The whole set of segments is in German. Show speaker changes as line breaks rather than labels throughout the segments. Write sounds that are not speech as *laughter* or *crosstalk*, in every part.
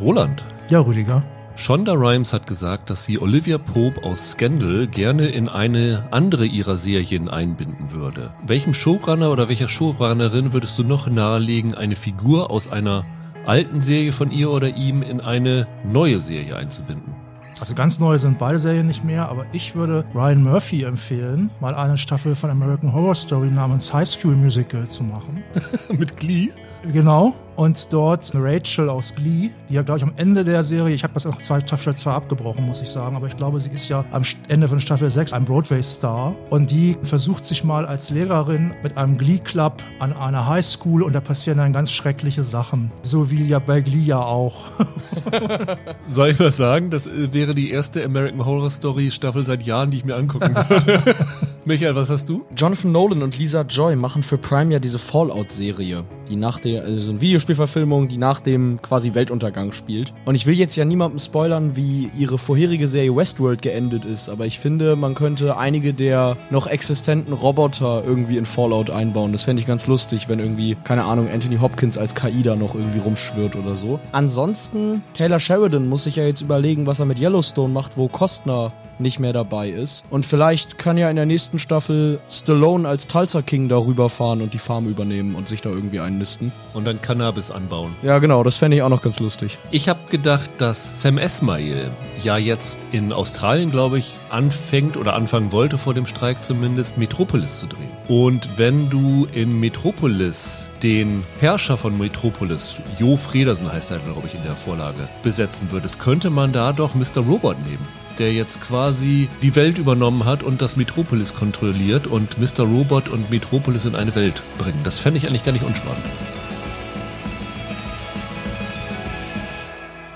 Roland.
Ja, Rüdiger.
Shonda Rhimes hat gesagt, dass sie Olivia Pope aus Scandal gerne in eine andere ihrer Serien einbinden würde. Welchem Showrunner oder welcher Showrunnerin würdest du noch nahelegen, eine Figur aus einer alten Serie von ihr oder ihm in eine neue Serie einzubinden?
Also ganz neu sind beide Serien nicht mehr, aber ich würde Ryan Murphy empfehlen, mal eine Staffel von American Horror Story namens High School Musical zu machen. *laughs*
Mit Glee?
Genau. Und dort Rachel aus Glee, die ja, glaube ich, am Ende der Serie, ich habe das auch zwei Staffel 2 abgebrochen, muss ich sagen, aber ich glaube, sie ist ja am Ende von Staffel 6 ein Broadway-Star. Und die versucht sich mal als Lehrerin mit einem Glee-Club an einer Highschool und da passieren dann ganz schreckliche Sachen. So wie ja bei Glee ja auch. *laughs*
Soll ich was sagen? Das äh, wäre die erste American Horror Story Staffel seit Jahren, die ich mir angucken *laughs* würde. Michael, was hast du?
Jonathan Nolan und Lisa Joy machen für Prime ja diese Fallout-Serie, die nach der, also eine Videospielverfilmung, die nach dem quasi Weltuntergang spielt. Und ich will jetzt ja niemandem spoilern, wie ihre vorherige Serie Westworld geendet ist, aber ich finde, man könnte einige der noch existenten Roboter irgendwie in Fallout einbauen. Das fände ich ganz lustig, wenn irgendwie, keine Ahnung, Anthony Hopkins als KI da noch irgendwie rumschwirrt oder so. Ansonsten, Taylor Sheridan muss sich ja jetzt überlegen, was er mit Yellowstone macht, wo Kostner nicht mehr dabei ist. Und vielleicht kann ja in der nächsten Staffel Stallone als Tulsa King darüber fahren und die Farm übernehmen und sich da irgendwie einnisten.
Und dann Cannabis anbauen.
Ja, genau, das fände ich auch noch ganz lustig.
Ich habe gedacht, dass Sam Esmail ja jetzt in Australien, glaube ich, anfängt oder anfangen wollte vor dem Streik zumindest, Metropolis zu drehen. Und wenn du in Metropolis den Herrscher von Metropolis, Jo Fredersen heißt er, glaube ich, in der Vorlage, besetzen würdest, könnte man da doch Mr. Robot nehmen der jetzt quasi die Welt übernommen hat und das Metropolis kontrolliert und Mr. Robot und Metropolis in eine Welt bringen. Das fände ich eigentlich gar nicht unspannend.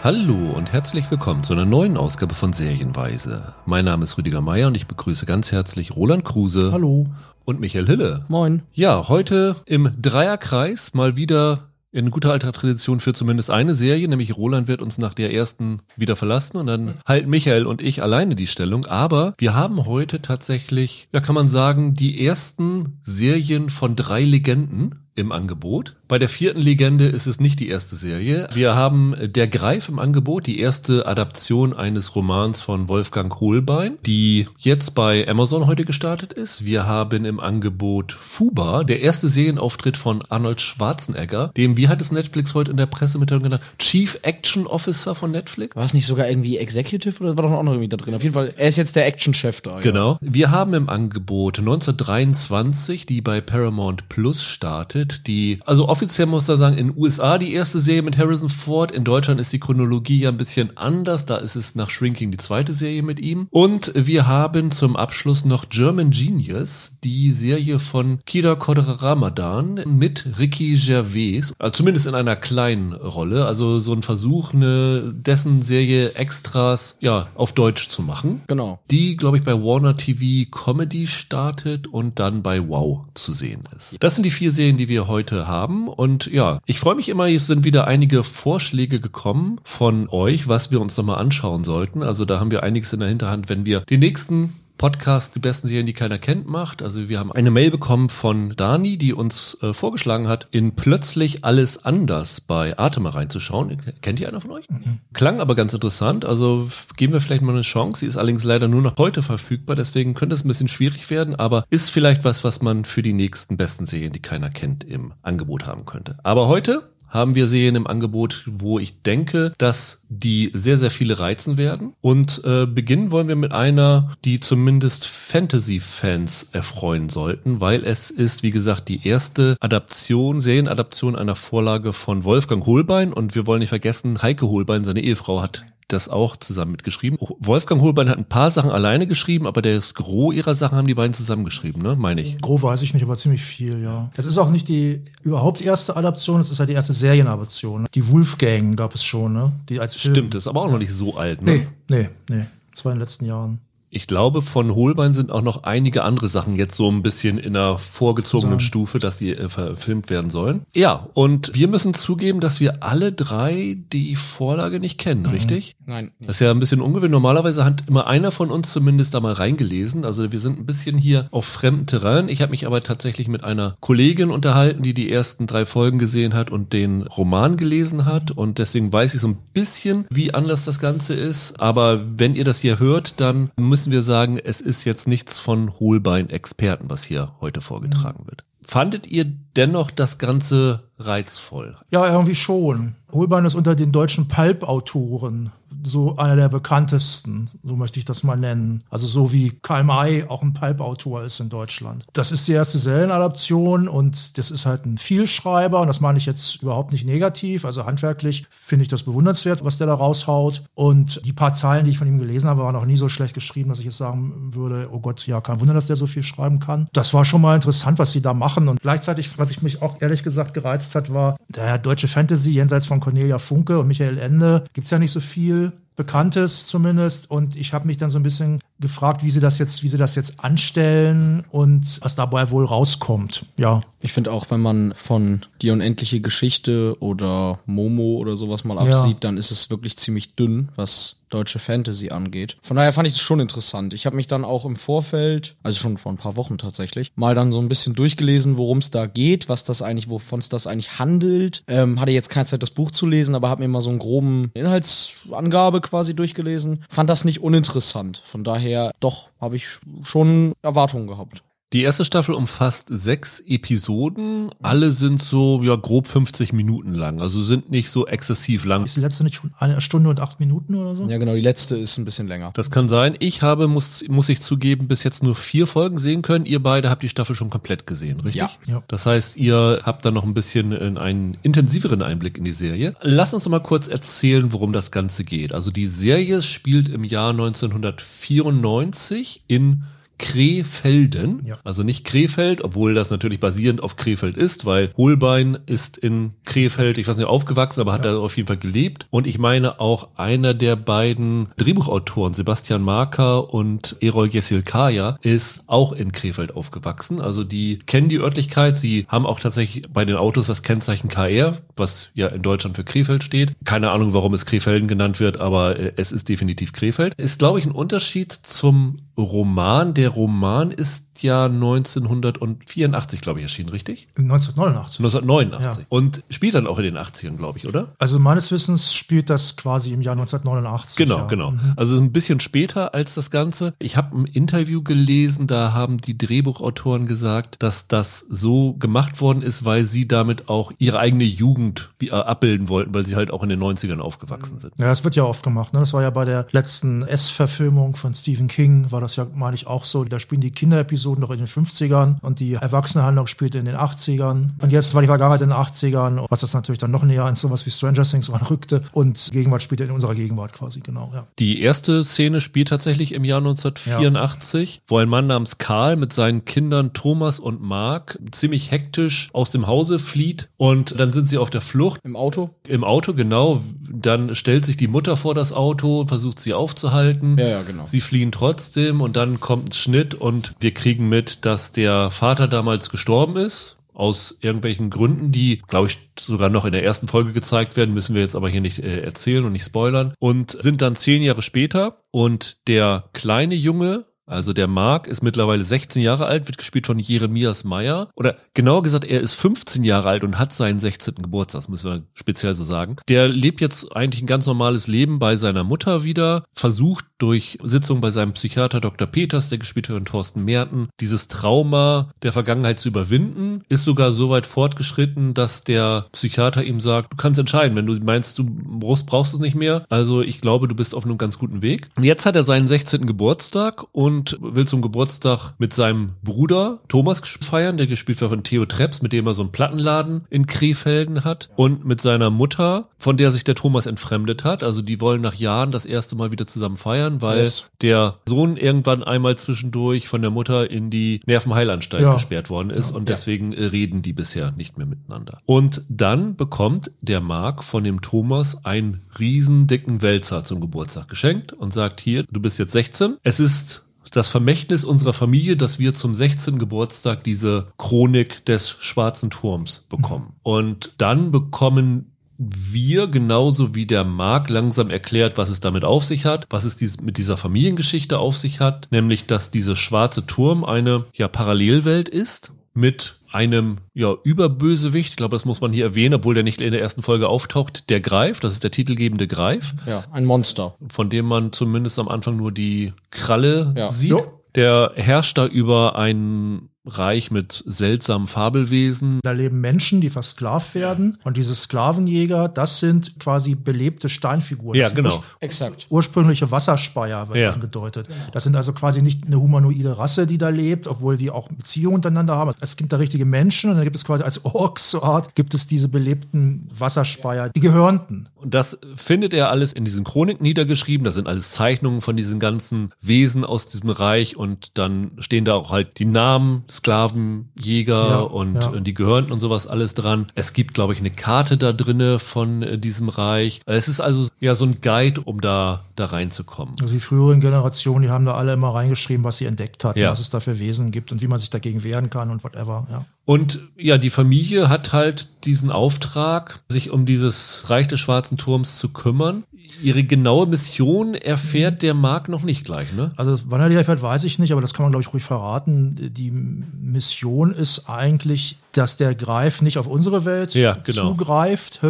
Hallo und herzlich willkommen zu einer neuen Ausgabe von Serienweise. Mein Name ist Rüdiger Meier und ich begrüße ganz herzlich Roland Kruse.
Hallo.
Und Michael Hille.
Moin.
Ja, heute im Dreierkreis mal wieder in guter alter Tradition für zumindest eine Serie, nämlich Roland wird uns nach der ersten wieder verlassen und dann halten Michael und ich alleine die Stellung. Aber wir haben heute tatsächlich, ja kann man sagen, die ersten Serien von drei Legenden im Angebot. Bei der vierten Legende ist es nicht die erste Serie. Wir haben Der Greif im Angebot, die erste Adaption eines Romans von Wolfgang Hohlbein, die jetzt bei Amazon heute gestartet ist. Wir haben im Angebot Fuba, der erste Serienauftritt von Arnold Schwarzenegger, dem, wie hat es Netflix heute in der Pressemitteilung genannt, Chief Action Officer von Netflix?
War es nicht sogar irgendwie Executive oder war doch auch noch irgendwie da drin? Auf jeden Fall, er ist jetzt der Action-Chef da.
Genau. Ja. Wir haben im Angebot 1923, die bei Paramount Plus startet, Schnitt. Die, also offiziell muss man sagen, in den USA die erste Serie mit Harrison Ford. In Deutschland ist die Chronologie ja ein bisschen anders. Da ist es nach Shrinking die zweite Serie mit ihm. Und wir haben zum Abschluss noch German Genius, die Serie von Kida Kodra Ramadan mit Ricky Gervais. Also zumindest in einer kleinen Rolle. Also so ein Versuch, eine, dessen Serie Extras, ja, auf Deutsch zu machen.
Genau.
Die, glaube ich, bei Warner TV Comedy startet und dann bei Wow zu sehen ist. Das sind die vier Serien, die wir wir heute haben. Und ja, ich freue mich immer, es sind wieder einige Vorschläge gekommen von euch, was wir uns nochmal anschauen sollten. Also da haben wir einiges in der Hinterhand, wenn wir den nächsten Podcast Die besten Serien, die keiner kennt, macht. Also wir haben eine Mail bekommen von Dani, die uns äh, vorgeschlagen hat, in Plötzlich alles anders bei Atema reinzuschauen. Kennt ihr einer von euch? Mhm. Klang aber ganz interessant. Also geben wir vielleicht mal eine Chance. Sie ist allerdings leider nur noch heute verfügbar, deswegen könnte es ein bisschen schwierig werden, aber ist vielleicht was, was man für die nächsten besten Serien, die keiner kennt, im Angebot haben könnte. Aber heute haben wir Serien im Angebot, wo ich denke, dass die sehr, sehr viele reizen werden. Und äh, beginnen wollen wir mit einer, die zumindest Fantasy-Fans erfreuen sollten, weil es ist, wie gesagt, die erste Adaption, Serienadaption einer Vorlage von Wolfgang Holbein. Und wir wollen nicht vergessen, Heike Holbein, seine Ehefrau, hat das auch zusammen mitgeschrieben. Wolfgang Holbein hat ein paar Sachen alleine geschrieben, aber das Gros ihrer Sachen haben die beiden zusammengeschrieben, ne? Meine ich.
Gros weiß ich nicht, aber ziemlich viel, ja. Das ist auch nicht die überhaupt erste Adaption, es ist halt die erste Serienadaption. Die Wolfgang gab es schon, ne? Die als
Film. Stimmt, ist aber auch noch nicht so alt, ne?
Nee, nee, nee. Das war in den letzten Jahren.
Ich glaube, von Holbein sind auch noch einige andere Sachen jetzt so ein bisschen in einer vorgezogenen so. Stufe, dass die äh, verfilmt werden sollen. Ja, und wir müssen zugeben, dass wir alle drei die Vorlage nicht kennen, mhm. richtig?
Nein.
Das ist ja ein bisschen ungewöhnlich. Normalerweise hat immer einer von uns zumindest da mal reingelesen. Also wir sind ein bisschen hier auf fremdem Terrain. Ich habe mich aber tatsächlich mit einer Kollegin unterhalten, die die ersten drei Folgen gesehen hat und den Roman gelesen hat. Und deswegen weiß ich so ein bisschen, wie anders das Ganze ist. Aber wenn ihr das hier hört, dann müssen müssen wir sagen, es ist jetzt nichts von Hohlbein-Experten, was hier heute vorgetragen wird. Fandet ihr dennoch das Ganze reizvoll?
Ja, irgendwie schon. Holbein ist unter den deutschen Pulp-Autoren so einer der bekanntesten, so möchte ich das mal nennen. Also so wie Karl May auch ein Pulp-Autor ist in Deutschland. Das ist die erste Serienadaption und das ist halt ein Vielschreiber und das meine ich jetzt überhaupt nicht negativ. Also handwerklich finde ich das bewundernswert, was der da raushaut. Und die paar Zeilen, die ich von ihm gelesen habe, waren auch nie so schlecht geschrieben, dass ich jetzt sagen würde, oh Gott, ja, kein Wunder, dass der so viel schreiben kann. Das war schon mal interessant, was sie da machen. Und gleichzeitig, was ich mich auch ehrlich gesagt gereizt hat, war der deutsche Fantasy jenseits von Cornelia Funke und Michael Ende. Gibt es ja nicht so viel. Bekanntes zumindest. Und ich habe mich dann so ein bisschen gefragt, wie sie das jetzt, wie sie das jetzt anstellen und was dabei wohl rauskommt. Ja.
Ich finde auch, wenn man von die unendliche Geschichte oder Momo oder sowas mal absieht, ja. dann ist es wirklich ziemlich dünn, was deutsche Fantasy angeht. Von daher fand ich es schon interessant. Ich habe mich dann auch im Vorfeld, also schon vor ein paar Wochen tatsächlich, mal dann so ein bisschen durchgelesen, worum es da geht, was das eigentlich, wovon es das eigentlich handelt. Ähm, hatte jetzt keine Zeit, das Buch zu lesen, aber habe mir mal so einen groben Inhaltsangabe quasi durchgelesen. Fand das nicht uninteressant. Von daher, doch, habe ich schon Erwartungen gehabt.
Die erste Staffel umfasst sechs Episoden. Alle sind so ja grob 50 Minuten lang, also sind nicht so exzessiv lang.
Ist die letzte nicht schon eine Stunde und acht Minuten oder so?
Ja, genau, die letzte ist ein bisschen länger.
Das kann sein. Ich habe, muss, muss ich zugeben, bis jetzt nur vier Folgen sehen können. Ihr beide habt die Staffel schon komplett gesehen, richtig? Ja. ja. Das heißt, ihr habt da noch ein bisschen einen intensiveren Einblick in die Serie. Lass uns doch mal kurz erzählen, worum das Ganze geht. Also die Serie spielt im Jahr 1994 in Krefelden. Ja. Also nicht Krefeld, obwohl das natürlich basierend auf Krefeld ist, weil Holbein ist in Krefeld, ich weiß nicht, aufgewachsen, aber hat ja. da auf jeden Fall gelebt. Und ich meine auch einer der beiden Drehbuchautoren, Sebastian Marker und Erol Yesilkaya, ist auch in Krefeld aufgewachsen. Also die kennen die Örtlichkeit. Sie haben auch tatsächlich bei den Autos das Kennzeichen KR, was ja in Deutschland für Krefeld steht. Keine Ahnung, warum es Krefelden genannt wird, aber es ist definitiv Krefeld. Ist, glaube ich, ein Unterschied zum Roman. Der Roman ist ja 1984, glaube ich, erschienen, richtig?
1989.
1989. Ja. Und spielt dann auch in den 80ern, glaube ich, oder?
Also meines Wissens spielt das quasi im Jahr 1989.
Genau, ja. genau. Mhm. Also ein bisschen später als das Ganze. Ich habe ein Interview gelesen, da haben die Drehbuchautoren gesagt, dass das so gemacht worden ist, weil sie damit auch ihre eigene Jugend äh, abbilden wollten, weil sie halt auch in den 90ern aufgewachsen sind.
Ja, das wird ja oft gemacht. Ne? Das war ja bei der letzten S-Verfilmung von Stephen King, war das ja, meine ich, auch so. Da spielen die Kinderepisoden Episoden noch in den 50ern und die Erwachsene-Handlung spielte in den 80ern. Und jetzt war die Vergangenheit in den 80ern, was das natürlich dann noch näher an sowas wie Stranger Things ranrückte. Und Gegenwart spielte in unserer Gegenwart quasi, genau. Ja.
Die erste Szene spielt tatsächlich im Jahr 1984, ja. wo ein Mann namens Karl mit seinen Kindern Thomas und Mark ziemlich hektisch aus dem Hause flieht und dann sind sie auf der Flucht.
Im Auto?
Im Auto, genau. Dann stellt sich die Mutter vor das Auto, versucht sie aufzuhalten.
Ja, ja, genau.
Sie fliehen trotzdem und dann kommt ein Schnitt und wir kriegen kriegen mit, dass der Vater damals gestorben ist. Aus irgendwelchen Gründen, die, glaube ich, sogar noch in der ersten Folge gezeigt werden, müssen wir jetzt aber hier nicht äh, erzählen und nicht spoilern. Und sind dann zehn Jahre später und der kleine Junge also der Mark ist mittlerweile 16 Jahre alt, wird gespielt von Jeremias Meyer. Oder genauer gesagt, er ist 15 Jahre alt und hat seinen 16. Geburtstag, das müssen wir speziell so sagen. Der lebt jetzt eigentlich ein ganz normales Leben bei seiner Mutter wieder, versucht durch Sitzung bei seinem Psychiater Dr. Peters, der gespielt wird von Thorsten Merten, dieses Trauma der Vergangenheit zu überwinden. Ist sogar so weit fortgeschritten, dass der Psychiater ihm sagt, du kannst entscheiden, wenn du meinst, du brauchst, brauchst es nicht mehr. Also ich glaube, du bist auf einem ganz guten Weg. Und jetzt hat er seinen 16. Geburtstag und will zum Geburtstag mit seinem Bruder Thomas feiern, der gespielt wird von Theo Treps, mit dem er so einen Plattenladen in Krefelden hat und mit seiner Mutter, von der sich der Thomas entfremdet hat. Also die wollen nach Jahren das erste Mal wieder zusammen feiern, weil yes. der Sohn irgendwann einmal zwischendurch von der Mutter in die Nervenheilanstalt ja. gesperrt worden ist ja. und deswegen ja. reden die bisher nicht mehr miteinander. Und dann bekommt der Mark von dem Thomas einen riesen dicken Wälzer zum Geburtstag geschenkt und sagt hier, du bist jetzt 16. Es ist das Vermächtnis unserer Familie, dass wir zum 16. Geburtstag diese Chronik des Schwarzen Turms bekommen. Mhm. Und dann bekommen wir genauso wie der Marc langsam erklärt, was es damit auf sich hat, was es dies, mit dieser Familiengeschichte auf sich hat, nämlich dass diese schwarze Turm eine ja Parallelwelt ist mit einem ja, Überbösewicht, ich glaube, das muss man hier erwähnen, obwohl der nicht in der ersten Folge auftaucht, der Greif, das ist der titelgebende Greif.
Ja, ein Monster.
Von dem man zumindest am Anfang nur die Kralle ja. sieht. Jo. Der herrscht da über ein Reich mit seltsamen Fabelwesen.
Da leben Menschen, die versklavt werden. Und diese Sklavenjäger, das sind quasi belebte Steinfiguren.
Ja, genau.
Exakt. Ursprüngliche Wasserspeier wird ja. angedeutet. Das sind also quasi nicht eine humanoide Rasse, die da lebt, obwohl die auch Beziehungen untereinander haben. Es gibt da richtige Menschen und dann gibt es quasi als Orks so Art, gibt es diese belebten Wasserspeier, die Gehörnten.
Und das findet er alles in diesen Chroniken niedergeschrieben. Das sind alles Zeichnungen von diesen ganzen Wesen aus diesem Reich und dann stehen da auch halt die Namen Sklavenjäger ja, und ja. die Gehörnten und sowas alles dran. Es gibt, glaube ich, eine Karte da drinne von äh, diesem Reich. Es ist also ja so ein Guide, um da, da reinzukommen.
Also die früheren Generationen, die haben da alle immer reingeschrieben, was sie entdeckt hatten, ja. was es da für Wesen gibt und wie man sich dagegen wehren kann und whatever, ja.
Und ja, die Familie hat halt diesen Auftrag, sich um dieses Reich des Schwarzen Turms zu kümmern. Ihre genaue Mission erfährt der Mark noch nicht gleich, ne?
Also wann er die erfährt, weiß ich nicht, aber das kann man, glaube ich, ruhig verraten. Die Mission ist eigentlich, dass der Greif nicht auf unsere Welt
ja, genau.
zugreift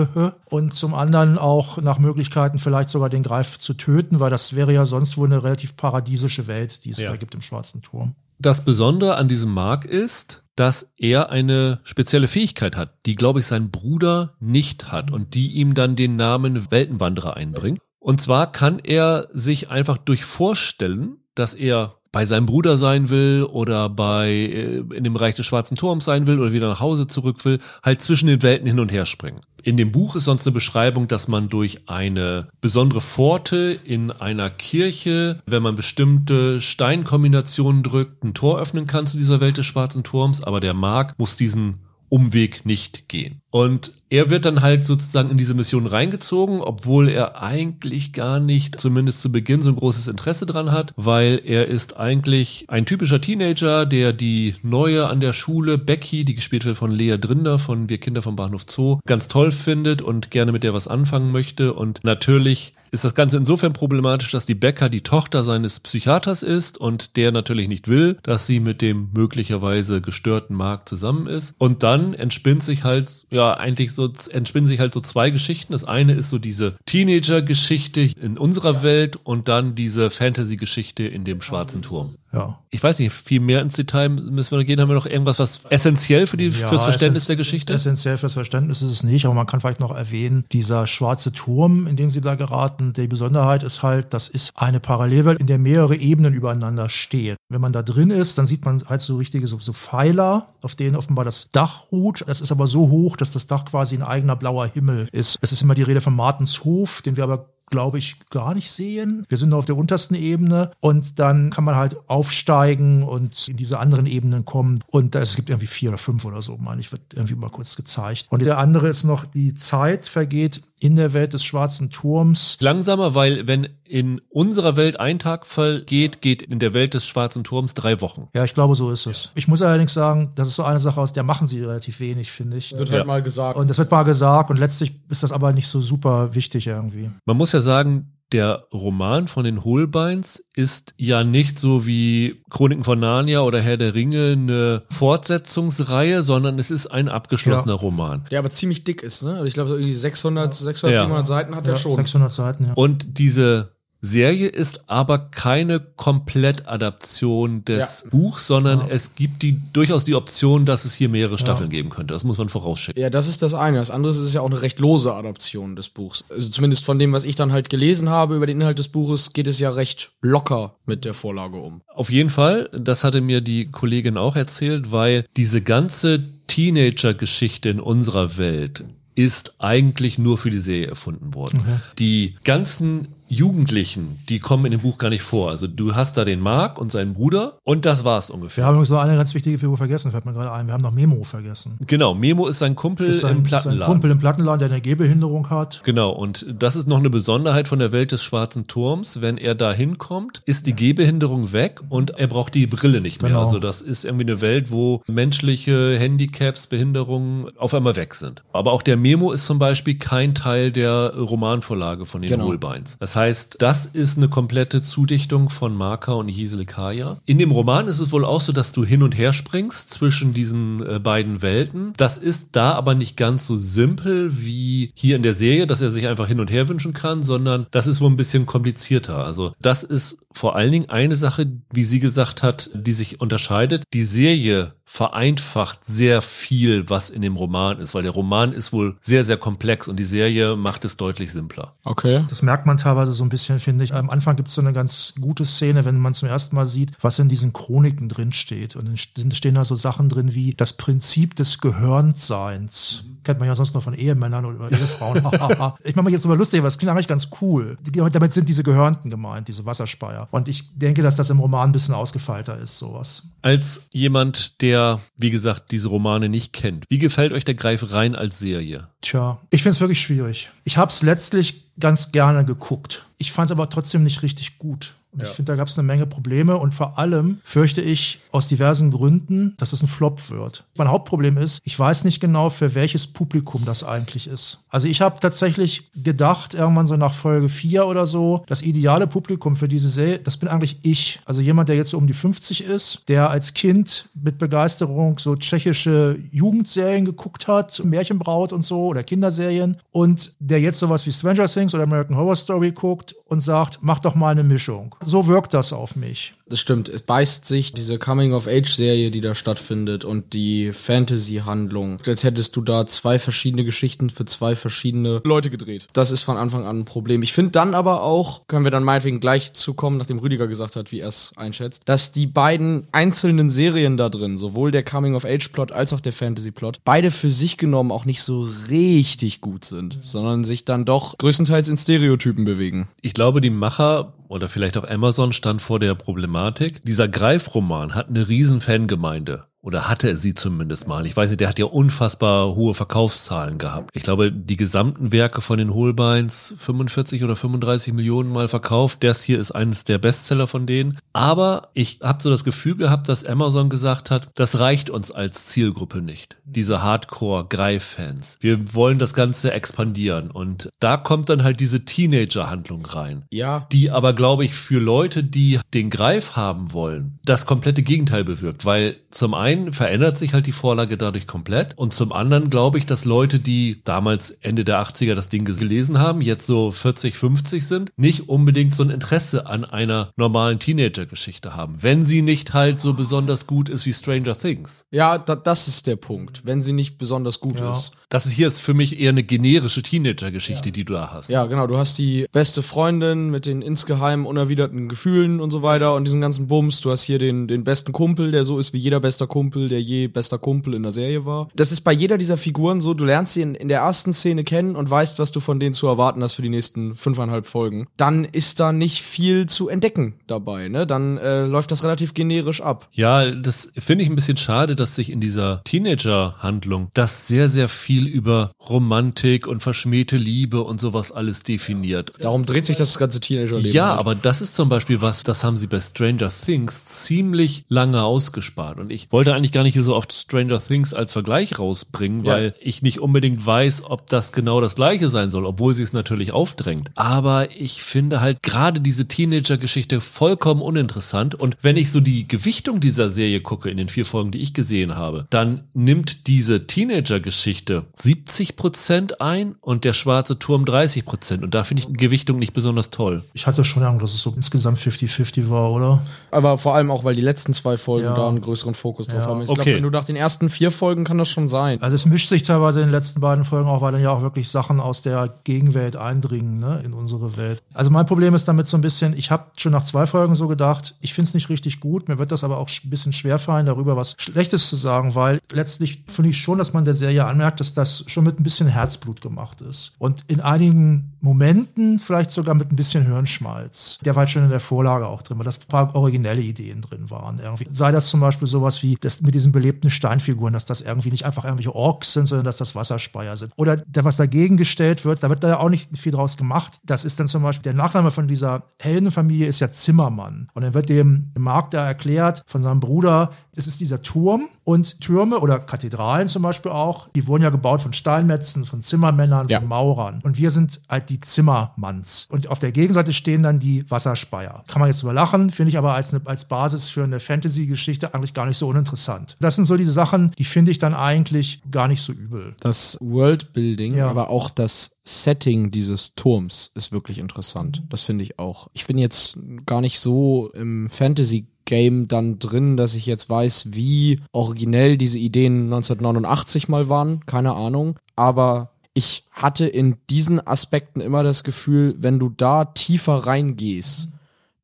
und zum anderen auch nach Möglichkeiten vielleicht sogar den Greif zu töten, weil das wäre ja sonst wohl eine relativ paradiesische Welt, die es ja. da gibt im Schwarzen Turm.
Das Besondere an diesem Mark ist, dass er eine spezielle Fähigkeit hat, die, glaube ich, sein Bruder nicht hat und die ihm dann den Namen Weltenwanderer einbringt. Und zwar kann er sich einfach durch vorstellen, dass er bei seinem Bruder sein will oder bei äh, in dem Reich des Schwarzen Turms sein will oder wieder nach Hause zurück will, halt zwischen den Welten hin und her springen. In dem Buch ist sonst eine Beschreibung, dass man durch eine besondere Pforte in einer Kirche, wenn man bestimmte Steinkombinationen drückt, ein Tor öffnen kann zu dieser Welt des Schwarzen Turms, aber der Mark muss diesen Umweg nicht gehen. Und er wird dann halt sozusagen in diese Mission reingezogen, obwohl er eigentlich gar nicht, zumindest zu Beginn, so ein großes Interesse dran hat, weil er ist eigentlich ein typischer Teenager, der die neue an der Schule, Becky, die gespielt wird von Lea Drinder von Wir Kinder vom Bahnhof Zoo, ganz toll findet und gerne mit der was anfangen möchte. Und natürlich ist das Ganze insofern problematisch, dass die Becker die Tochter seines Psychiaters ist und der natürlich nicht will, dass sie mit dem möglicherweise gestörten Mark zusammen ist. Und dann entspinnt sich halt, ja, eigentlich so, entspinnen sich halt so zwei Geschichten. Das eine ist so diese Teenager-Geschichte in unserer. Welt und dann diese Fantasy-Geschichte in dem Schwarzen Turm.
Ja.
Ich weiß nicht, viel mehr ins Detail müssen wir noch gehen. Haben wir noch irgendwas, was essentiell für die, ja, fürs Verständnis der Geschichte?
Essentiell fürs Verständnis ist es nicht, aber man kann vielleicht noch erwähnen, dieser schwarze Turm, in den sie da geraten, die Besonderheit ist halt, das ist eine Parallelwelt, in der mehrere Ebenen übereinander stehen. Wenn man da drin ist, dann sieht man halt so richtige so, so Pfeiler, auf denen offenbar das Dach ruht. Das ist aber so hoch, dass das Dach quasi ein eigener blauer Himmel ist. Es ist immer die Rede von Martenshof, den wir aber glaube ich, gar nicht sehen. Wir sind nur auf der untersten Ebene und dann kann man halt aufsteigen und in diese anderen Ebenen kommen. Und es gibt irgendwie vier oder fünf oder so, meine ich, wird irgendwie mal kurz gezeigt. Und der andere ist noch, die Zeit vergeht in der Welt des schwarzen Turms.
Langsamer, weil wenn in unserer Welt ein Tag vergeht, geht in der Welt des schwarzen Turms drei Wochen.
Ja, ich glaube, so ist es. Ich muss allerdings sagen, das ist so eine Sache, aus der machen sie relativ wenig, finde ich.
Das wird halt mal gesagt.
Und das wird mal gesagt und letztlich ist das aber nicht so super wichtig irgendwie.
Man muss ja sagen, der Roman von den Holbeins ist ja nicht so wie Chroniken von Narnia oder Herr der Ringe eine Fortsetzungsreihe, sondern es ist ein abgeschlossener
ja.
Roman.
Der aber ziemlich dick ist, ne? Also ich glaube, irgendwie 600, 600, ja. 700 Seiten hat ja, er schon.
600 Seiten, ja.
Und diese Serie ist aber keine Komplettadaption des ja. Buchs, sondern ja. es gibt die durchaus die Option, dass es hier mehrere Staffeln ja. geben könnte. Das muss man vorausschicken.
Ja, das ist das eine. Das andere ist ja auch eine recht lose Adaption des Buchs. Also zumindest von dem, was ich dann halt gelesen habe über den Inhalt des Buches, geht es ja recht locker mit der Vorlage um.
Auf jeden Fall, das hatte mir die Kollegin auch erzählt, weil diese ganze Teenager-Geschichte in unserer Welt ist eigentlich nur für die Serie erfunden worden. Okay. Die ganzen Jugendlichen, die kommen in dem Buch gar nicht vor. Also du hast da den Mark und seinen Bruder und das war's ungefähr.
Wir haben übrigens noch eine ganz wichtige Figur vergessen, fällt mir gerade ein. Wir haben noch Memo vergessen.
Genau, Memo ist sein Kumpel
ist ein,
im
Sein
Plattenladen.
Kumpel im Plattenladen, der eine Gehbehinderung hat.
Genau, und das ist noch eine Besonderheit von der Welt des Schwarzen Turms. Wenn er da hinkommt, ist die Gehbehinderung weg und er braucht die Brille nicht mehr.
Genau.
Also das ist irgendwie eine Welt, wo menschliche Handicaps, Behinderungen auf einmal weg sind. Aber auch der Memo ist zum Beispiel kein Teil der Romanvorlage von den
Genau.
Holbeins. Das heißt, das ist eine komplette Zudichtung von Marker und Gisele Kaya. In dem Roman ist es wohl auch so, dass du hin und her springst zwischen diesen äh, beiden Welten. Das ist da aber nicht ganz so simpel wie hier in der Serie, dass er sich einfach hin und her wünschen kann, sondern das ist wohl ein bisschen komplizierter. Also das ist vor allen Dingen eine Sache, wie sie gesagt hat, die sich unterscheidet. Die Serie vereinfacht sehr viel, was in dem Roman ist, weil der Roman ist wohl sehr, sehr komplex und die Serie macht es deutlich simpler.
Okay.
Das merkt man teilweise so ein bisschen, finde ich. Am Anfang gibt es so eine ganz gute Szene, wenn man zum ersten Mal sieht, was in diesen Chroniken drin steht. Und dann stehen da so Sachen drin wie das Prinzip des Gehörntseins. Kennt man ja sonst nur von Ehemännern oder Ehefrauen. *laughs* ich mache mich jetzt immer lustig, aber es klingt eigentlich ganz cool. Die- Damit sind diese Gehörnten gemeint, diese Wasserspeier. Und ich denke, dass das im Roman ein bisschen ausgefeilter ist, sowas.
Als jemand, der, wie gesagt, diese Romane nicht kennt, wie gefällt euch der Greif rein als Serie?
Tja, ich finde es wirklich schwierig. Ich habe es letztlich ganz gerne geguckt. Ich fand es aber trotzdem nicht richtig gut. Und Ich finde, da gab es eine Menge Probleme und vor allem fürchte ich aus diversen Gründen, dass es ein Flop wird. Mein Hauptproblem ist, ich weiß nicht genau, für welches Publikum das eigentlich ist. Also ich habe tatsächlich gedacht, irgendwann so nach Folge 4 oder so, das ideale Publikum für diese Serie, das bin eigentlich ich. Also jemand, der jetzt so um die 50 ist, der als Kind mit Begeisterung so tschechische Jugendserien geguckt hat, Märchenbraut und so oder Kinderserien und der jetzt sowas wie Stranger Things oder American Horror Story guckt und sagt, mach doch mal eine Mischung. So wirkt das auf mich.
Das stimmt. Es beißt sich diese Coming-of-Age-Serie, die da stattfindet und die Fantasy-Handlung. Als hättest du da zwei verschiedene Geschichten für zwei verschiedene Leute gedreht. Das ist von Anfang an ein Problem. Ich finde dann aber auch, können wir dann meinetwegen gleich zukommen, nachdem Rüdiger gesagt hat, wie er es einschätzt, dass die beiden einzelnen Serien da drin, sowohl der Coming-of-Age-Plot als auch der Fantasy-Plot, beide für sich genommen auch nicht so richtig gut sind, sondern sich dann doch größtenteils in Stereotypen bewegen.
Ich glaube, die Macher oder vielleicht auch Amazon stand vor der Problematik. Dieser Greifroman hat eine riesen Fangemeinde. Oder hatte er sie zumindest mal. Ich weiß nicht, der hat ja unfassbar hohe Verkaufszahlen gehabt. Ich glaube, die gesamten Werke von den Holbeins 45 oder 35 Millionen Mal verkauft. Das hier ist eines der Bestseller von denen. Aber ich habe so das Gefühl gehabt, dass Amazon gesagt hat, das reicht uns als Zielgruppe nicht. Diese Hardcore-Greif-Fans. Wir wollen das Ganze expandieren. Und da kommt dann halt diese Teenager-Handlung rein
Ja,
die aber, glaube ich, für Leute, die den Greif haben wollen, das komplette Gegenteil bewirkt. Weil zum einen verändert sich halt die Vorlage dadurch komplett und zum anderen glaube ich, dass Leute, die damals Ende der 80er das Ding gelesen haben, jetzt so 40, 50 sind, nicht unbedingt so ein Interesse an einer normalen Teenager-Geschichte haben. Wenn sie nicht halt so besonders gut ist wie Stranger Things.
Ja, da, das ist der Punkt, wenn sie nicht besonders gut
Ja.
ist.
Das ist hier ist für mich eher eine generische Teenager-Geschichte, die du da hast.
Ja, genau, du hast die beste Freundin mit den insgeheim unerwiderten Gefühlen und so weiter und diesen ganzen Bums. Du hast hier den, den besten Kumpel, der so ist wie jeder bester Kumpel, der je bester Kumpel in der Serie war. Das ist bei jeder dieser Figuren so, du lernst sie in, in der ersten Szene kennen und weißt, was du von denen zu erwarten hast für die nächsten fünfeinhalb Folgen. Dann ist da nicht viel zu entdecken dabei, ne? Dann äh, läuft das relativ generisch ab.
Ja, das finde ich ein bisschen schade, dass sich in dieser Teenager-Handlung das sehr, sehr viel über Romantik und verschmähte Liebe und sowas alles definiert.
Darum dreht sich das ganze Teenagerleben.
Ja,
halt.
aber das ist zum Beispiel was, das haben sie bei Stranger Things ziemlich lange ausgespart. Und ich wollte eigentlich gar nicht hier so oft Stranger Things als Vergleich rausbringen,
Ja.
weil ich nicht unbedingt weiß, ob das genau das gleiche sein soll, obwohl sie es natürlich aufdrängt. Aber ich finde halt gerade diese Teenager-Geschichte vollkommen uninteressant. Und wenn ich so die Gewichtung dieser Serie gucke in den vier Folgen, die ich gesehen habe, dann nimmt diese Teenager-Geschichte 70 Prozent ein und der schwarze Turm 30 Prozent. Und da finde ich die Gewichtung nicht besonders toll.
Ich hatte schon Angst, dass es so insgesamt 50-50 war, oder?
Aber vor allem auch, weil die letzten zwei Folgen
Ja.
da einen größeren Fokus drauf Form. Ich
okay.
glaube, wenn du nach den ersten vier Folgen kann das schon sein.
Also es mischt sich teilweise in den letzten beiden Folgen auch, weil dann ja auch wirklich Sachen aus der Gegenwelt eindringen ne, in unsere Welt. Also mein Problem ist damit so ein bisschen, ich habe schon nach zwei Folgen so gedacht, ich finde es nicht richtig gut, mir wird das aber auch ein bisschen schwerfallen, darüber was Schlechtes zu sagen, weil letztlich finde ich schon, dass man der Serie anmerkt, dass das schon mit ein bisschen Herzblut gemacht ist. Und in einigen Momenten vielleicht sogar mit ein bisschen Hirnschmalz. Der war halt schon in der Vorlage auch drin, weil das ein paar originelle Ideen drin waren. Irgendwie. Sei das zum Beispiel sowas wie das mit diesen belebten Steinfiguren, dass das irgendwie nicht einfach irgendwelche Orks sind, sondern dass das Wasserspeier sind. Oder der, was dagegen gestellt wird, da wird da ja auch nicht viel draus gemacht. Das ist dann zum Beispiel, der Nachname von dieser Heldenfamilie ist ja Zimmermann. Und dann wird dem Mark da erklärt von seinem Bruder, es ist dieser Turm und Türme oder Kathedralen zum Beispiel auch, die wurden ja gebaut von Steinmetzen, von Zimmermännern,
Ja.
von Maurern. Und wir sind halt die Zimmermanns. Und auf der Gegenseite stehen dann die Wasserspeier. Kann man jetzt drüber lachen, finde ich aber als, eine, als Basis für eine Fantasy-Geschichte eigentlich gar nicht so uninteressant. Das sind so diese Sachen, die finde ich dann eigentlich gar nicht so übel.
Das Worldbuilding,
Ja.
aber auch das Setting dieses Turms ist wirklich interessant. Das finde ich auch. Ich bin jetzt gar nicht so im Fantasy Game dann drin, dass ich jetzt weiß, wie originell diese Ideen 1989 mal waren. Keine Ahnung. Aber ich hatte in diesen Aspekten immer das Gefühl, wenn du da tiefer reingehst,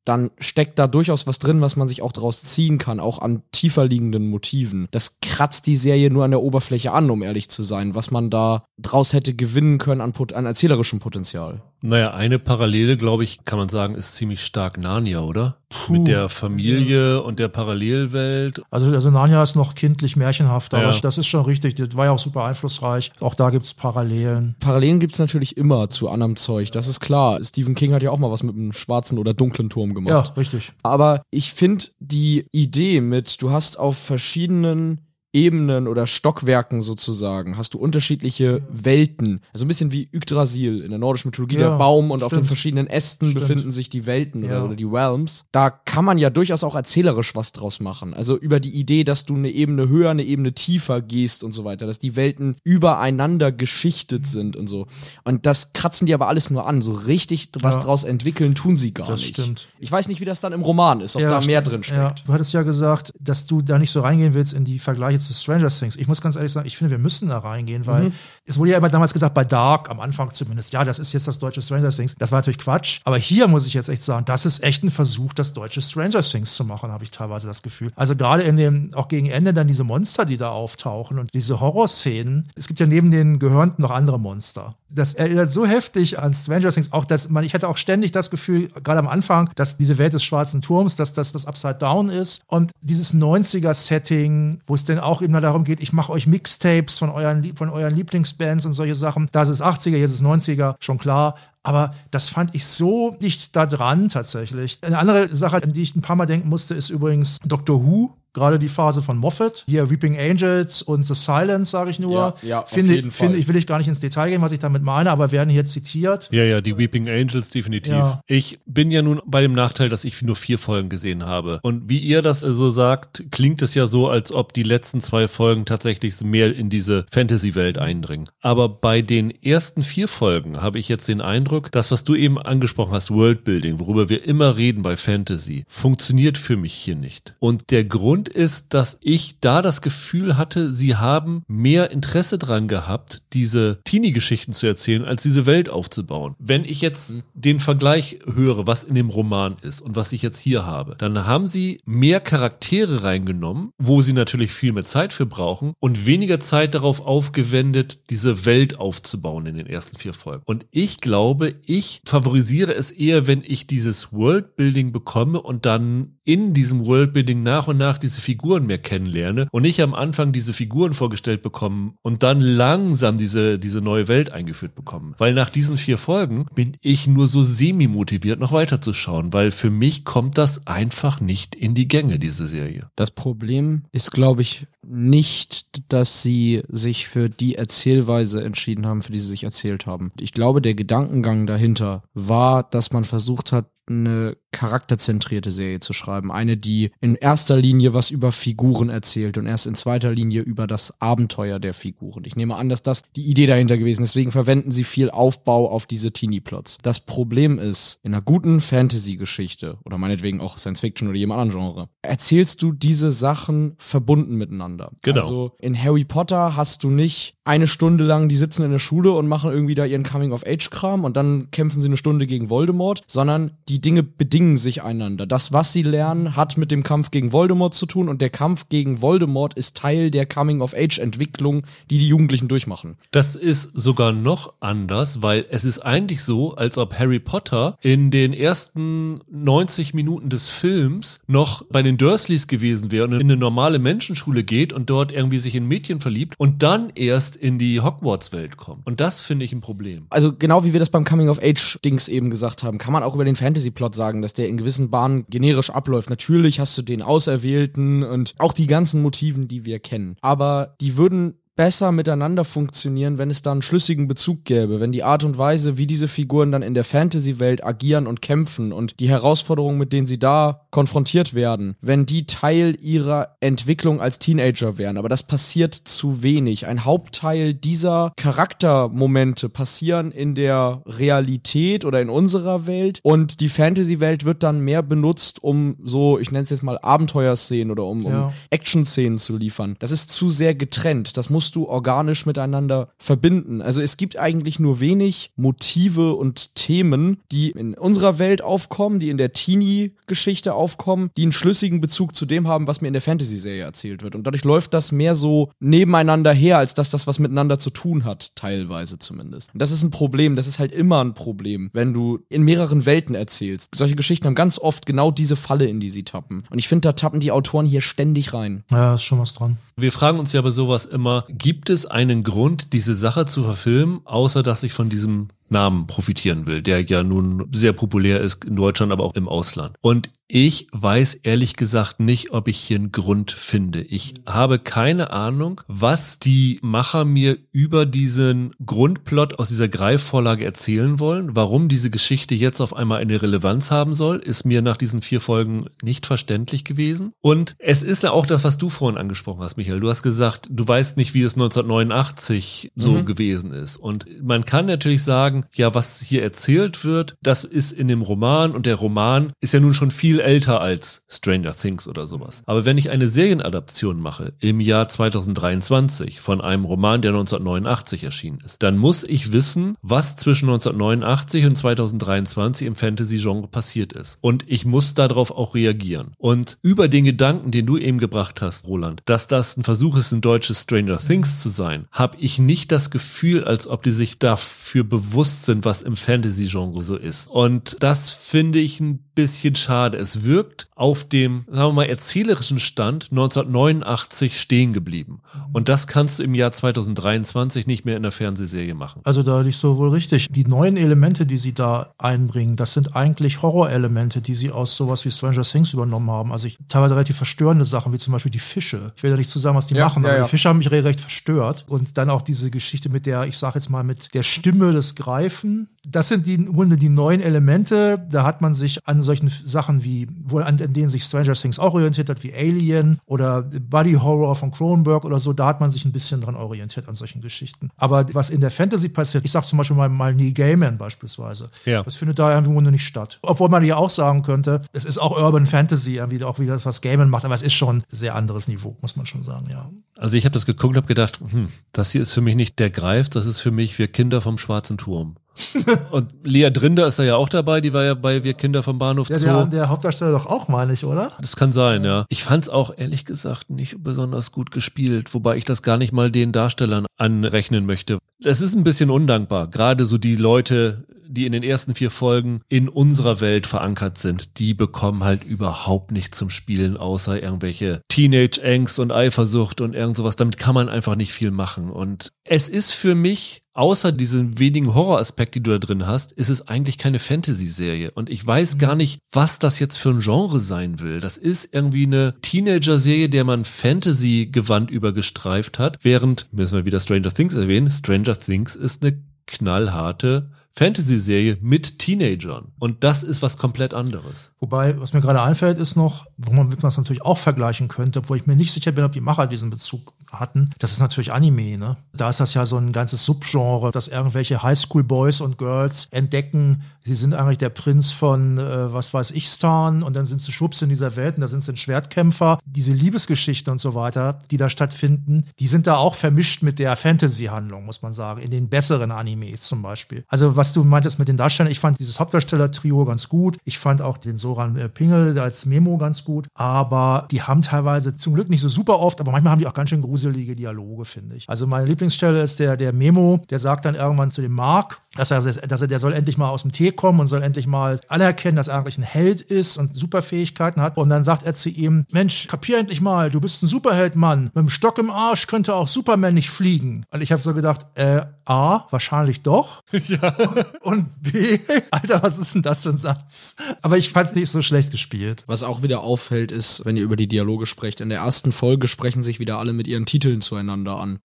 dann steckt da durchaus was drin, was man sich auch draus ziehen kann, auch an tiefer liegenden Motiven. Das kratzt die Serie nur an der Oberfläche an, um ehrlich zu sein, was man da draus hätte gewinnen können an, an erzählerischem Potenzial.
Naja, eine Parallele, glaube ich, kann man sagen, ist ziemlich stark Narnia, oder? Mit der Familie und der Parallelwelt.
Also, also Narnia ist noch kindlich märchenhaft, aber
Ja.
das ist schon richtig. Das war ja auch super einflussreich. Auch da gibt's Parallelen.
Parallelen gibt's natürlich immer zu anderem Zeug, das ist klar. Stephen King hat ja auch mal was mit einem schwarzen oder dunklen Turm
Ja,
gemacht.
richtig.
Aber ich finde die Idee mit, du hast auf verschiedenen Ebenen oder Stockwerken sozusagen, hast du unterschiedliche Welten. Also ein bisschen wie Yggdrasil in der nordischen Mythologie,
Ja,
der Baum und auf
stimmt.
den verschiedenen Ästen
Stimmt.
befinden sich die Welten
Ja.
oder, oder die Realms. Da kann man ja durchaus auch erzählerisch was draus machen. Also über die Idee, dass du eine Ebene höher, eine Ebene tiefer gehst und so weiter, dass die Welten übereinander geschichtet sind und so. Und das kratzen die aber alles nur an. So richtig was
Ja.
draus entwickeln tun sie gar
Das
nicht.
stimmt.
Ich weiß nicht, wie das dann im Roman ist, ob da mehr drin steckt.
Du hattest ja gesagt, dass du da nicht so reingehen willst in die Vergleiche zu Stranger Things. Ich muss ganz ehrlich sagen, ich finde, wir müssen da reingehen, weil
Mhm.
es wurde ja immer damals gesagt, bei Dark, am Anfang zumindest, ja, das ist jetzt das deutsche Stranger Things. Das war natürlich Quatsch. Aber hier muss ich jetzt echt sagen, das ist echt ein Versuch, das deutsche Stranger Things zu machen, habe ich teilweise das Gefühl. Also gerade in dem, auch gegen Ende dann diese Monster, die da auftauchen und diese Horrorszenen. Es gibt ja neben den Gehörnten noch andere Monster. Das erinnert so heftig an Stranger Things, auch dass man, ich hatte auch ständig das Gefühl, gerade am Anfang, dass diese Welt des schwarzen Turms, dass das das Upside Down ist und dieses 90er-Setting, wo es dann auch immer darum geht, ich mache euch Mixtapes von euren, von euren Lieblingsbands und solche Sachen. Da ist es 80er, jetzt ist es 90er, schon klar. Aber das fand ich so dicht da dran tatsächlich. Eine andere Sache, an die ich ein paar Mal denken musste, ist übrigens Doctor Who. Gerade die Phase von Moffat, hier Weeping Angels und The Silence, sage ich nur.
Ja, ja, auf
finde,
jeden Fall.
Finde, ich will ich gar nicht ins Detail gehen, was ich damit meine, aber werden hier zitiert.
Ja, ja, die Weeping Angels definitiv.
Ja.
Ich bin ja nun bei dem Nachteil, dass ich nur vier Folgen gesehen habe. Und wie ihr das so sagt, klingt es ja so, als ob die letzten zwei Folgen tatsächlich mehr in diese Fantasy-Welt eindringen. Aber bei den ersten vier Folgen habe ich jetzt den Eindruck, das, was du eben angesprochen hast, Worldbuilding, worüber wir immer reden bei Fantasy, funktioniert für mich hier nicht. Und der Grund ist, dass ich da das Gefühl hatte, sie haben mehr Interesse dran gehabt, diese Teenie-Geschichten zu erzählen, als diese Welt aufzubauen. Wenn ich jetzt den Vergleich höre, was in dem Roman ist und was ich jetzt hier habe, dann haben sie mehr Charaktere reingenommen, wo sie natürlich viel mehr Zeit für brauchen und weniger Zeit darauf aufgewendet, diese Welt aufzubauen in den ersten vier Folgen. Und ich glaube, ich favorisiere es eher, wenn ich dieses Worldbuilding bekomme und dann in diesem Worldbuilding nach und nach diese Figuren mehr kennenlerne und nicht am Anfang diese Figuren vorgestellt bekommen und dann langsam diese, diese neue Welt eingeführt bekommen. Weil nach diesen vier Folgen bin ich nur so semi-motiviert, noch weiterzuschauen, weil für mich kommt das einfach nicht in die Gänge, diese Serie.
Das Problem ist, glaube ich, nicht, dass sie sich für die Erzählweise entschieden haben, für die sie sich erzählt haben. Ich glaube, der Gedankengang dahinter war, dass man versucht hat, eine charakterzentrierte Serie zu schreiben. Eine, die in erster Linie was über Figuren erzählt und erst in zweiter Linie über das Abenteuer der Figuren. Ich nehme an, dass das die Idee dahinter gewesen ist. Deswegen verwenden sie viel Aufbau auf diese Teenie-Plots. Das Problem ist, in einer guten Fantasy-Geschichte oder meinetwegen auch Science-Fiction oder jedem anderen Genre, erzählst du diese Sachen verbunden miteinander.
Genau.
Also in Harry Potter hast du nicht eine Stunde lang, die sitzen in der Schule und machen irgendwie da ihren Coming-of-Age-Kram und dann kämpfen sie eine Stunde gegen Voldemort, sondern die Dinge bedingen sich einander. Das, was sie lernen, hat mit dem Kampf gegen Voldemort zu tun und der Kampf gegen Voldemort ist Teil der Coming-of-Age-Entwicklung, die die Jugendlichen durchmachen.
Das ist sogar noch anders, weil es ist eigentlich so, als ob Harry Potter in den ersten 90 Minuten des Films noch bei den Dursleys gewesen wäre und in eine normale Menschenschule geht und dort irgendwie sich in Mädchen verliebt und dann erst in die Hogwarts-Welt kommt. Und das finde ich ein Problem.
Also genau wie wir das beim Coming-of-Age-Dings eben gesagt haben, kann man auch über den Fantasy-Plot sagen, dass der in gewissen Bahnen generisch abläuft. Natürlich hast du den Auserwählten und auch die ganzen Motiven, die wir kennen. Aber die würden besser miteinander funktionieren, wenn es da einen schlüssigen Bezug gäbe, wenn die Art und Weise, wie diese Figuren dann in der Fantasy-Welt agieren und kämpfen und die Herausforderungen, mit denen sie da konfrontiert werden, wenn die Teil ihrer Entwicklung als Teenager wären. Aber das passiert zu wenig. Ein Hauptteil dieser Charaktermomente passieren in der Realität oder in unserer Welt und die Fantasy-Welt wird dann mehr benutzt, um so, ich nenne es jetzt mal Abenteuerszenen oder um,
Ja.
um Action-Szenen zu liefern. Das ist zu sehr getrennt. Das musst du organisch miteinander verbinden. Also es gibt eigentlich nur wenig Motive und Themen, die in unserer Welt aufkommen, die in der Teenie-Geschichte aufkommen, die einen schlüssigen Bezug zu dem haben, was mir in der Fantasy-Serie erzählt wird. Und dadurch läuft das mehr so nebeneinander her, als dass das was miteinander zu tun hat, teilweise zumindest. Und das ist ein Problem, das ist halt immer ein Problem, wenn du in mehreren Welten erzählst. Solche Geschichten haben ganz oft genau diese Falle, in die sie tappen. Und ich finde, da tappen die Autoren hier ständig rein.
Ja, ist schon was dran.
Wir fragen uns ja bei sowas immer, gibt es einen Grund, diese Sache zu verfilmen, außer dass ich von diesem Namen profitieren will, der ja nun sehr populär ist in Deutschland, aber auch im Ausland. Und ich weiß ehrlich gesagt nicht, ob ich hier einen Grund finde. Ich habe keine Ahnung, was die Macher mir über diesen Grundplot aus dieser Greifvorlage erzählen wollen. Warum diese Geschichte jetzt auf einmal eine Relevanz haben soll, ist mir nach diesen vier Folgen nicht verständlich gewesen. Und es ist ja auch das, was du vorhin angesprochen hast, Michael. Du hast gesagt, du weißt nicht, wie es 1989 so
Mhm.
gewesen ist. Und man kann natürlich sagen, ja, was hier erzählt wird, das ist in dem Roman und der Roman ist ja nun schon viel älter als Stranger Things oder sowas. Aber wenn ich eine Serienadaption mache im Jahr 2023 von einem Roman, der 1989 erschienen ist, dann muss ich wissen, was zwischen 1989 und 2023 im Fantasy-Genre passiert ist. Und ich muss darauf auch reagieren. Und über den Gedanken, den du eben gebracht hast, Roland, dass das ein Versuch ist, ein deutsches Stranger Things zu sein, habe ich nicht das Gefühl, als ob die sich dafür bewusst sind, was im Fantasy-Genre so ist. Und das finde ich ein bisschen schade. Es wirkt auf dem, sagen wir mal, erzählerischen Stand 1989 stehen geblieben. Und das kannst du im Jahr 2023 nicht mehr in der Fernsehserie machen.
Also da liegst du wohl richtig. Die neuen Elemente, die sie da einbringen, das sind eigentlich Horrorelemente, die sie aus sowas wie Stranger Things übernommen haben. Also ich, teilweise relativ verstörende Sachen, wie zum Beispiel die Fische. Ich will ja nicht zu sagen, was die
Ja,
machen,
ja,
aber
ja.
die Fische haben mich re- recht verstört. Und dann auch diese Geschichte mit der, ich sage jetzt mal, mit der Stimme des Greifen. Das sind die, im Grunde die neuen Elemente. Da hat man sich an solchen Sachen wie, wohl an, an denen sich Stranger Things auch orientiert hat, wie Alien oder Body Horror von Cronenberg oder so, da hat man sich ein bisschen dran orientiert an solchen Geschichten. Aber was in der Fantasy passiert, ich sag zum Beispiel mal, mal Neil Gaiman beispielsweise,
Ja.
das findet da irgendwie im Grunde nicht statt. Obwohl man ja auch sagen könnte, es ist auch Urban Fantasy, irgendwie auch wieder das, was Gaiman macht, aber es ist schon ein sehr anderes Niveau, muss man schon sagen, ja.
Also ich habe das geguckt und habe gedacht, hm, das hier ist für mich nicht der Greif, das ist für mich Wir Kinder vom Schwarzen Turm. *laughs* und Lea Drinder ist da ja auch dabei, die war ja bei Wir Kinder vom Bahnhof
Der,
Zoo.
der, der Hauptdarsteller doch auch, meine ich, oder?
Das kann sein, ja. Ich fand's auch ehrlich gesagt nicht besonders gut gespielt, wobei ich das gar nicht mal den Darstellern anrechnen möchte. Das ist ein bisschen undankbar, gerade so die Leute die in den ersten vier Folgen in unserer Welt verankert sind, die bekommen halt überhaupt nichts zum Spielen, außer irgendwelche Teenage-Angst und Eifersucht und irgend sowas. Damit kann man einfach nicht viel machen. Und es ist für mich außer diesen wenigen Horroraspekt, die du da drin hast, ist es eigentlich keine Fantasy-Serie. Und ich weiß gar nicht, was das jetzt für ein Genre sein will. Das ist irgendwie eine Teenager-Serie, der man Fantasy-Gewand übergestreift hat, während, müssen wir wieder Stranger Things erwähnen, Stranger Things ist eine knallharte Fantasy-Serie mit Teenagern. Und das ist was komplett anderes.
Wobei, was mir gerade einfällt, ist noch, wo man das natürlich auch vergleichen könnte, obwohl ich mir nicht sicher bin, ob die Macher diesen Bezug hatten. Das ist natürlich Anime, ne? Da ist das ja so ein ganzes Subgenre, dass irgendwelche Highschool-Boys und Girls entdecken, sie sind eigentlich der Prinz von, äh, was weiß ich, Stan und dann sind sie schwupps in dieser Welt und da sind sie ein Schwertkämpfer. Diese Liebesgeschichten und so weiter, die da stattfinden, die sind da auch vermischt mit der Fantasy-Handlung, muss man sagen, in den besseren Animes zum Beispiel. Also was du meintest mit den Darstellern, ich fand dieses Hauptdarsteller-Trio ganz gut. Ich fand auch den Soran äh, Pingel als Memo ganz gut. Aber die haben teilweise zum Glück nicht so super oft, aber manchmal haben die auch ganz schön gruselige Dialoge, finde ich. Also meine Lieblingsstelle ist der, der Memo, der sagt dann irgendwann zu dem Mark, dass er, dass er, der soll endlich mal aus dem Tee kommen und soll endlich mal anerkennen, dass er eigentlich ein Held ist und Superfähigkeiten hat. Und dann sagt er zu ihm, Mensch, kapier endlich mal, du bist ein Superheld, Mann. Mit dem Stock im Arsch könnte auch Superman nicht fliegen. Und ich habe so gedacht, äh, A, wahrscheinlich doch. *laughs* Ja. Und B, Alter, was ist denn das für ein Satz? Aber ich fand es nicht so schlecht gespielt.
Was auch wieder auffällt, ist, wenn ihr über die Dialoge sprecht, in der ersten Folge sprechen sich wieder alle mit ihren Titeln zueinander an.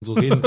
So reden,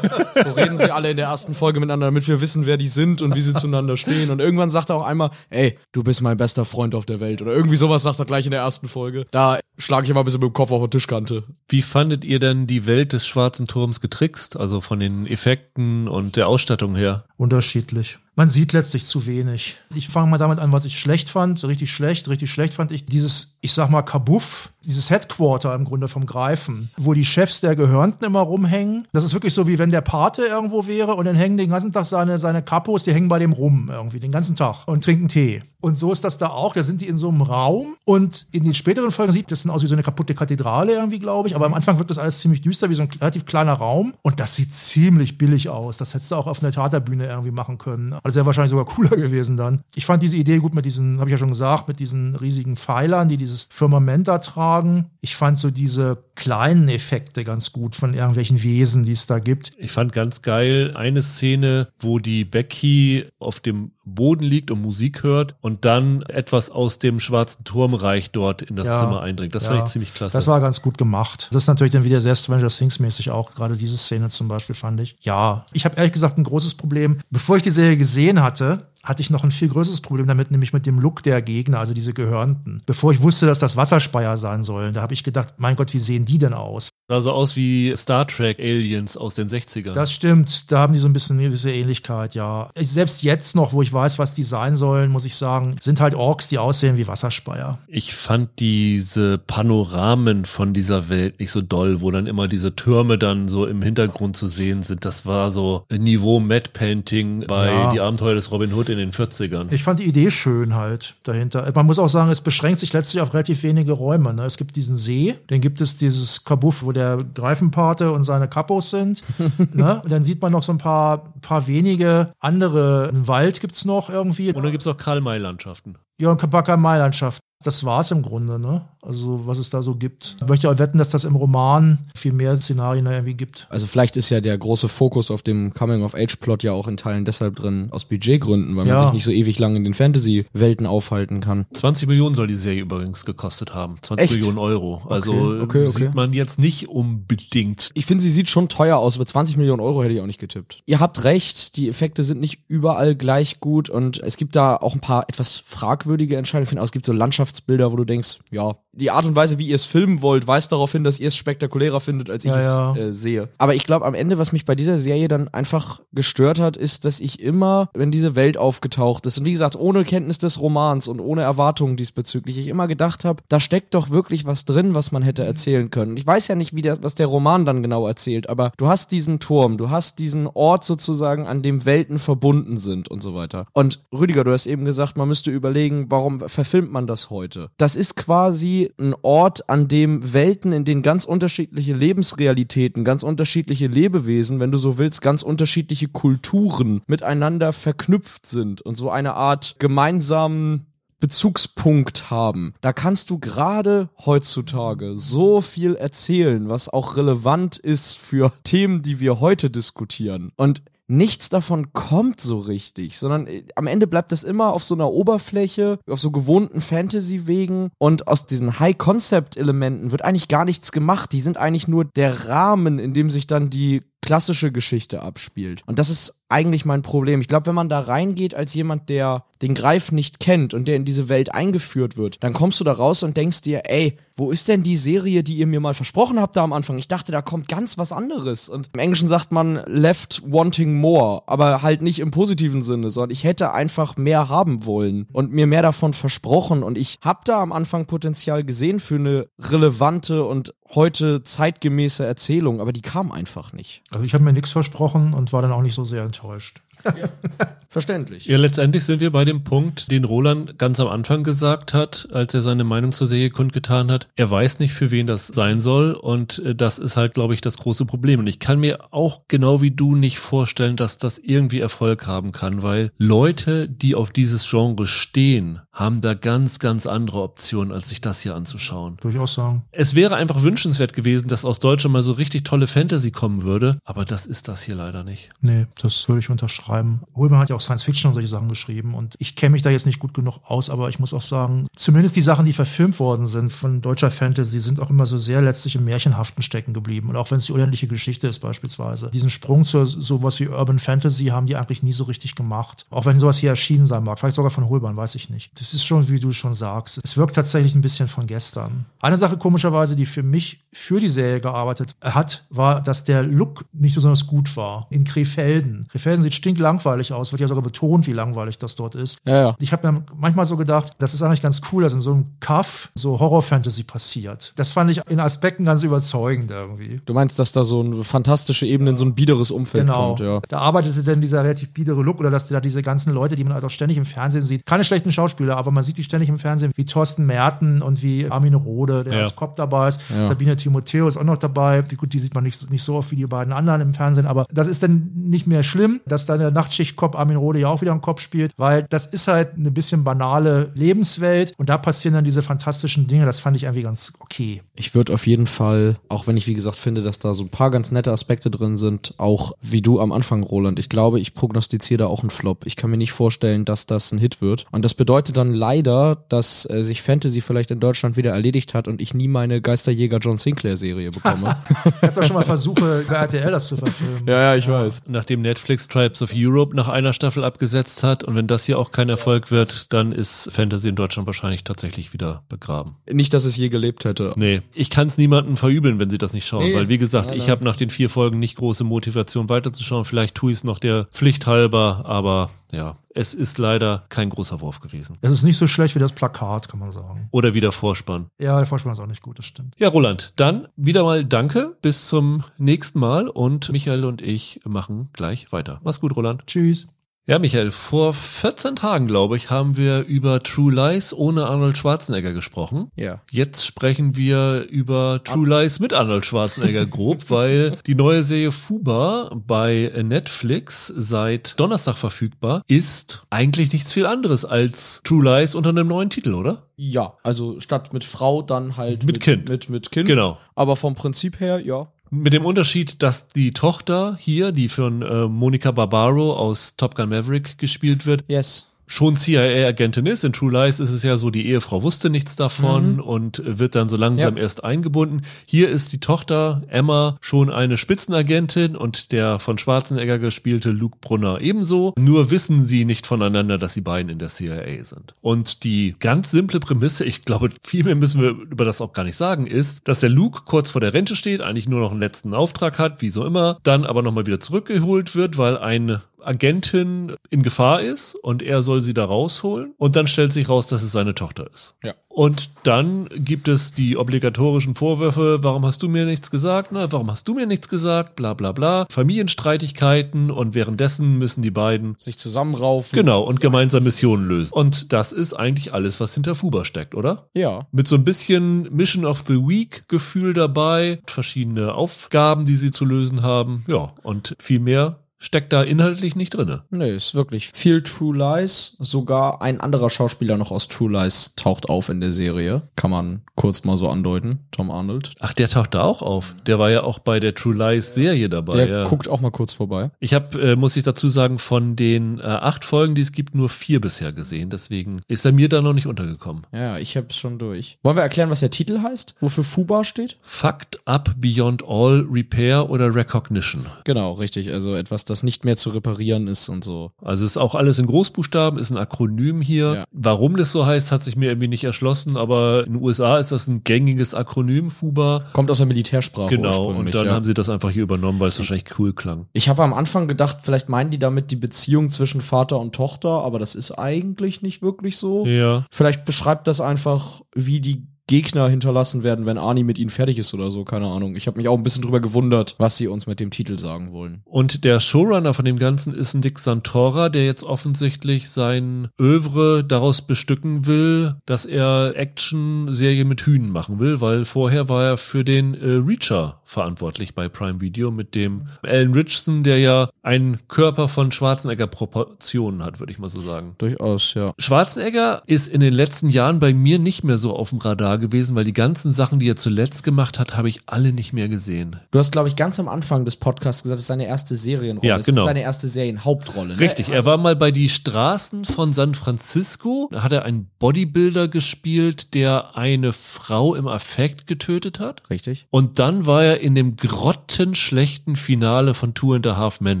so reden sie alle in der ersten Folge miteinander, damit wir wissen, wer die sind und wie sie zueinander stehen. Und irgendwann sagt er auch einmal, ey, du bist mein bester Freund auf der Welt. Oder irgendwie sowas sagt er gleich in der ersten Folge. Da schlage ich immer ein bisschen mit dem Kopf auf die Tischkante.
Wie fandet ihr denn die Welt des Schwarzen Turms getrickst? Also von den Effekten und der Ausstattung her?
Unterschiedlich man sieht letztlich zu wenig. Ich fange mal damit an, was ich schlecht fand. So richtig schlecht, richtig schlecht fand ich dieses, ich sag mal, Kabuff, dieses Headquarter im Grunde vom Greifen, wo die Chefs der Gehörnten immer rumhängen. Das ist wirklich so, wie wenn der Pate irgendwo wäre und dann hängen den ganzen Tag seine, seine Kapos, die hängen bei dem rum irgendwie, den ganzen Tag und trinken Tee. Und so ist das da auch. Da sind die in so einem Raum und in den späteren Folgen sieht das dann aus wie so eine kaputte Kathedrale irgendwie, glaube ich. Aber am Anfang wirkt das alles ziemlich düster, wie so ein relativ kleiner Raum. Und das sieht ziemlich billig aus. Das hättest du auch auf einer Theaterbühne irgendwie machen können. Also wäre wahrscheinlich sogar *laughs* cooler gewesen dann. Ich fand diese Idee gut mit diesen, habe ich ja schon gesagt, mit diesen riesigen Pfeilern, die dieses Firmament da tragen. Ich fand so diese kleinen Effekte ganz gut von irgendwelchen Wesen, die es da gibt.
Ich fand ganz geil eine Szene, wo die Becky auf dem Boden liegt und Musik hört und dann etwas aus dem schwarzen Turmreich dort in das ja, Zimmer eindringt. Das ja, fand ich ziemlich klasse.
Das war ganz gut gemacht. Das ist natürlich dann wieder sehr Stranger Things mäßig auch. Gerade diese Szene zum Beispiel fand ich. Ja, ich habe ehrlich gesagt ein großes Problem. Bevor ich die Serie gesehen hatte, hatte ich noch ein viel größeres Problem damit, nämlich mit dem Look der Gegner, also diese Gehörnten. Bevor ich wusste, dass das Wasserspeier sein sollen, da habe ich gedacht, mein Gott, wie sehen die denn aus?
Sah so aus wie Star Trek Aliens aus den 60ern.
Das stimmt, da haben die so ein bisschen eine gewisse Ähnlichkeit, ja. Selbst jetzt noch, wo ich weiß, was die sein sollen, muss ich sagen, sind halt Orks, die aussehen wie Wasserspeier.
Ich fand diese Panoramen von dieser Welt nicht so doll, wo dann immer diese Türme dann so im Hintergrund zu sehen sind. Das war so Niveau Matte Painting bei ja. Die Abenteuer des Robin Hood in den 40ern.
Ich fand die Idee schön halt dahinter. Man muss auch sagen, es beschränkt sich letztlich auf relativ wenige Räume. Ne? Es gibt diesen See, dann gibt es dieses Kabuff, wo der Greifenpate und seine Kapos sind. *laughs* ne? Und dann sieht man noch so ein paar, paar wenige andere. Einen Wald gibt es noch irgendwie.
Und dann gibt es noch Karl-May-Landschaften.
Ja, und Karl-May-Landschaften. Das war's im Grunde, ne? Also, was es da so gibt. Ich möchte auch wetten, dass das im Roman viel mehr Szenarien irgendwie gibt.
Also, vielleicht ist ja der große Fokus auf dem Coming-of-Age-Plot ja auch in Teilen deshalb drin, aus Budgetgründen, weil ja. man sich nicht so ewig lang in den Fantasy-Welten aufhalten kann.
20 Millionen soll die Serie übrigens gekostet haben. 20 Echt? Millionen Euro. Also, okay, okay, okay. sieht man jetzt nicht unbedingt.
Ich finde, sie sieht schon teuer aus, aber 20 Millionen Euro hätte ich auch nicht getippt. Ihr habt recht, die Effekte sind nicht überall gleich gut und es gibt da auch ein paar etwas fragwürdige Entscheidungen. Ich finde auch, es gibt so Landschafts Landschaftsbilder, wo du denkst, ja, die Art und Weise, wie ihr es filmen wollt, weist darauf hin, dass ihr es spektakulärer findet, als ich ja, ja. es äh, sehe. Aber ich glaube, am Ende, was mich bei dieser Serie dann einfach gestört hat, ist, dass ich immer, wenn diese Welt aufgetaucht ist, und wie gesagt, ohne Kenntnis des Romans und ohne Erwartungen diesbezüglich, ich immer gedacht habe, da steckt doch wirklich was drin, was man hätte erzählen können. Ich weiß ja nicht, wie der, was der Roman dann genau erzählt, aber du hast diesen Turm, du hast diesen Ort sozusagen, an dem Welten verbunden sind und so weiter. Und Rüdiger, du hast eben gesagt, man müsste überlegen, warum verfilmt man das heute? Das ist quasi Ein Ort, an dem Welten, in denen ganz unterschiedliche Lebensrealitäten, ganz unterschiedliche Lebewesen, wenn du so willst, ganz unterschiedliche Kulturen miteinander verknüpft sind und so eine Art gemeinsamen Bezugspunkt haben. Da kannst du gerade heutzutage so viel erzählen, was auch relevant ist für Themen, die wir heute diskutieren. Und nichts davon kommt so richtig, sondern äh, am Ende bleibt das immer auf so einer Oberfläche, auf so gewohnten Fantasy-Wegen und aus diesen High-Concept-Elementen wird eigentlich gar nichts gemacht. Die sind eigentlich nur der Rahmen, in dem sich dann die klassische Geschichte abspielt. Und das ist eigentlich mein Problem. Ich glaube, wenn man da reingeht als jemand, der den Greif nicht kennt und der in diese Welt eingeführt wird, dann kommst du da raus und denkst dir, ey, wo ist denn die Serie, die ihr mir mal versprochen habt da am Anfang? Ich dachte, da kommt ganz was anderes. Und im Englischen sagt man left wanting more, aber halt nicht im positiven Sinne, sondern ich hätte einfach mehr haben wollen und mir mehr davon versprochen. Und ich habe da am Anfang Potenzial gesehen für eine relevante und heute zeitgemäße Erzählung, aber die kam einfach nicht.
Also ich habe mir nichts versprochen und war dann auch nicht so sehr enttäuscht.
Ja. *laughs* Verständlich.
Ja, letztendlich sind wir bei dem Punkt, den Roland ganz am Anfang gesagt hat, als er seine Meinung zur Serie kundgetan hat. Er weiß nicht, für wen das sein soll und äh, das ist halt, glaube ich, das große Problem. Und ich kann mir auch genau wie du nicht vorstellen, dass das irgendwie Erfolg haben kann, weil Leute, die auf dieses Genre stehen, haben da ganz, ganz andere Optionen, als sich das hier anzuschauen.
Durchaus sagen.
Es wäre einfach wünschenswert gewesen, dass aus Deutschland mal so richtig tolle Fantasy kommen würde, aber das ist das hier leider nicht.
Nee, das würde ich unterschreiben. Holman hat ja auch Science Fiction und solche Sachen geschrieben. Und ich kenne mich da jetzt nicht gut genug aus, aber ich muss auch sagen, zumindest die Sachen, die verfilmt worden sind von deutscher Fantasy, sind auch immer so sehr letztlich im Märchenhaften stecken geblieben. Und auch wenn es die unendliche Geschichte ist beispielsweise. Diesen Sprung zu sowas wie Urban Fantasy haben die eigentlich nie so richtig gemacht. Auch wenn sowas hier erschienen sein mag. Vielleicht sogar von Holbein, weiß ich nicht. Das ist schon, wie du schon sagst. Es wirkt tatsächlich ein bisschen von gestern. Eine Sache komischerweise, die für mich für die Serie gearbeitet hat, war, dass der Look nicht besonders gut war. In Krefelden. Krefelden sieht stinklangweilig aus, wird ja sogar betont wie langweilig das dort ist.
Ja, ja.
Ich habe mir manchmal so gedacht, das ist eigentlich ganz cool, dass in so einem Kaff so Horror-Fantasy passiert. Das fand ich in Aspekten ganz überzeugend irgendwie.
Du meinst, dass da so eine fantastische Ebene in so ein biederes Umfeld
genau.
kommt, ja.
Da arbeitete denn dieser relativ biedere Look oder dass da diese ganzen Leute, die man halt auch ständig im Fernsehen sieht, keine schlechten Schauspieler, aber man sieht die ständig im Fernsehen, wie Thorsten Merten und wie Armin Rode, der ja. als Kopf dabei ist. Ja. Sabine Timoteo ist auch noch dabei. Gut, die sieht man nicht, nicht so oft wie die beiden anderen im Fernsehen, aber das ist dann nicht mehr schlimm, dass da der Nachtschichtkopf Armin Rode ja auch wieder im Kopf spielt, weil das ist halt eine bisschen banale Lebenswelt und da passieren dann diese fantastischen Dinge. Das fand ich irgendwie ganz okay.
Ich würde auf jeden Fall, auch wenn ich wie gesagt finde, dass da so ein paar ganz nette Aspekte drin sind, auch wie du am Anfang, Roland. Ich glaube, ich prognostiziere da auch einen Flop. Ich kann mir nicht vorstellen, dass das ein Hit wird. Und das bedeutet dann leider, dass äh, sich Fantasy vielleicht in Deutschland wieder erledigt hat und ich nie meine Geisterjäger John Sinclair Serie bekomme. *laughs*
ich habe doch schon mal Versuche bei RTL das zu verfilmen.
Ja, ja, ich ja. weiß.
Nachdem Netflix Tribes of Europe nach einer Staffel abgesetzt hat und wenn das hier auch kein Erfolg wird, dann ist Fantasy in Deutschland wahrscheinlich tatsächlich wieder begraben.
Nicht, dass es je gelebt hätte.
Nee, ich kann es niemandem verübeln, wenn sie das nicht schauen, nee. weil wie gesagt, nein, ich habe nach den vier Folgen nicht große Motivation weiterzuschauen. Vielleicht tue ich es noch der Pflicht halber, aber ja, es ist leider kein großer Wurf gewesen.
Es ist nicht so schlecht wie das Plakat, kann man sagen.
Oder wie der Vorspann.
Ja, der Vorspann ist auch nicht gut, das stimmt.
Ja, Roland, dann wieder mal danke, bis zum nächsten Mal und Michael und ich machen gleich weiter. Mach's gut, Roland.
Tschüss.
Ja, Michael, vor 14 Tagen, glaube ich, haben wir über True Lies ohne Arnold Schwarzenegger gesprochen.
Ja.
Jetzt sprechen wir über True Lies mit Arnold Schwarzenegger *laughs* grob, weil die neue Serie Fuba bei Netflix seit Donnerstag verfügbar ist eigentlich nichts viel anderes als True Lies unter einem neuen Titel, oder?
Ja, also statt mit Frau dann halt
mit, mit Kind.
Mit, mit Kind.
Genau.
Aber vom Prinzip her, ja.
Mit dem Unterschied, dass die Tochter hier, die von äh, Monica Barbaro aus Top Gun Maverick gespielt wird,
yes
schon CIA-Agentin ist. In True Lies ist es ja so, die Ehefrau wusste nichts davon mhm. und wird dann so langsam ja. erst eingebunden. Hier ist die Tochter Emma schon eine Spitzenagentin und der von Schwarzenegger gespielte Luke Brunner ebenso. Nur wissen sie nicht voneinander, dass sie beiden in der CIA sind. Und die ganz simple Prämisse, ich glaube, viel mehr müssen wir über das auch gar nicht sagen, ist, dass der Luke kurz vor der Rente steht, eigentlich nur noch einen letzten Auftrag hat, wie so immer, dann aber nochmal wieder zurückgeholt wird, weil ein Agentin in Gefahr ist und er soll sie da rausholen. Und dann stellt sich raus, dass es seine Tochter ist.
Ja.
Und dann gibt es die obligatorischen Vorwürfe, warum hast du mir nichts gesagt? Na, warum hast du mir nichts gesagt? Bla bla bla. Familienstreitigkeiten und währenddessen müssen die beiden
Sich zusammenraufen.
genau und gemeinsam Missionen lösen. Und das ist eigentlich alles, was hinter Fuba steckt, oder?
Ja.
Mit so ein bisschen Mission of the Week Gefühl dabei, verschiedene Aufgaben, die sie zu lösen haben. Ja, und viel mehr steckt da inhaltlich nicht drinne.
Nee, ist wirklich viel True Lies. Sogar ein anderer Schauspieler noch aus True Lies taucht auf in der Serie. Kann man kurz mal so andeuten. Tom Arnold.
Ach, der taucht da auch auf. Der war ja auch bei der True Lies Serie dabei.
Der
ja.
guckt auch mal kurz vorbei.
Ich habe, äh, muss ich dazu sagen, von den äh, acht Folgen, die es gibt, nur vier bisher gesehen. Deswegen ist er mir da noch nicht untergekommen.
Ja, ich hab's schon durch. Wollen wir erklären, was der Titel heißt? Wofür FUBA steht?
Fucked up beyond all repair oder recognition.
Genau, richtig. Also etwas, das nicht mehr zu reparieren ist und so.
Also ist auch alles in Großbuchstaben, ist ein Akronym hier.
Ja.
Warum das so heißt, hat sich mir irgendwie nicht erschlossen, aber in den USA ist das ein gängiges Akronym, FUBA.
Kommt aus der Militärsprache
Genau, und dann
ja.
haben sie das einfach hier übernommen, weil es wahrscheinlich cool klang.
Ich habe am Anfang gedacht, vielleicht meinen die damit die Beziehung zwischen Vater und Tochter, aber das ist eigentlich nicht wirklich so.
Ja.
Vielleicht beschreibt das einfach, wie die Gegner hinterlassen werden, wenn Arnie mit ihnen fertig ist oder so, keine Ahnung. Ich habe mich auch ein bisschen drüber gewundert, was sie uns mit dem Titel sagen wollen.
Und der Showrunner von dem Ganzen ist ein Dick Santora, der jetzt offensichtlich sein Övre daraus bestücken will, dass er Action-Serie mit Hühnen machen will, weil vorher war er für den äh, Reacher verantwortlich bei Prime Video mit dem Alan Richardson, der ja einen Körper von Schwarzenegger-Proportionen hat, würde ich mal so sagen.
Durchaus, ja.
Schwarzenegger ist in den letzten Jahren bei mir nicht mehr so auf dem Radar gewesen, weil die ganzen Sachen, die er zuletzt gemacht hat, habe ich alle nicht mehr gesehen.
Du hast, glaube ich, ganz am Anfang des Podcasts gesagt, es ist seine erste Serienrolle.
Ja,
Es
genau.
ist seine erste Serienhauptrolle. Ne?
Richtig, er war mal bei die Straßen von San Francisco. Da hat er einen Bodybuilder gespielt, der eine Frau im Affekt getötet hat.
Richtig.
Und dann war er in dem grottenschlechten Finale von Two and a Half Men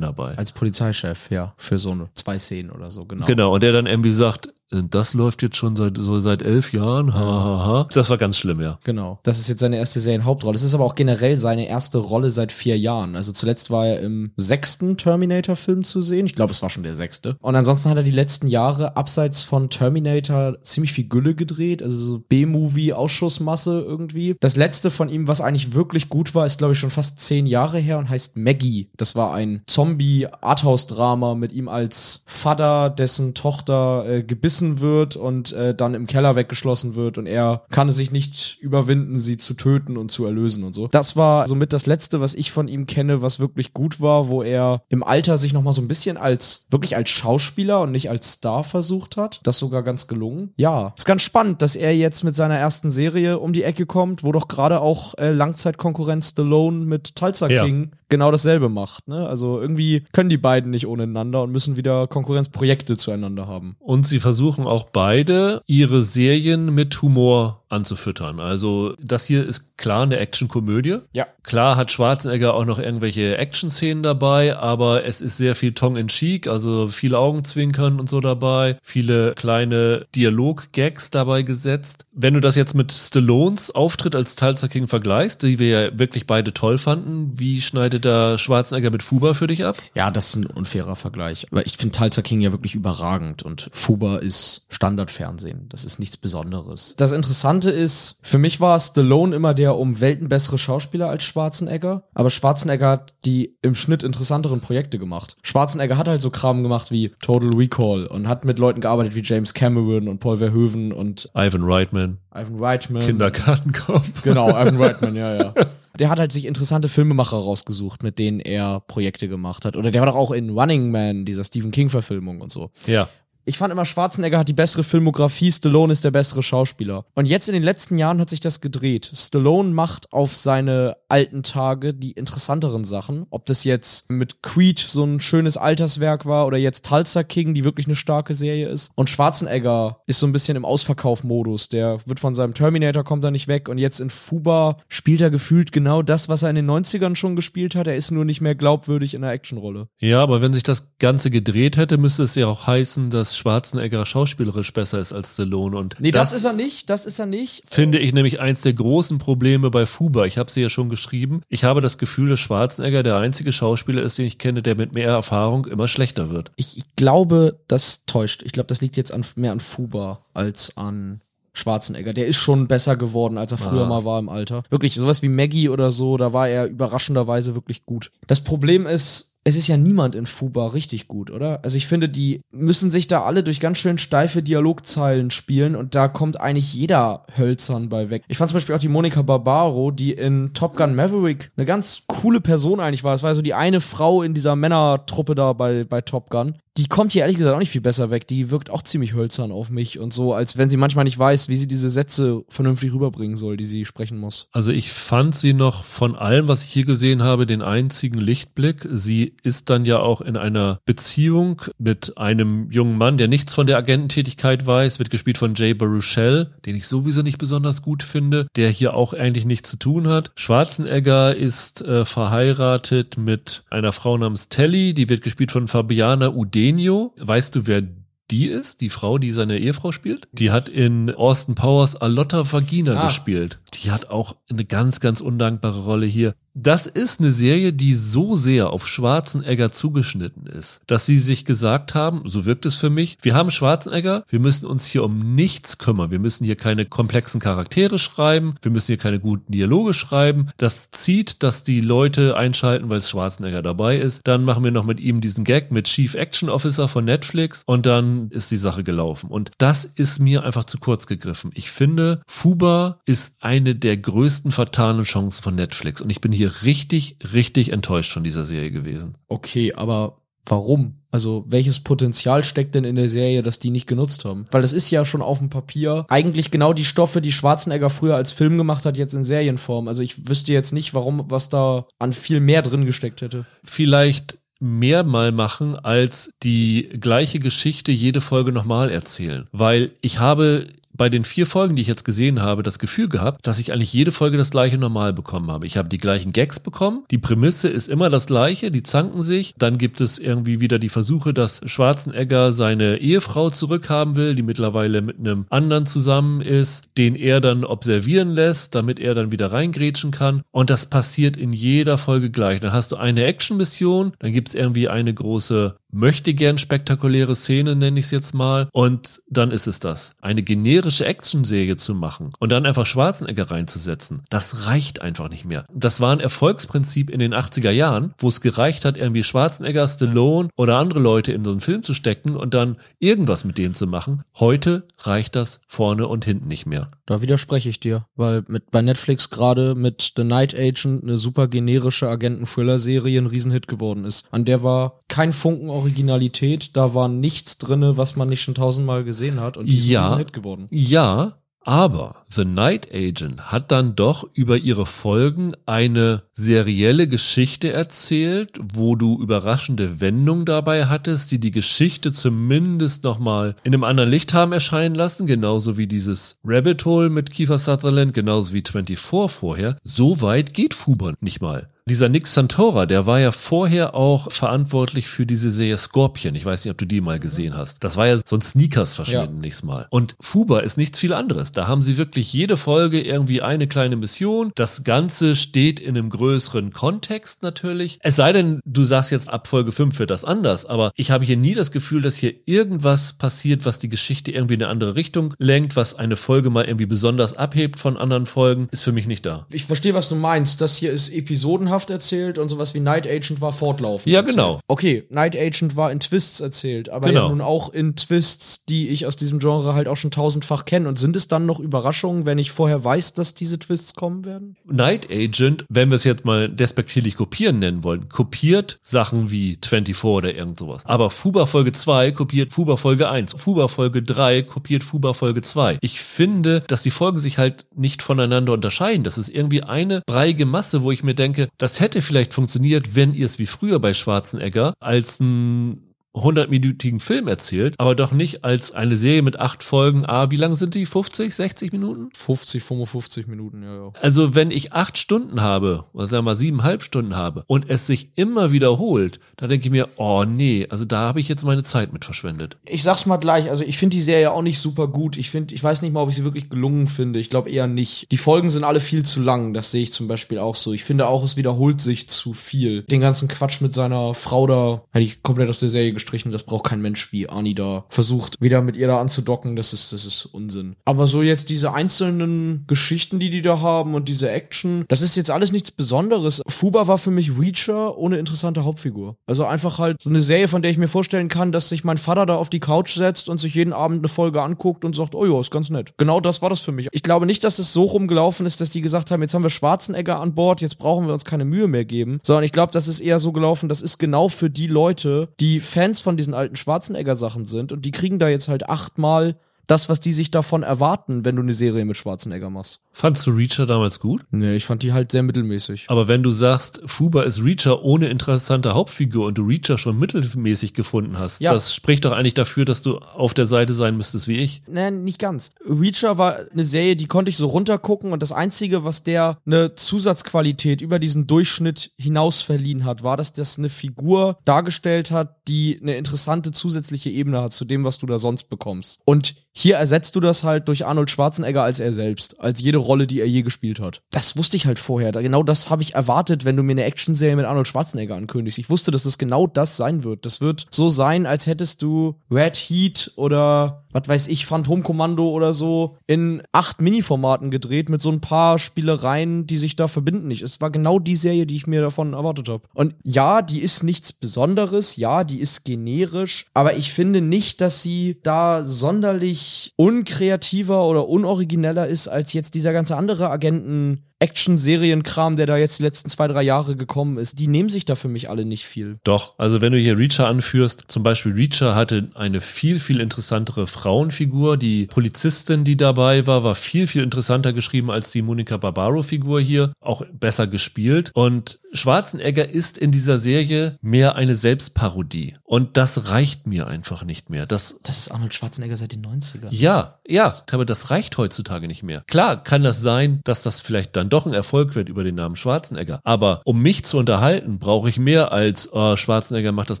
dabei.
Als Polizeichef, ja. Für so eine zwei Szenen oder so, genau.
Genau, und der dann irgendwie sagt, das läuft jetzt schon seit so seit elf Jahren. Ha, ha, ha. Das war ganz schlimm, ja.
Genau. Das ist jetzt seine erste Serienhauptrolle. Es ist aber auch generell seine erste Rolle seit vier Jahren. Also zuletzt war er im sechsten Terminator-Film zu sehen. Ich glaube, es war schon der sechste. Und ansonsten hat er die letzten Jahre abseits von Terminator ziemlich viel Gülle gedreht. Also so B-Movie-Ausschussmasse irgendwie. Das letzte von ihm, was eigentlich wirklich gut war, ist, glaube ich, schon fast zehn Jahre her und heißt Maggie. Das war ein Zombie-Arthouse-Drama mit ihm als Vater, dessen Tochter äh, gebissen wird und äh, dann im Keller weggeschlossen wird und er kann es sich nicht überwinden, sie zu töten und zu erlösen und so. Das war somit das letzte, was ich von ihm kenne, was wirklich gut war, wo er im Alter sich noch mal so ein bisschen als wirklich als Schauspieler und nicht als Star versucht hat. Das sogar ganz gelungen. Ja, ist ganz spannend, dass er jetzt mit seiner ersten Serie um die Ecke kommt, wo doch gerade auch äh, Langzeitkonkurrenz Stallone mit Tulsa
Ja.
King genau dasselbe macht. Ne? Also irgendwie können die beiden nicht ohneinander und müssen wieder Konkurrenzprojekte zueinander haben.
Und sie versuchen auch beide, ihre Serien mit Humor anzufüttern. Also das hier ist klar eine Actionkomödie.
Ja.
Klar hat Schwarzenegger auch noch irgendwelche Action-Szenen dabei, aber es ist sehr viel Tongue-in-cheek, also viele Augenzwinkern und so dabei, viele kleine Dialog-Gags dabei gesetzt. Wenn du das jetzt mit Stallones Auftritt als Tulsa King vergleichst, die wir ja wirklich beide toll fanden, wie schneidet da Schwarzenegger mit Fuba für dich ab?
Ja, das ist ein unfairer Vergleich. Aber ich finde Tulsa King ja wirklich überragend und Fuba ist Standardfernsehen. Das ist nichts Besonderes. Das Interessante ist, für mich war Stallone immer der um Welten bessere Schauspieler als Schwarzenegger, aber Schwarzenegger hat die im Schnitt interessanteren Projekte gemacht. Schwarzenegger hat halt so Kram gemacht wie Total Recall und hat mit Leuten gearbeitet wie James Cameron und Paul Verhoeven und
Ivan Reitman,
Ivan Reitman.
Kindergartenkopf.
Genau, Ivan Reitman, ja, ja. *laughs* Der hat halt sich interessante Filmemacher rausgesucht, mit denen er Projekte gemacht hat. Oder der war doch auch in Running Man, dieser Stephen King-Verfilmung und so.
Ja.
Ich fand immer, Schwarzenegger hat die bessere Filmografie, Stallone ist der bessere Schauspieler. Und jetzt in den letzten Jahren hat sich das gedreht. Stallone macht auf seine alten Tage die interessanteren Sachen. Ob das jetzt mit Creed so ein schönes Alterswerk war oder jetzt Tulsa King, die wirklich eine starke Serie ist. Und Schwarzenegger ist so ein bisschen im Ausverkauf-Modus. Der wird von seinem Terminator, kommt er nicht weg. Und jetzt in Fuba spielt er gefühlt genau das, was er in den 90ern schon gespielt hat. Er ist nur nicht mehr glaubwürdig in der Actionrolle.
Ja, aber wenn sich das Ganze gedreht hätte, müsste es ja auch heißen, dass dass Schwarzenegger schauspielerisch besser ist als Stallone. Und
Nee, das, ist er nicht, das ist er nicht.
finde ich nämlich eins der großen Probleme bei Fuba. Ich habe sie ja schon geschrieben. Ich habe das Gefühl, dass Schwarzenegger der einzige Schauspieler ist, den ich kenne, der mit mehr Erfahrung immer schlechter wird.
Ich, ich glaube, das täuscht. Ich glaube, das liegt jetzt an, mehr an Fuba als an Schwarzenegger. Der ist schon besser geworden, als er früher
Ah.
mal war im Alter. Wirklich, sowas wie Maggie oder so, da war er überraschenderweise wirklich gut. Das Problem ist, es ist ja niemand in Fuba richtig gut, oder? Also ich finde, die müssen sich da alle durch ganz schön steife Dialogzeilen spielen und da kommt eigentlich jeder hölzern bei weg. Ich fand zum Beispiel auch die Monika Barbaro, die in Top Gun Maverick eine ganz coole Person eigentlich war. Das war so die eine Frau in dieser Männertruppe da bei, bei Top Gun. Die kommt hier ehrlich gesagt auch nicht viel besser weg. Die wirkt auch ziemlich hölzern auf mich und so, als wenn sie manchmal nicht weiß, wie sie diese Sätze vernünftig rüberbringen soll, die sie sprechen muss.
Also ich fand sie noch von allem, was ich hier gesehen habe, den einzigen Lichtblick. Sie ist dann ja auch in einer Beziehung mit einem jungen Mann, der nichts von der Agententätigkeit weiß, wird gespielt von Jay Baruchel, den ich sowieso nicht besonders gut finde, der hier auch eigentlich nichts zu tun hat. Schwarzenegger ist äh, verheiratet mit einer Frau namens Telly, die wird gespielt von Fabiana Udenio. Weißt du, wer die ist, die Frau, die seine Ehefrau spielt. Die hat in Austin Powers Alotta Vagina
Ah.
gespielt. Die hat auch eine ganz, ganz undankbare Rolle hier. Das ist eine Serie, die so sehr auf Schwarzenegger zugeschnitten ist, dass sie sich gesagt haben, so wirkt es für mich, wir haben Schwarzenegger, wir müssen uns hier um nichts kümmern. Wir müssen hier keine komplexen Charaktere schreiben, wir müssen hier keine guten Dialoge schreiben. Das zieht, dass die Leute einschalten, weil es Schwarzenegger dabei ist. Dann machen wir noch mit ihm diesen Gag mit Chief Action Officer von Netflix und dann ist die Sache gelaufen. Und das ist mir einfach zu kurz gegriffen. Ich finde, Fuba ist eine der größten fatalen Chancen von Netflix und ich bin hier richtig, richtig enttäuscht von dieser Serie gewesen.
Okay, aber warum? Also, welches Potenzial steckt denn in der Serie, dass die nicht genutzt haben? Weil das ist ja schon auf dem Papier eigentlich genau die Stoffe, die Schwarzenegger früher als Film gemacht hat, jetzt in Serienform. Also, ich wüsste jetzt nicht, warum, was da an viel mehr drin gesteckt hätte.
Vielleicht mehr mal machen, als die gleiche Geschichte jede Folge nochmal erzählen. Weil ich habe bei den vier Folgen, die ich jetzt gesehen habe, das Gefühl gehabt, dass ich eigentlich jede Folge das gleiche normal bekommen habe. Ich habe die gleichen Gags bekommen. Die Prämisse ist immer das gleiche. Die zanken sich. Dann gibt es irgendwie wieder die Versuche, dass Schwarzenegger seine Ehefrau zurückhaben will, die mittlerweile mit einem anderen zusammen ist, den er dann observieren lässt, damit er dann wieder reingrätschen kann. Und das passiert in jeder Folge gleich. Dann hast du eine Action-Mission, dann gibt es irgendwie eine große möchte gern spektakuläre Szene, nenne ich es jetzt mal. Und dann ist es das. Eine generische Action-Serie zu machen und dann einfach Schwarzenegger reinzusetzen, das reicht einfach nicht mehr. Das war ein Erfolgsprinzip in den 80er Jahren, wo es gereicht hat, irgendwie Schwarzenegger, Stallone oder andere Leute in so einen Film zu stecken und dann irgendwas mit denen zu machen. Heute reicht das vorne und hinten nicht mehr.
Da widerspreche ich dir, weil mit bei Netflix gerade mit The Night Agent eine super generische Agenten-Thriller-Serie ein Riesenhit geworden ist. An der war kein Funken Originalität, da war nichts drinne, was man nicht schon tausendmal gesehen hat und die ist
Ja.
ein Riesenhit geworden.
Ja, aber The Night Agent hat dann doch über ihre Folgen eine serielle Geschichte erzählt, wo du überraschende Wendungen dabei hattest, die die Geschichte zumindest nochmal in einem anderen Licht haben erscheinen lassen, genauso wie dieses Rabbit Hole mit Kiefer Sutherland, genauso wie 24 vorher. So weit geht Fuber nicht mal. Dieser Nick Santora, der war ja vorher auch verantwortlich für diese Serie Scorpion. Ich weiß nicht, ob du die mal gesehen hast. Das war ja so ein Sneakers-Verschnitt
Ja.
nächstes Mal. Und Fuba ist nichts viel anderes. Da haben sie wirklich jede Folge irgendwie eine kleine Mission. Das Ganze steht in einem größeren Kontext natürlich. Es sei denn, du sagst jetzt ab Folge 5 wird das anders. Aber ich habe hier nie das Gefühl, dass hier irgendwas passiert, was die Geschichte irgendwie in eine andere Richtung lenkt, was eine Folge mal irgendwie besonders abhebt von anderen Folgen, ist für mich nicht da.
Ich verstehe, was du meinst. Das hier ist episodenhaft erzählt und sowas wie Night Agent war fortlaufend.
Ja,
erzählt.
genau.
Okay, Night Agent war in Twists erzählt, aber
Genau.
ja nun auch in Twists, die ich aus diesem Genre halt auch schon tausendfach kenne. Und sind es dann noch Überraschungen, wenn ich vorher weiß, dass diese Twists kommen werden?
Night Agent, wenn wir es jetzt mal despektierlich kopieren nennen wollen, kopiert Sachen wie 24 oder irgend sowas. Aber Fuba Folge 2 kopiert Fuba Folge 1. Fuba Folge 3 kopiert Fuba Folge 2. Ich finde, dass die Folgen sich halt nicht voneinander unterscheiden. Das ist irgendwie eine breiige Masse, wo ich mir denke, das hätte vielleicht funktioniert, wenn ihr es wie früher bei Schwarzenegger als ein 100-minütigen Film erzählt, aber doch nicht als eine Serie mit acht Folgen. Ah, wie lang sind die? 50, 60 Minuten?
50, 55 Minuten, ja, ja.
Also wenn ich acht Stunden habe, oder sagen wir mal siebeneinhalb Stunden habe und es sich immer wiederholt, dann denke ich mir, oh nee, also da habe ich jetzt meine Zeit mit verschwendet.
Ich sag's mal gleich, also ich finde die Serie auch nicht super gut. Ich finde, ich weiß nicht mal, ob ich sie wirklich gelungen finde. Ich glaube eher nicht. Die Folgen sind alle viel zu lang. Das sehe ich zum Beispiel auch so. Ich finde auch, es wiederholt sich zu viel. Den ganzen Quatsch mit seiner Frau da hätte ich komplett aus der Serie gestrichen. Das braucht kein Mensch, wie Arnie da versucht, wieder mit ihr da anzudocken. Das ist, das ist Unsinn. Aber so jetzt diese einzelnen Geschichten, die die da haben und diese Action, das ist jetzt alles nichts Besonderes. Fuba war für mich Reacher ohne interessante Hauptfigur. Also einfach halt so eine Serie, von der ich mir vorstellen kann, dass sich mein Vater da auf die Couch setzt und sich jeden Abend eine Folge anguckt und sagt, oh ja, ist ganz nett. Genau das war das für mich. Ich glaube nicht, dass es so rumgelaufen ist, dass die gesagt haben, jetzt haben wir Schwarzenegger an Bord, jetzt brauchen wir uns keine Mühe mehr geben, sondern ich glaube, das ist eher so gelaufen, das ist genau für die Leute, die Fans von diesen alten Schwarzenegger-Sachen sind und die kriegen da jetzt halt achtmal das, was die sich davon erwarten, wenn du eine Serie mit Schwarzenegger machst.
Fandst du Reacher damals gut?
Nee, ich fand die halt sehr mittelmäßig.
Aber wenn du sagst, Fuba ist Reacher ohne interessante Hauptfigur und du Reacher schon mittelmäßig gefunden hast,
Ja.
das spricht doch eigentlich dafür, dass du auf der Seite sein müsstest wie ich.
Nein, nicht ganz. Reacher war eine Serie, die konnte ich so runtergucken und das Einzige, was der eine Zusatzqualität über diesen Durchschnitt hinaus verliehen hat, war, dass das eine Figur dargestellt hat, die eine interessante zusätzliche Ebene hat zu dem, was du da sonst bekommst. Und hier ersetzt du das halt durch Arnold Schwarzenegger als er selbst, als jede Rolle, die er je gespielt hat. Das wusste ich halt vorher. Genau das habe ich erwartet, wenn du mir eine Actionserie mit Arnold Schwarzenegger ankündigst. Ich wusste, dass es genau das sein wird. Das wird so sein, als hättest du Red Heat oder was weiß ich, Phantomkommando oder so in acht Mini-Formaten gedreht mit so ein paar Spielereien, die sich da verbinden. Ich, es war genau die Serie, die ich mir davon erwartet habe. Und ja, die ist nichts Besonderes, ja, die ist generisch, aber ich finde nicht, dass sie da sonderlich unkreativer oder unorigineller ist als jetzt dieser ganze andere Agenten. Action-Serienkram, der da jetzt die letzten zwei, drei Jahre gekommen ist, die nehmen sich da für mich alle nicht viel.
Doch, also wenn du hier Reacher anführst, zum Beispiel Reacher hatte eine viel, viel interessantere Frauenfigur. Die Polizistin, die dabei war, war viel, viel interessanter geschrieben als die Monica Barbaro-Figur hier. Auch besser gespielt. Und Schwarzenegger ist in dieser Serie mehr eine Selbstparodie. Und das reicht mir einfach nicht mehr. Das
Das ist Arnold Schwarzenegger seit den 90ern.
ja, ja, aber das reicht heutzutage nicht mehr. Klar kann das sein, dass das vielleicht dann doch ein Erfolg wird über den Namen Schwarzenegger. Aber um mich zu unterhalten, brauche ich mehr als oh, Schwarzenegger macht das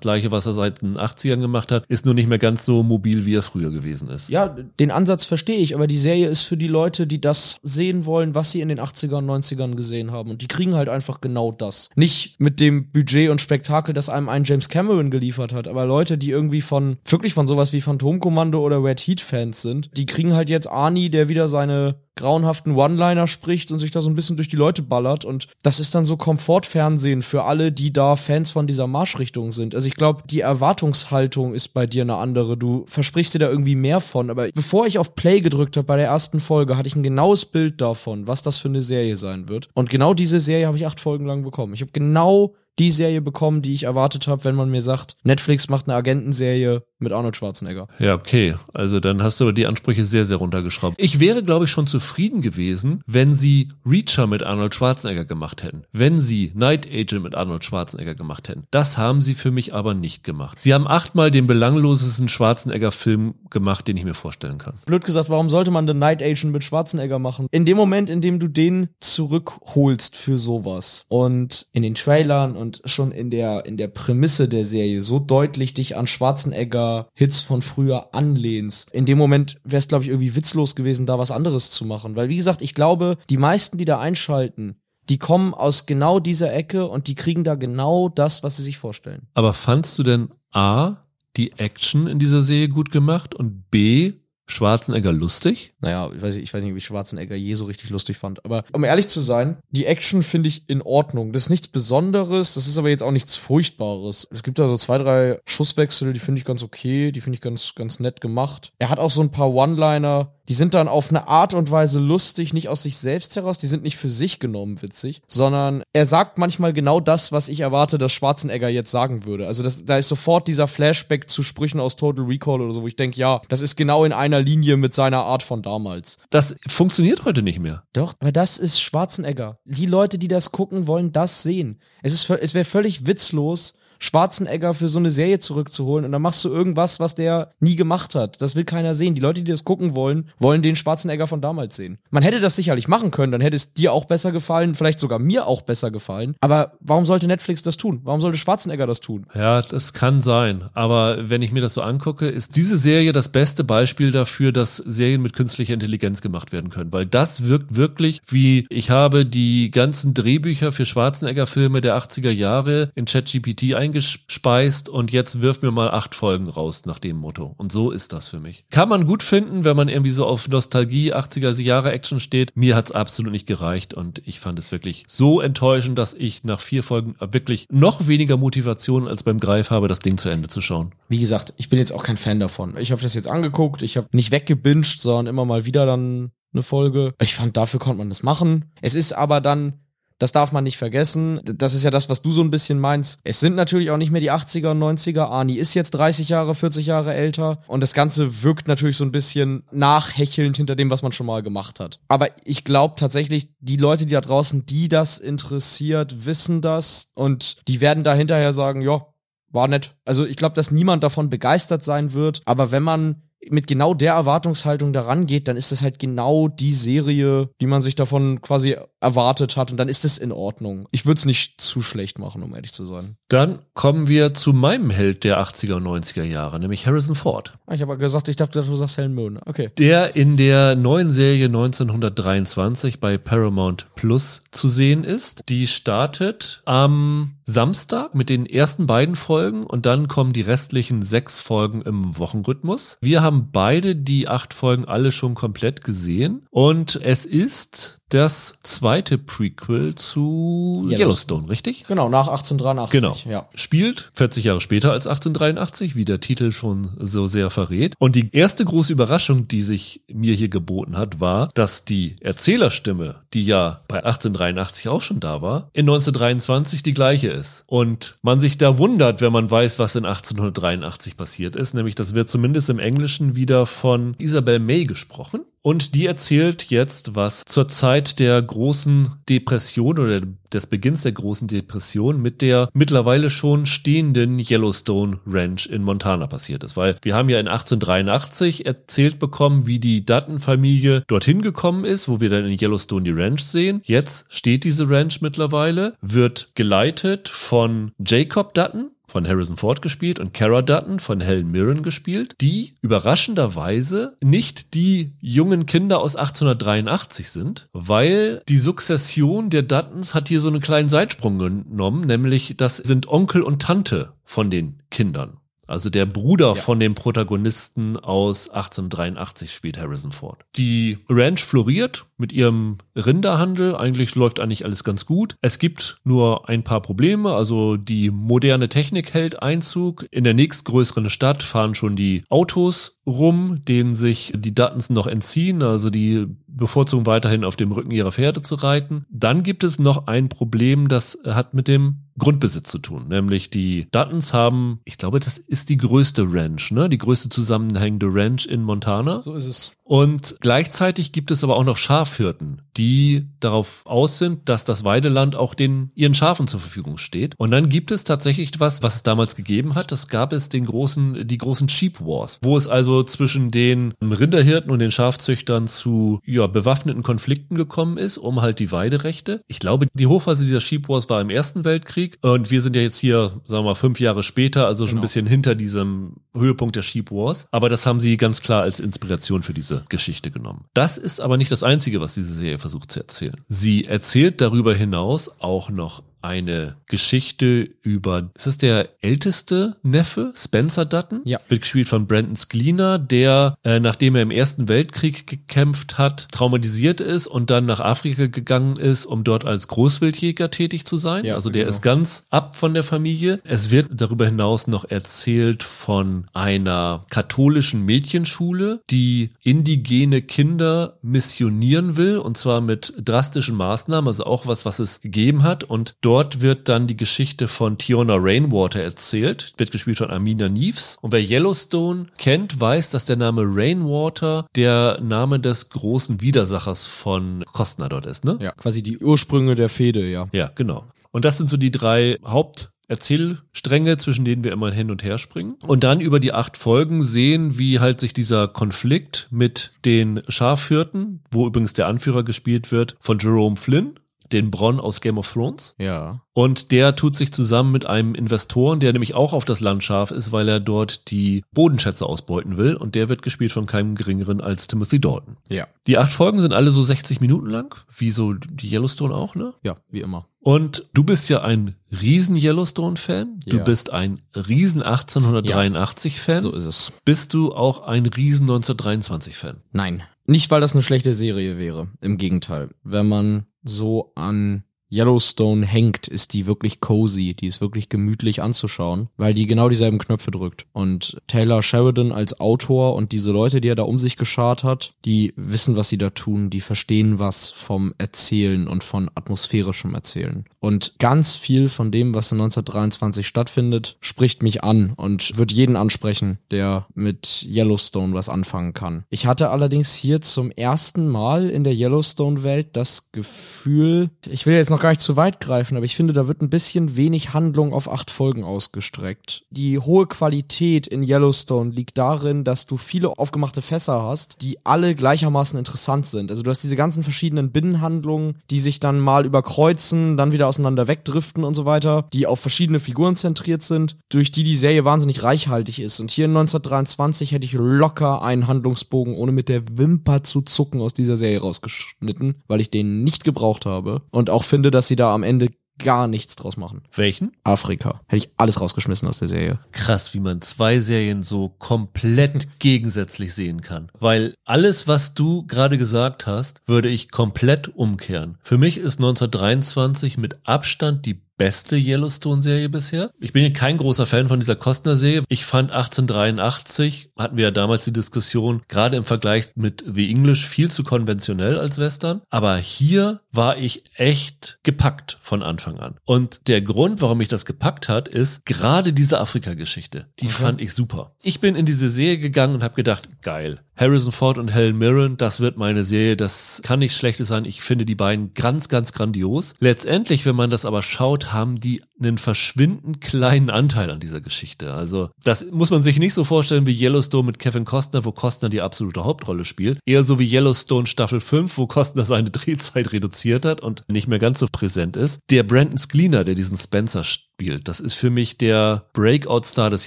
gleiche, was er seit den 80ern gemacht hat, ist nur nicht mehr ganz so mobil, wie er früher gewesen ist.
Ja, den Ansatz verstehe ich, aber die Serie ist für die Leute, die das sehen wollen, was sie in den 80ern und 90ern gesehen haben. Und die kriegen halt einfach genau das. Nicht mit dem Budget und Spektakel, das einem ein James Cameron geliefert hat, aber Leute, die irgendwie von, wirklich von sowas wie Phantomkommando oder Red Heat Fans sind, die kriegen halt jetzt Arnie, der wieder seine grauenhaften One-Liner spricht und sich da so ein bisschen durch die Leute ballert und das ist dann so Komfortfernsehen für alle, die da Fans von dieser Marschrichtung sind. Also ich glaube, die Erwartungshaltung ist bei dir eine andere. Du versprichst dir da irgendwie mehr von, aber bevor ich auf Play gedrückt habe bei der ersten Folge, hatte ich ein genaues Bild davon, was das für eine Serie sein wird. Und genau diese Serie habe ich acht Folgen lang bekommen. Ich habe genau die Serie bekommen, die ich erwartet habe, wenn man mir sagt, Netflix macht eine Agentenserie mit Arnold Schwarzenegger.
Ja, okay. Also dann hast du aber die Ansprüche sehr, sehr runtergeschraubt. Ich wäre, glaube ich, schon zufrieden gewesen, wenn sie Reacher mit Arnold Schwarzenegger gemacht hätten. Wenn sie Night Agent mit Arnold Schwarzenegger gemacht hätten. Das haben sie für mich aber nicht gemacht. Sie haben achtmal den belanglosesten Schwarzenegger-Film gemacht, den ich mir vorstellen kann.
Blöd gesagt, warum sollte man The Night Agent mit Schwarzenegger machen? In dem Moment, in dem du den zurückholst für sowas und in den Trailern und schon in der, in der Prämisse der Serie so deutlich dich an Schwarzenegger Hits von früher anlehnst. In dem Moment wäre es, glaube ich, irgendwie witzlos gewesen, da was anderes zu machen. Weil, wie gesagt, ich glaube, die meisten, die da einschalten, die kommen aus genau dieser Ecke und die kriegen da genau das, was sie sich vorstellen.
Aber fandst du denn A, die Action in dieser Serie gut gemacht und B, Schwarzenegger lustig?
Naja, ich weiß, nicht- ich weiß nicht, ob ich Schwarzenegger je so richtig lustig fand. Aber um ehrlich zu sein, die Action finde ich in Ordnung. Das ist nichts Besonderes, das ist aber jetzt auch nichts Furchtbares. Es gibt da so zwei, drei Schusswechsel, die finde ich ganz okay, die finde ich ganz, ganz nett gemacht. Er hat auch so ein paar One-Liner, die sind dann auf eine Art und Weise lustig, nicht aus sich selbst heraus, die sind nicht für sich genommen witzig, sondern er sagt manchmal genau das, was ich erwarte, dass Schwarzenegger jetzt sagen würde. Also das, da ist sofort dieser Flashback zu Sprüchen aus Total Recall oder so, wo ich denke, ja, das ist genau in einer Linie mit seiner Art von damals.
Das funktioniert heute nicht mehr.
Doch, aber das ist Schwarzenegger. Die Leute, die das gucken, wollen das sehen. Es ist, es wäre völlig witzlos, Schwarzenegger für so eine Serie zurückzuholen und dann machst du irgendwas, was der nie gemacht hat. Das will keiner sehen. Die Leute, die das gucken wollen, wollen den Schwarzenegger von damals sehen. Man hätte das sicherlich machen können, dann hätte es dir auch besser gefallen, vielleicht sogar mir auch besser gefallen. Aber warum sollte Netflix das tun? Warum sollte Schwarzenegger das tun?
Ja, das kann sein. Aber wenn ich mir das so angucke, ist diese Serie das beste Beispiel dafür, dass Serien mit künstlicher Intelligenz gemacht werden können. Weil das wirkt wirklich wie, ich habe die ganzen Drehbücher für Schwarzenegger-Filme der 80er Jahre in ChatGPT eingespeist und jetzt wirf mir mal acht Folgen raus nach dem Motto. Und so ist das für mich. Kann man gut finden, wenn man irgendwie so auf Nostalgie 80er Jahre Action steht. Mir hat's absolut nicht gereicht und ich fand es wirklich so enttäuschend, dass ich nach vier Folgen wirklich noch weniger Motivation als beim Greif habe, das Ding zu Ende zu schauen.
Wie gesagt, ich bin jetzt auch kein Fan davon. Ich habe das jetzt angeguckt, ich habe nicht weggebinged, sondern immer mal wieder dann eine Folge. Ich fand, dafür konnte man das machen. Es ist aber dann das darf man nicht vergessen. Das ist ja das, was du so ein bisschen meinst. Es sind natürlich auch nicht mehr die 80er und 90er. Arnie ist jetzt 30 Jahre, 40 Jahre älter. Und das Ganze wirkt natürlich so ein bisschen nachhechelnd hinter dem, was man schon mal gemacht hat. Aber ich glaube tatsächlich, die Leute, die da draußen, die das interessiert, wissen das. Und die werden da hinterher sagen, ja, war nett. Also ich glaube, dass niemand davon begeistert sein wird. Aber wenn man mit genau der Erwartungshaltung daran geht, dann ist das halt genau die Serie, die man sich davon quasi erwartet hat und dann ist es in Ordnung. Ich würde es nicht zu schlecht machen, um ehrlich zu sein.
Dann kommen wir zu meinem Held der 80er und 90er Jahre, nämlich Harrison Ford.
Ah, ich habe gesagt, ich dachte, du sagst Helen Mirren. Okay.
Der in der neuen Serie 1923 bei Paramount Plus zu sehen ist. Die startet am Samstag mit den ersten beiden Folgen und dann kommen die restlichen sechs Folgen im Wochenrhythmus. Wir haben beide die acht Folgen alle schon komplett gesehen und es ist das zweite Prequel zu Yellowstone, Yellowstone richtig?
Genau, nach 1883.
Genau. Ja. Spielt 40 Jahre später als 1883, wie der Titel schon so sehr verrät. Und die erste große Überraschung, die sich mir hier geboten hat, war, dass die Erzählerstimme, die ja bei 1883 auch schon da war, in 1923 die gleiche ist. Und man sich da wundert, wenn man weiß, was in 1883 passiert ist. Nämlich, das wird zumindest im Englischen wieder von Isabel May gesprochen. Und die erzählt jetzt, was zur Zeit der großen Depression oder des Beginns der großen Depression mit der mittlerweile schon stehenden Yellowstone Ranch in Montana passiert ist. Weil wir haben ja in 1883 erzählt bekommen, wie die Dutton-Familie dorthin gekommen ist, wo wir dann in Yellowstone die Ranch sehen. Jetzt steht diese Ranch mittlerweile, wird geleitet von Jacob Dutton, von Harrison Ford gespielt und Cara Dutton von Helen Mirren gespielt, die überraschenderweise nicht die jungen Kinder aus 1883 sind, weil die Sukzession der Duttons hat hier so einen kleinen Seitsprung genommen, nämlich das sind Onkel und Tante von den Kindern. Also der Bruder ja. von dem Protagonisten aus 1883 spielt Harrison Ford. Die Ranch floriert mit ihrem Rinderhandel. Eigentlich läuft eigentlich alles ganz gut. Es gibt nur ein paar Probleme. Also die moderne Technik hält Einzug. In der nächstgrößeren Stadt fahren schon die Autos rum, denen sich die Duttons noch entziehen. Also die bevorzugen weiterhin auf dem Rücken ihrer Pferde zu reiten. Dann gibt es noch ein Problem, das hat mit dem Grundbesitz zu tun. Nämlich die Duttons haben, ich glaube, das ist die größte Ranch, ne? Die größte zusammenhängende Ranch in Montana.
So ist es.
Und gleichzeitig gibt es aber auch noch Schafhirten, die darauf aus sind, dass das Weideland auch den ihren Schafen zur Verfügung steht. Und dann gibt es tatsächlich was, was es damals gegeben hat. Das gab es den großen, die großen Sheep Wars, wo es also zwischen den Rinderhirten und den Schafzüchtern zu ja, bewaffneten Konflikten gekommen ist, um halt die Weiderechte. Ich glaube, die Hochphase dieser Sheep Wars war im Ersten Weltkrieg und wir sind ja jetzt hier, sagen wir mal, fünf Jahre später, also schon genau. ein bisschen hinter diesem Höhepunkt der Sheep Wars. Aber das haben sie ganz klar als Inspiration für diese Geschichte genommen. Das ist aber nicht das Einzige, was diese Serie versucht zu erzählen. Sie erzählt darüber hinaus auch noch eine Geschichte über, ist es der älteste Neffe, Spencer Dutton?
Ja.
Wird gespielt von Brandon Sklina, der, äh, nachdem er im Ersten Weltkrieg gekämpft hat, traumatisiert ist und dann nach Afrika gegangen ist, um dort als Großwildjäger tätig zu sein. Ja, also der genau. ist ganz ab von der Familie. Es wird darüber hinaus noch erzählt von einer katholischen Mädchenschule, die indigene Kinder missionieren will und zwar mit drastischen Maßnahmen, also auch was, was es gegeben hat und dort Dort wird dann die Geschichte von Tiona Rainwater erzählt, wird gespielt von Amina Neves. Und wer Yellowstone kennt, weiß, dass der Name Rainwater der Name des großen Widersachers von Costner dort ist, ne?
Ja, quasi die Ursprünge der Fehde, ja.
Ja, genau. Und das sind so die drei Haupt Erzählstränge, zwischen denen wir immer hin und her springen. Und dann über die acht Folgen sehen, wie halt sich dieser Konflikt mit den Schafhirten, wo übrigens der Anführer gespielt wird von Jerome Flynn, den Bronn aus Game of Thrones.
Ja.
Und der tut sich zusammen mit einem Investoren, der nämlich auch auf das Land scharf ist, weil er dort die Bodenschätze ausbeuten will. Und der wird gespielt von keinem geringeren als Timothy Dalton.
Ja.
Die acht Folgen sind alle so 60 Minuten lang, wie so die Yellowstone auch, ne?
Ja, wie immer.
Und du bist ja ein riesen Yellowstone-Fan. Du
Ja.
bist ein riesen 1883-Fan.
So ist es.
Bist du auch ein riesen 1923-Fan?
Nein. Nicht, weil das eine schlechte Serie wäre. Im Gegenteil. Wenn man so an Yellowstone hängt, ist die wirklich cozy, die ist wirklich gemütlich anzuschauen, weil die genau dieselben Knöpfe drückt. Und Taylor Sheridan als Autor und diese Leute, die er da um sich geschart hat, die wissen, was sie da tun, die verstehen was vom Erzählen und von atmosphärischem Erzählen. Und ganz viel von dem, was in 1923 stattfindet, spricht mich an und wird jeden ansprechen, der mit Yellowstone was anfangen kann. Ich hatte allerdings hier zum ersten Mal in der Yellowstone-Welt das Gefühl, ich will jetzt noch gar nicht zu weit greifen, aber ich finde, da wird ein bisschen wenig Handlung auf acht Folgen ausgestreckt. Die hohe Qualität in Yellowstone liegt darin, dass du viele aufgemachte Fässer hast, die alle gleichermaßen interessant sind. Also du hast diese ganzen verschiedenen Binnenhandlungen, die sich dann mal überkreuzen, dann wieder auseinander wegdriften und so weiter, die auf verschiedene Figuren zentriert sind, durch die die Serie wahnsinnig reichhaltig ist. Und hier in 1923 hätte ich locker einen Handlungsbogen, ohne mit der Wimper zu zucken, aus dieser Serie rausgeschnitten, weil ich den nicht gebraucht habe. Und auch finde, dass sie da am Ende gar nichts draus machen.
Welchen?
Afrika. Hätte ich alles rausgeschmissen aus der Serie.
Krass, wie man zwei Serien so komplett *laughs* gegensätzlich sehen kann. Weil alles, was du gerade gesagt hast, würde ich komplett umkehren. Für mich ist 1923 mit Abstand die beste Yellowstone-Serie bisher. Ich bin ja kein großer Fan von dieser Costner-Serie. Ich fand 1883, hatten wir ja damals die Diskussion, gerade im Vergleich mit The English viel zu konventionell als Western. Aber hier war ich echt gepackt von Anfang an. Und der Grund, warum mich das gepackt hat, ist gerade diese Afrika-Geschichte. Die fand ich super. Ich bin in diese Serie gegangen und habe gedacht, geil. Harrison Ford und Helen Mirren, das wird meine Serie, das kann nichts Schlechtes sein. Ich finde die beiden ganz, ganz grandios. Letztendlich, wenn man das aber schaut, haben die einen verschwindend kleinen Anteil an dieser Geschichte. Also das muss man sich nicht so vorstellen wie Yellowstone mit Kevin Costner, wo Costner die absolute Hauptrolle spielt. Eher so wie Yellowstone Staffel 5, wo Costner seine Drehzeit reduziert hat und nicht mehr ganz so präsent ist. Der Brandon Skleener, der diesen Spencer spielt, das ist für mich der Breakout-Star des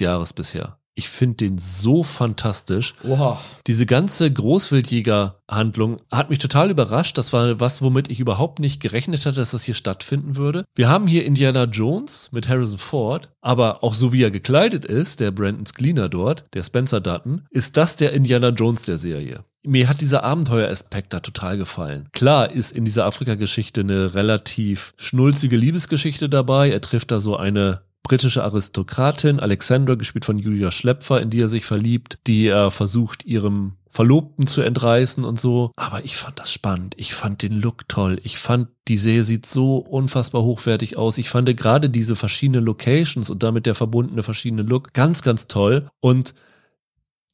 Jahres bisher. Ich finde den so fantastisch.
Oha.
Diese ganze Großwildjäger-Handlung hat mich total überrascht. Das war was, womit ich überhaupt nicht gerechnet hatte, dass das hier stattfinden würde. Wir haben hier Indiana Jones mit Harrison Ford, aber auch so wie er gekleidet ist, der Brandon Skleener dort, der Spencer Dutton, ist das der Indiana Jones der Serie. Mir hat dieser Abenteueraspekt da total gefallen. Klar ist in dieser Afrika-Geschichte eine relativ schnulzige Liebesgeschichte dabei. Er trifft da so eine britische Aristokratin, Alexandra, gespielt von Julia Schlepfer, in die er sich verliebt, die er versucht, ihrem Verlobten zu entreißen und so. Aber ich fand das spannend. Ich fand den Look toll. Ich fand, die Serie sieht so unfassbar hochwertig aus. Ich fand gerade diese verschiedenen Locations und damit der verbundene verschiedene Look ganz, ganz toll. Und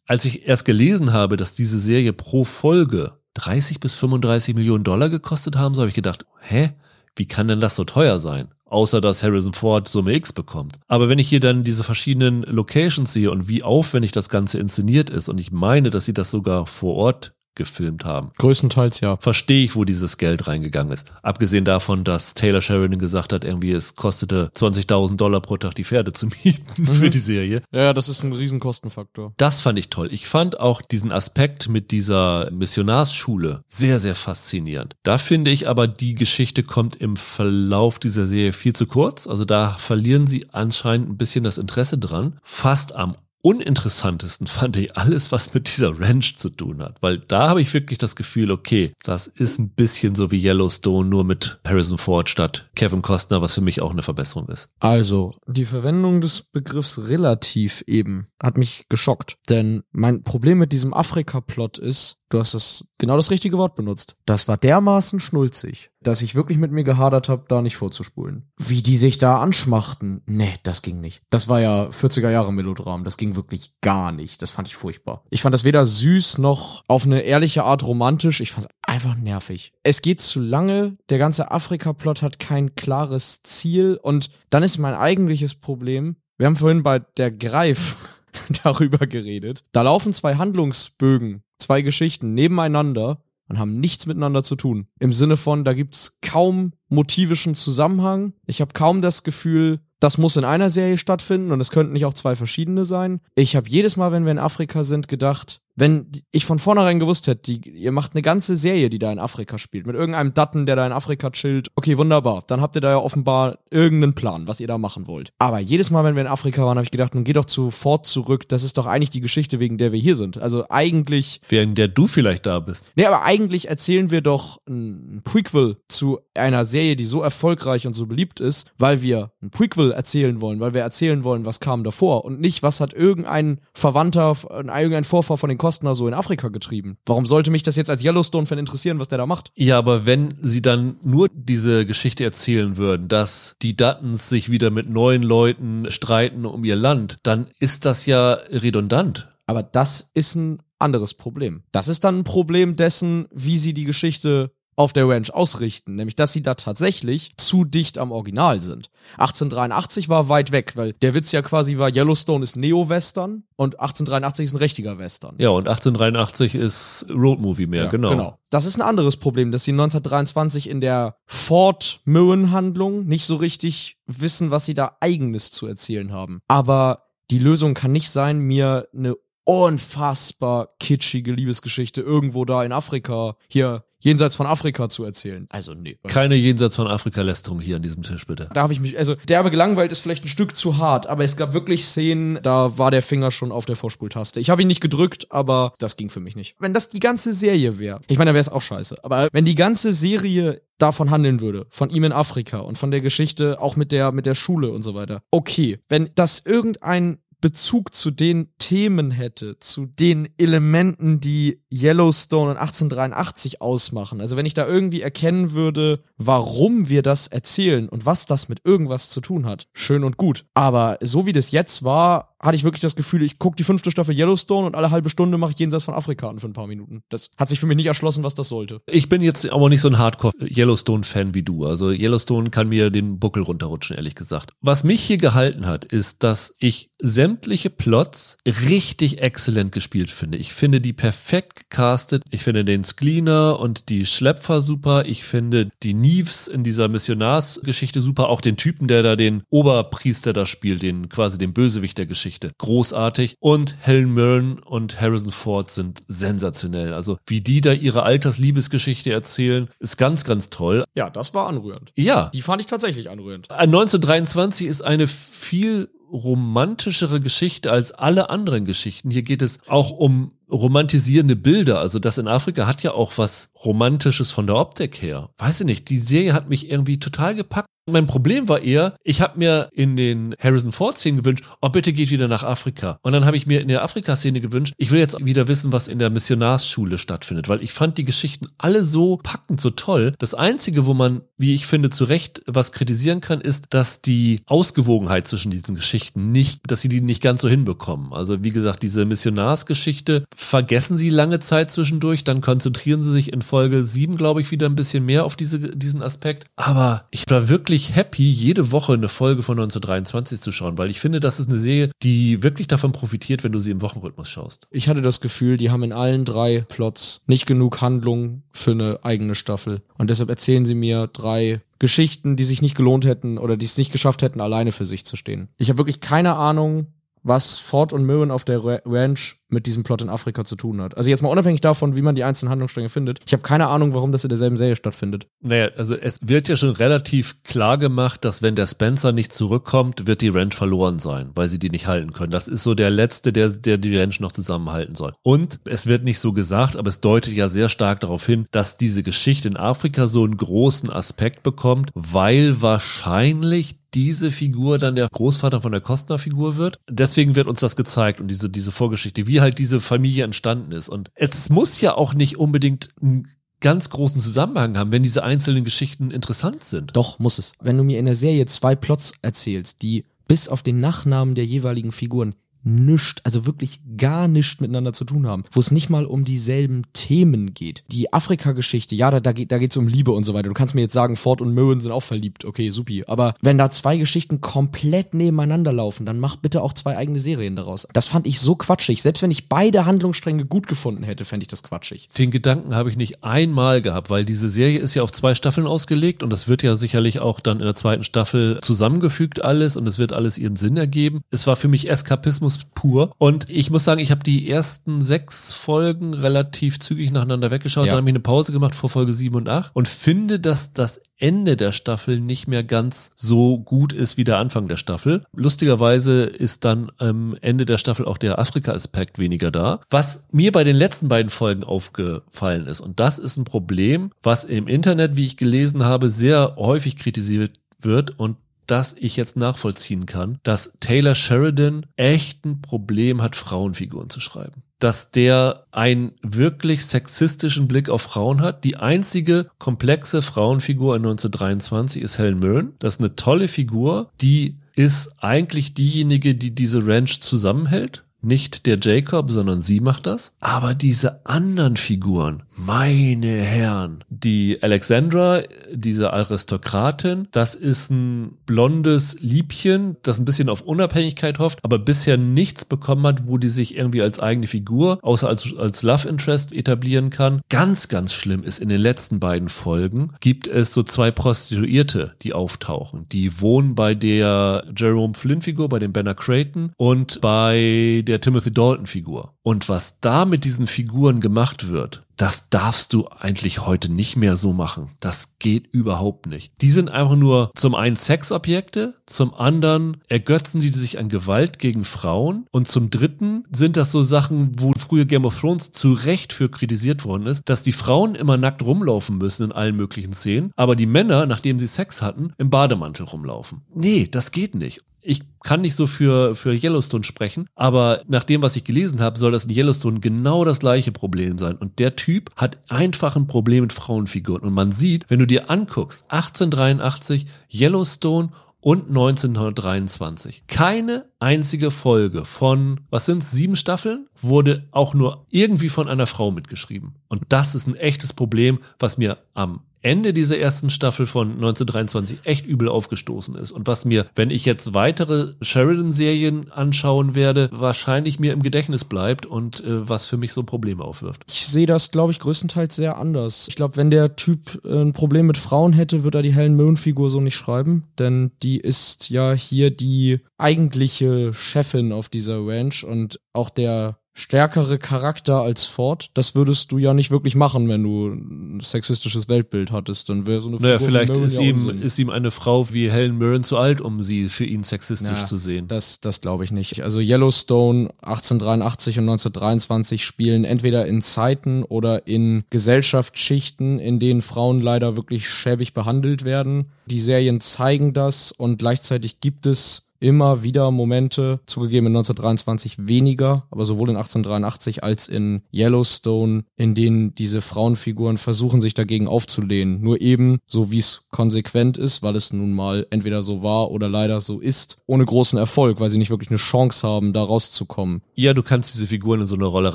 als ich erst gelesen habe, dass diese Serie pro Folge 30 bis 35 Millionen Dollar gekostet haben, so habe ich gedacht, hä? Wie kann denn das so teuer sein? Außer dass Harrison Ford Summe X bekommt. Aber wenn ich hier dann diese verschiedenen Locations sehe und wie aufwendig das Ganze inszeniert ist, und ich meine, dass sie das sogar vor Ort gefilmt haben,
Größtenteils ja.
verstehe ich, wo dieses Geld reingegangen ist. Abgesehen davon, dass Taylor Sheridan gesagt hat, irgendwie es kostete 20.000 Dollar pro Tag die Pferde zu *laughs* mieten für die Serie.
Ja, das ist ein Riesenkostenfaktor.
Das fand ich toll. Ich fand auch diesen Aspekt mit dieser Missionarsschule sehr, sehr faszinierend. Da finde ich aber, die Geschichte kommt im Verlauf dieser Serie viel zu kurz. Also da verlieren sie anscheinend ein bisschen das Interesse dran. Fast am uninteressantesten fand ich alles, was mit dieser Ranch zu tun hat. Weil da habe ich wirklich das Gefühl, okay, das ist ein bisschen so wie Yellowstone, nur mit Harrison Ford statt Kevin Costner, was für mich auch eine Verbesserung ist.
Also, die Verwendung des Begriffs relativ eben hat mich geschockt. Denn mein Problem mit diesem Afrika-Plot ist, du hast das genau das richtige Wort benutzt. Das war dermaßen schnulzig, dass ich wirklich mit mir gehadert habe, da nicht vorzuspulen. Wie die sich da anschmachten, nee, das ging nicht. Das war ja 40er Jahre Melodram, das ging wirklich gar nicht. Das fand ich furchtbar. Ich fand das weder süß noch auf eine ehrliche Art romantisch. Ich fand es einfach nervig. Es geht zu lange, der ganze Afrika-Plot hat kein klares Ziel und dann ist mein eigentliches Problem, wir haben vorhin bei der Greif *laughs* darüber geredet. Da laufen zwei Handlungsbögen, zwei Geschichten nebeneinander und haben nichts miteinander zu tun. Im Sinne von, da gibt's kaum motivischen Zusammenhang. Ich habe kaum das Gefühl, das muss in einer Serie stattfinden und es könnten nicht auch zwei verschiedene sein. Ich habe jedes Mal, wenn wir in Afrika sind, gedacht, wenn ich von vornherein gewusst hätte, die, ihr macht eine ganze Serie, die da in Afrika spielt, mit irgendeinem Datten, der da in Afrika chillt, okay, wunderbar, dann habt ihr da ja offenbar irgendeinen Plan, was ihr da machen wollt. Aber jedes Mal, wenn wir in Afrika waren, habe ich gedacht, nun geht doch zu Fort zurück, das ist doch eigentlich die Geschichte, wegen der wir hier sind. Also eigentlich...
Wegen der du vielleicht da bist.
Nee, aber eigentlich erzählen wir doch ein Prequel zu einer Serie, die so erfolgreich und so beliebt ist, weil wir ein Prequel erzählen wollen, weil wir erzählen wollen, was kam davor und nicht, was hat irgendein Verwandter, irgendein Vorfahr von den Kostner so in Afrika getrieben. Warum sollte mich das jetzt als Yellowstone-Fan interessieren, was der da macht?
Ja, aber wenn sie dann nur diese Geschichte erzählen würden, dass die Duttons sich wieder mit neuen Leuten streiten um ihr Land, dann ist das ja redundant.
Aber das ist ein anderes Problem. Das ist dann ein Problem dessen, wie sie die Geschichte auf der Ranch ausrichten, nämlich dass sie da tatsächlich zu dicht am Original sind. 1883 war weit weg, weil der Witz ja quasi war, Yellowstone ist Neo-Western und 1883 ist ein richtiger Western.
Ja, und 1883 ist Roadmovie mehr, ja, genau. genau.
Das ist ein anderes Problem, dass sie 1923 in der Fort Mirren-Handlung nicht so richtig wissen, was sie da eigenes zu erzählen haben. Aber die Lösung kann nicht sein, mir eine unfassbar kitschige Liebesgeschichte irgendwo da in Afrika hier jenseits von Afrika zu erzählen. Also nee.
Keine jenseits von Afrika-Lästerung hier an diesem Tisch, bitte.
Da habe ich mich, also derbe gelangweilt ist vielleicht ein Stück zu hart, aber es gab wirklich Szenen, da war der Finger schon auf der Vorspultaste. Ich habe ihn nicht gedrückt, aber das ging für mich nicht. Wenn das die ganze Serie wäre, ich meine, da wäre es auch scheiße, aber wenn die ganze Serie davon handeln würde, von ihm in Afrika und von der Geschichte auch mit der mit der Schule und so weiter. Okay, wenn das irgendein Bezug zu den Themen hätte, zu den Elementen, die Yellowstone und 1883 ausmachen. Also wenn ich da irgendwie erkennen würde, warum wir das erzählen und was das mit irgendwas zu tun hat, schön und gut. Aber so wie das jetzt war, hatte ich wirklich das Gefühl, ich gucke die fünfte Staffel Yellowstone und alle halbe Stunde mache ich jenseits von Afrika an für ein paar Minuten. Das hat sich für mich nicht erschlossen, was das sollte.
Ich bin jetzt aber nicht so ein Hardcore-Yellowstone-Fan wie du. Also Yellowstone kann mir den Buckel runterrutschen, ehrlich gesagt. Was mich hier gehalten hat, ist, dass ich sämtliche Plots richtig exzellent gespielt finde. Ich finde die perfekt gecastet. Ich finde den Scleener und die Schlepfer super. Ich finde die Neves in dieser Missionarsgeschichte super. Auch den Typen, der da den Oberpriester da spielt, den quasi den Bösewicht der Geschichte Geschichte. Großartig. Und Helen Mirren und Harrison Ford sind sensationell. Also wie die da ihre Altersliebesgeschichte erzählen, ist ganz, ganz toll.
Ja, das war anrührend.
Ja.
Die fand ich tatsächlich anrührend.
1923 ist eine viel romantischere Geschichte als alle anderen Geschichten. Hier geht es auch um romantisierende Bilder. Also das in Afrika hat ja auch was Romantisches von der Optik her. Weiß ich nicht, die Serie hat mich irgendwie total gepackt. Mein Problem war eher, ich habe mir in den Harrison Ford-Szenen gewünscht, oh bitte geht wieder nach Afrika. Und dann habe ich mir in der Afrika-Szene gewünscht, ich will jetzt wieder wissen, was in der Missionarsschule stattfindet, weil ich fand die Geschichten alle so packend, so toll. Das Einzige, wo man, wie ich finde, zu Recht was kritisieren kann, ist, dass die Ausgewogenheit zwischen diesen Geschichten nicht, dass sie die nicht ganz so hinbekommen. Also wie gesagt, diese Missionarsgeschichte vergessen sie lange Zeit zwischendurch, dann konzentrieren sie sich in Folge 7, glaube ich, wieder ein bisschen mehr auf diese, diesen Aspekt. Aber ich war wirklich wirklich happy, jede Woche eine Folge von 1923 zu schauen, weil ich finde, das ist eine Serie, die wirklich davon profitiert, wenn du sie im Wochenrhythmus schaust.
Ich hatte das Gefühl, die haben in allen drei Plots nicht genug Handlung für eine eigene Staffel. Und deshalb erzählen sie mir drei Geschichten, die sich nicht gelohnt hätten oder die es nicht geschafft hätten, alleine für sich zu stehen. Ich habe wirklich keine Ahnung, was Ford und Mirren auf der Ranch mit diesem Plot in Afrika zu tun hat. Also jetzt mal unabhängig davon, wie man die einzelnen Handlungsstränge findet. Ich habe keine Ahnung, warum das in derselben Serie stattfindet.
Naja, also es wird ja schon relativ klar gemacht, dass wenn der Spencer nicht zurückkommt, wird die Ranch verloren sein, weil sie die nicht halten können. Das ist so der Letzte, der, der die Ranch noch zusammenhalten soll. Und es wird nicht so gesagt, aber es deutet ja sehr stark darauf hin, dass diese Geschichte in Afrika so einen großen Aspekt bekommt, weil wahrscheinlich diese Figur dann der Großvater von der Kostner-Figur wird. Deswegen wird uns das gezeigt und diese, diese Vorgeschichte, wie halt diese Familie entstanden ist. Und es muss ja auch nicht unbedingt einen ganz großen Zusammenhang haben, wenn diese einzelnen Geschichten interessant sind.
Doch, muss es. Wenn du mir in der Serie zwei Plots erzählst, die bis auf den Nachnamen der jeweiligen Figuren nichts, also wirklich gar nichts miteinander zu tun haben, wo es nicht mal um dieselben Themen geht. Die Afrika-Geschichte, ja, da, da geht da geht's um Liebe und so weiter. Du kannst mir jetzt sagen, Ford und Mirren sind auch verliebt, okay, supi. Aber wenn da zwei Geschichten komplett nebeneinander laufen, dann mach bitte auch zwei eigene Serien daraus. Das fand ich so quatschig. Selbst wenn ich beide Handlungsstränge gut gefunden hätte, fände ich das quatschig.
Den Gedanken habe ich nicht einmal gehabt, weil diese Serie ist ja auf zwei Staffeln ausgelegt und das wird ja sicherlich auch dann in der zweiten Staffel zusammengefügt alles und es wird alles ihren Sinn ergeben. Es war für mich Eskapismus pur und ich muss sagen, ich habe die ersten sechs Folgen relativ zügig nacheinander weggeschaut,
Ja.
dann habe ich eine Pause gemacht vor Folge sieben und acht und finde, dass das Ende der Staffel nicht mehr ganz so gut ist wie der Anfang der Staffel. Lustigerweise ist dann am Ende der Staffel auch der Afrika-Aspekt weniger da. Was mir bei den letzten beiden Folgen aufgefallen ist, und das ist ein Problem, was im Internet, wie ich gelesen habe, sehr häufig kritisiert wird und das ich jetzt nachvollziehen kann, dass Taylor Sheridan echt ein Problem hat, Frauenfiguren zu schreiben. Dass der einen wirklich sexistischen Blick auf Frauen hat. Die einzige komplexe Frauenfigur in 1923 ist Helen Mirren. Das ist eine tolle Figur, die ist eigentlich diejenige, die diese Ranch zusammenhält. Nicht der Jacob, sondern sie macht das. Aber diese anderen Figuren, meine Herren, die Alexandra, diese Aristokratin, das ist ein blondes Liebchen, das ein bisschen auf Unabhängigkeit hofft, aber bisher nichts bekommen hat, wo die sich irgendwie als eigene Figur, außer als, als Love Interest etablieren kann. Ganz, ganz schlimm ist, in den letzten beiden Folgen gibt es so zwei Prostituierte, die auftauchen. Die wohnen bei der Jerome Flynn Figur, bei dem Banner Creighton und bei der Timothy Dalton Figur. Und was da mit diesen Figuren gemacht wird, das darfst du eigentlich heute nicht mehr so machen. Das geht überhaupt nicht. Die sind einfach nur zum einen Sexobjekte, zum anderen ergötzen sie sich an Gewalt gegen Frauen und zum dritten sind das so Sachen, wo früher Game of Thrones zu Recht für kritisiert worden ist, dass die Frauen immer nackt rumlaufen müssen in allen möglichen Szenen, aber die Männer, nachdem sie Sex hatten, im Bademantel rumlaufen. Nee, das geht nicht. Ich kann nicht so für, für Yellowstone sprechen, aber nach dem, was ich gelesen habe, soll das in Yellowstone genau das gleiche Problem sein. Und der Typ hat einfach ein Problem mit Frauenfiguren. Und man sieht, wenn du dir anguckst, 1883, Yellowstone und 1923. Keine einzige Folge von, was sind's, sieben Staffeln, wurde auch nur irgendwie von einer Frau mitgeschrieben. Und das ist ein echtes Problem, was mir am Ende dieser ersten Staffel von 1923 echt übel aufgestoßen ist und was mir, wenn ich jetzt weitere Sheridan-Serien anschauen werde, wahrscheinlich mir im Gedächtnis bleibt und äh, was für mich so Probleme aufwirft.
Ich sehe das, glaube ich, größtenteils sehr anders. Ich glaube, wenn der Typ äh, ein Problem mit Frauen hätte, würde er die Helen Mirren-Figur so nicht schreiben, denn die ist ja hier die eigentliche Chefin auf dieser Ranch und auch der stärkere Charakter als Ford. Das würdest du ja nicht wirklich machen, wenn du ein sexistisches Weltbild hattest. Dann wäre so eine
Naja,
Figur
vielleicht ist ihm,
Unsinn.
ist ihm eine Frau wie Helen Mirren zu alt, um sie für ihn sexistisch
Ja,
zu sehen.
Das, das glaube ich nicht. Also Yellowstone 1883 und 1923 spielen entweder in Zeiten oder in Gesellschaftsschichten, in denen Frauen leider wirklich schäbig behandelt werden. Die Serien zeigen das und gleichzeitig gibt es immer wieder Momente, zugegeben in 1923 weniger, aber sowohl in 1883 als in Yellowstone, in denen diese Frauenfiguren versuchen, sich dagegen aufzulehnen. Nur eben, so wie es konsequent ist, weil es nun mal entweder so war oder leider so ist, ohne großen Erfolg, weil sie nicht wirklich eine Chance haben, da rauszukommen.
Ja, du kannst diese Figuren in so eine Rolle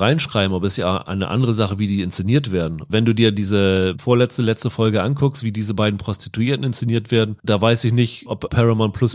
reinschreiben, aber es ist ja eine andere Sache, wie die inszeniert werden. Wenn du dir diese vorletzte, letzte Folge anguckst, wie diese beiden Prostituierten inszeniert werden, da weiß ich nicht, ob Paramount Plus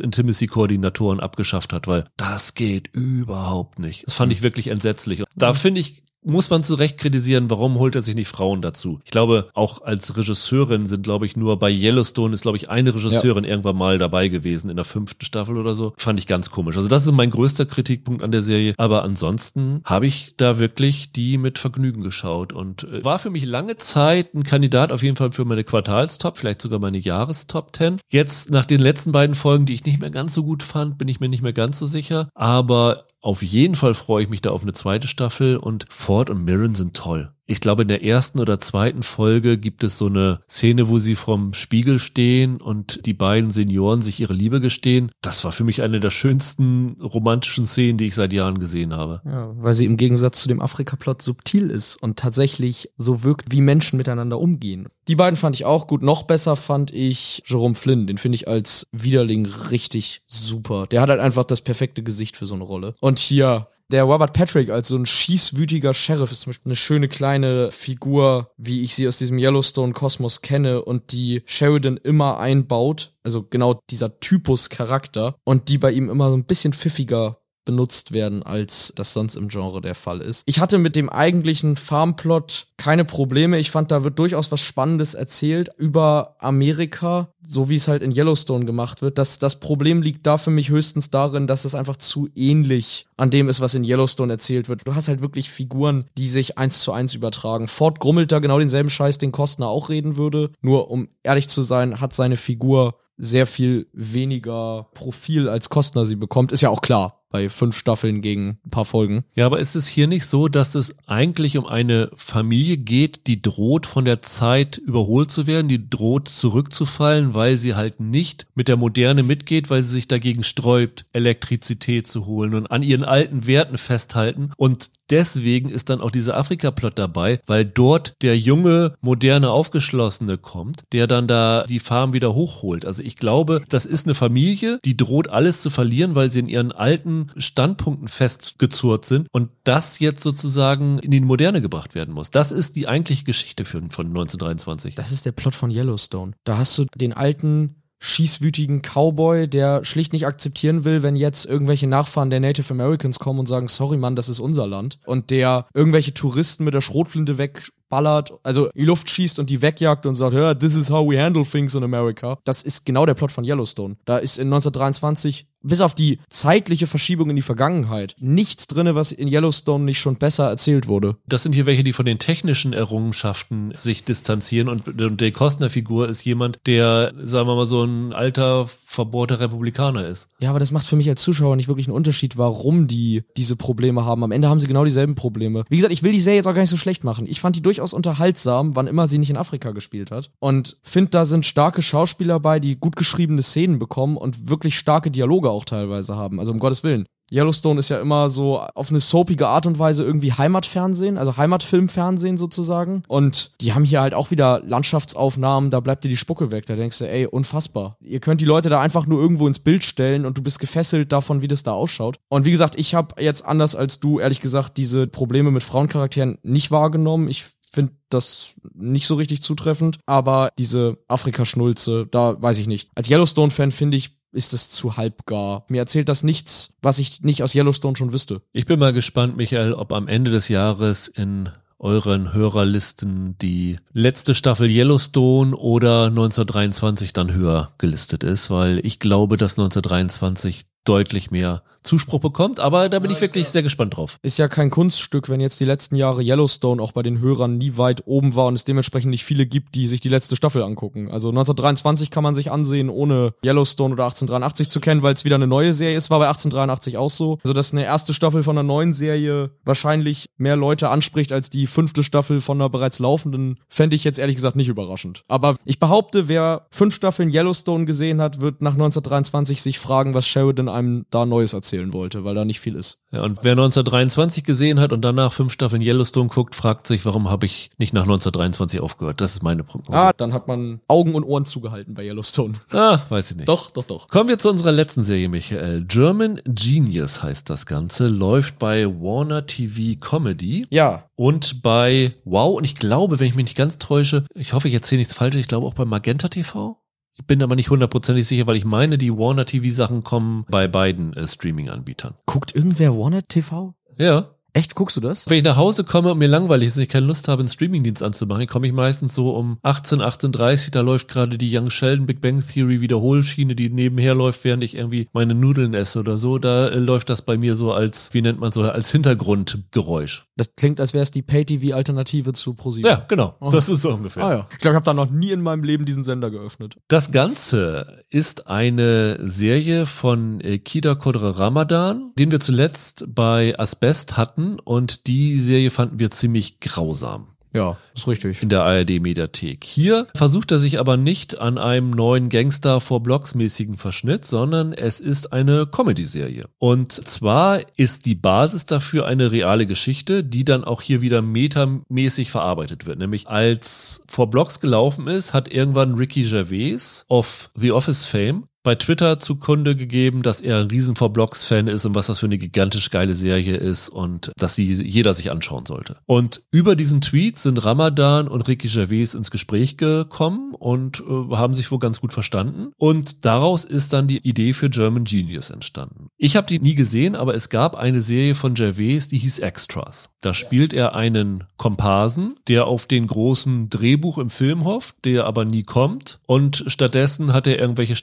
Intimacy-Koordinatoren abgeschafft hat, weil das geht überhaupt nicht. Das fand ich wirklich entsetzlich. Da finde ich, muss man zu Recht kritisieren, warum holt er sich nicht Frauen dazu? Ich glaube, auch als Regisseurin sind, glaube ich, nur bei Yellowstone ist, glaube ich, eine Regisseurin irgendwann mal dabei gewesen in der fünften Staffel oder so. Fand ich ganz komisch. Also das ist mein größter Kritikpunkt an der Serie. Aber ansonsten habe ich da wirklich die mit Vergnügen geschaut und äh, war für mich lange Zeit ein Kandidat auf jeden Fall für meine Quartalstop, vielleicht sogar meine Jahrestop 10. Jetzt nach den letzten beiden Folgen, die ich nicht mehr ganz so gut fand, bin ich mir nicht mehr ganz so sicher. Aber auf jeden Fall freue ich mich da auf eine zweite Staffel und Ford und Mirren sind toll. Ich glaube, in der ersten oder zweiten Folge gibt es so eine Szene, wo sie vorm Spiegel stehen und die beiden Senioren sich ihre Liebe gestehen. Das war für mich eine der schönsten romantischen Szenen, die ich seit Jahren gesehen habe.
Ja, weil sie im Gegensatz zu dem Afrika-Plot subtil ist und tatsächlich so wirkt, wie Menschen miteinander umgehen. Die beiden fand ich auch gut. Noch besser fand ich Jerome Flynn. Den finde ich als Widerling richtig super. Der hat halt einfach das perfekte Gesicht für so eine Rolle. Und hier Der Robert Patrick als so ein schießwütiger Sheriff ist zum Beispiel eine schöne kleine Figur, wie ich sie aus diesem Yellowstone-Kosmos kenne und die Sheridan immer einbaut. Also genau dieser Typus Charakter und die bei ihm immer so ein bisschen pfiffiger benutzt werden, als das sonst im Genre der Fall ist. Ich hatte mit dem eigentlichen Farmplot keine Probleme. Ich fand, da wird durchaus was Spannendes erzählt über Amerika, so wie es halt in Yellowstone gemacht wird. Das, das Problem liegt da für mich höchstens darin, dass es einfach zu ähnlich an dem ist, was in Yellowstone erzählt wird. Du hast halt wirklich Figuren, die sich eins zu eins übertragen. Ford grummelt da genau denselben Scheiß, den Kostner auch reden würde. Nur um ehrlich zu sein, hat seine Figur sehr viel weniger Profil als Kostner sie bekommt. Ist ja auch klar bei fünf Staffeln gegen ein paar Folgen.
Ja, aber ist es hier nicht so, dass es eigentlich um eine Familie geht, die droht von der Zeit überholt zu werden, die droht zurückzufallen, weil sie halt nicht mit der Moderne mitgeht, weil sie sich dagegen sträubt, Elektrizität zu holen und an ihren alten Werten festhalten. Und deswegen ist dann auch dieser Afrika-Plot dabei, weil dort der junge, moderne, aufgeschlossene kommt, der dann da die Farm wieder hochholt. Also ich glaube, das ist eine Familie, die droht alles zu verlieren, weil sie in ihren alten Standpunkten festgezurrt sind und das jetzt sozusagen in die Moderne gebracht werden muss. Das ist die eigentliche Geschichte für, von 1923.
Das ist der Plot von Yellowstone. Da hast du den alten schießwütigen Cowboy, der schlicht nicht akzeptieren will, wenn jetzt irgendwelche Nachfahren der Native Americans kommen und sagen, sorry Mann, das ist unser Land. Und der irgendwelche Touristen mit der Schrotflinte wegballert, also in die Luft schießt und die wegjagt und sagt, ja, this is how we handle things in America. Das ist genau der Plot von Yellowstone. Da ist in 1923 bis auf die zeitliche Verschiebung in die Vergangenheit nichts drinne, was in Yellowstone nicht schon besser erzählt wurde.
Das sind hier welche, die von den technischen Errungenschaften sich distanzieren und, und der Kostner-Figur ist jemand, der, sagen wir mal, so ein alter, verbohrter Republikaner ist.
Ja, aber das macht für mich als Zuschauer nicht wirklich einen Unterschied, warum die diese Probleme haben. Am Ende haben sie genau dieselben Probleme. Wie gesagt, ich will die Serie jetzt auch gar nicht so schlecht machen. Ich fand die durchaus unterhaltsam, wann immer sie nicht in Afrika gespielt hat. Und finde, da sind starke Schauspieler bei, die gut geschriebene Szenen bekommen und wirklich starke Dialoge auch teilweise haben. Also um Gottes Willen. Yellowstone ist ja immer so auf eine soapige Art und Weise irgendwie Heimatfernsehen, also Heimatfilmfernsehen sozusagen. Und die haben hier halt auch wieder Landschaftsaufnahmen, da bleibt dir die Spucke weg. Da denkst du, ey, unfassbar. Ihr könnt die Leute da einfach nur irgendwo ins Bild stellen und du bist gefesselt davon, wie das da ausschaut. Und wie gesagt, ich habe jetzt anders als du, ehrlich gesagt, diese Probleme mit Frauencharakteren nicht wahrgenommen. Ich finde das nicht so richtig zutreffend, aber diese Afrika-Schnulze, da weiß ich nicht. Als Yellowstone-Fan finde ich, ist es zu halbgar. Mir erzählt das nichts, was ich nicht aus Yellowstone schon wüsste.
Ich bin mal gespannt, Michael, ob am Ende des Jahres in euren Hörerlisten die letzte Staffel Yellowstone oder 1923 dann höher gelistet ist, weil ich glaube, dass 1923 deutlich mehr Zuspruch bekommt, aber da bin ich wirklich sehr gespannt drauf.
Ist ja kein Kunststück, wenn jetzt die letzten Jahre Yellowstone auch bei den Hörern nie weit oben war und es dementsprechend nicht viele gibt, die sich die letzte Staffel angucken. Also 1923 kann man sich ansehen, ohne Yellowstone oder 1883 zu kennen, weil es wieder eine neue Serie ist, war bei 1883 auch so. Also dass eine erste Staffel von einer neuen Serie wahrscheinlich mehr Leute anspricht als die fünfte Staffel von einer bereits laufenden, fände ich jetzt ehrlich gesagt nicht überraschend. Aber ich behaupte, wer fünf Staffeln Yellowstone gesehen hat, wird nach 1923 sich fragen, was Sheridan einem da Neues erzählen wollte, weil da nicht viel ist.
Ja, und wer 1923 gesehen hat und danach fünf Staffeln Yellowstone guckt, fragt sich, warum habe ich nicht nach 1923 aufgehört? Das ist meine Prognose.
Ah, dann hat man Augen und Ohren zugehalten bei Yellowstone.
Ah, weiß ich nicht.
Doch, doch, doch.
Kommen wir zu unserer letzten Serie, Michael. German Genius heißt das Ganze, läuft bei Warner TV Comedy.
Ja.
Und bei Wow, und ich glaube, wenn ich mich nicht ganz täusche, ich hoffe, ich erzähle nichts Falsches, ich glaube auch bei Magenta TV. Ich bin aber nicht hundertprozentig sicher, weil ich meine, die Warner TV Sachen kommen bei beiden äh, Streaming-Anbietern.
Guckt irgendwer Warner TV?
Ja.
Echt, guckst du das?
Wenn ich nach Hause komme und mir langweilig ist und ich keine Lust habe, einen Streamingdienst anzumachen, komme ich meistens so um 18, 18.30 da läuft gerade die Young Sheldon Big Bang Theory Wiederholschiene, die nebenher läuft, während ich irgendwie meine Nudeln esse oder so. Da äh, läuft das bei mir so als, wie nennt man so, als Hintergrundgeräusch.
Das klingt, als wäre es die Pay-TV-Alternative zu ProSieben.
Ja, genau.
Oh.
Das ist so ungefähr.
Ah ja. Ich glaube, ich habe da noch nie in meinem Leben diesen Sender geöffnet.
Das Ganze ist eine Serie von äh, Kida Kodre Ramadan, den wir zuletzt bei Asbest hatten und die Serie fanden wir ziemlich grausam.
Ja, ist richtig.
in der ARD-Mediathek. Hier versucht er sich aber nicht an einem neuen Gangster vor Blocks mäßigen Verschnitt, sondern es ist eine Comedy-Serie. Und zwar ist die Basis dafür eine reale Geschichte, die dann auch hier wieder metamäßig verarbeitet wird. Nämlich als vor Blocks gelaufen ist, hat irgendwann Ricky Gervais of The Office Fame bei Twitter zukunde gegeben, dass er ein riesen Blocks-Fan ist und was das für eine gigantisch geile Serie ist und dass sie jeder sich anschauen sollte. Und über diesen Tweet sind Ramadan und Ricky Gervais ins Gespräch gekommen und äh, haben sich wohl ganz gut verstanden. Und daraus ist dann die Idee für German Genius entstanden. Ich habe die nie gesehen, aber es gab eine Serie von Gervais, die hieß Extras. Da spielt er einen Komparsen, der auf den großen Drehbuch im Film hofft, der aber nie kommt. Und stattdessen hat er irgendwelche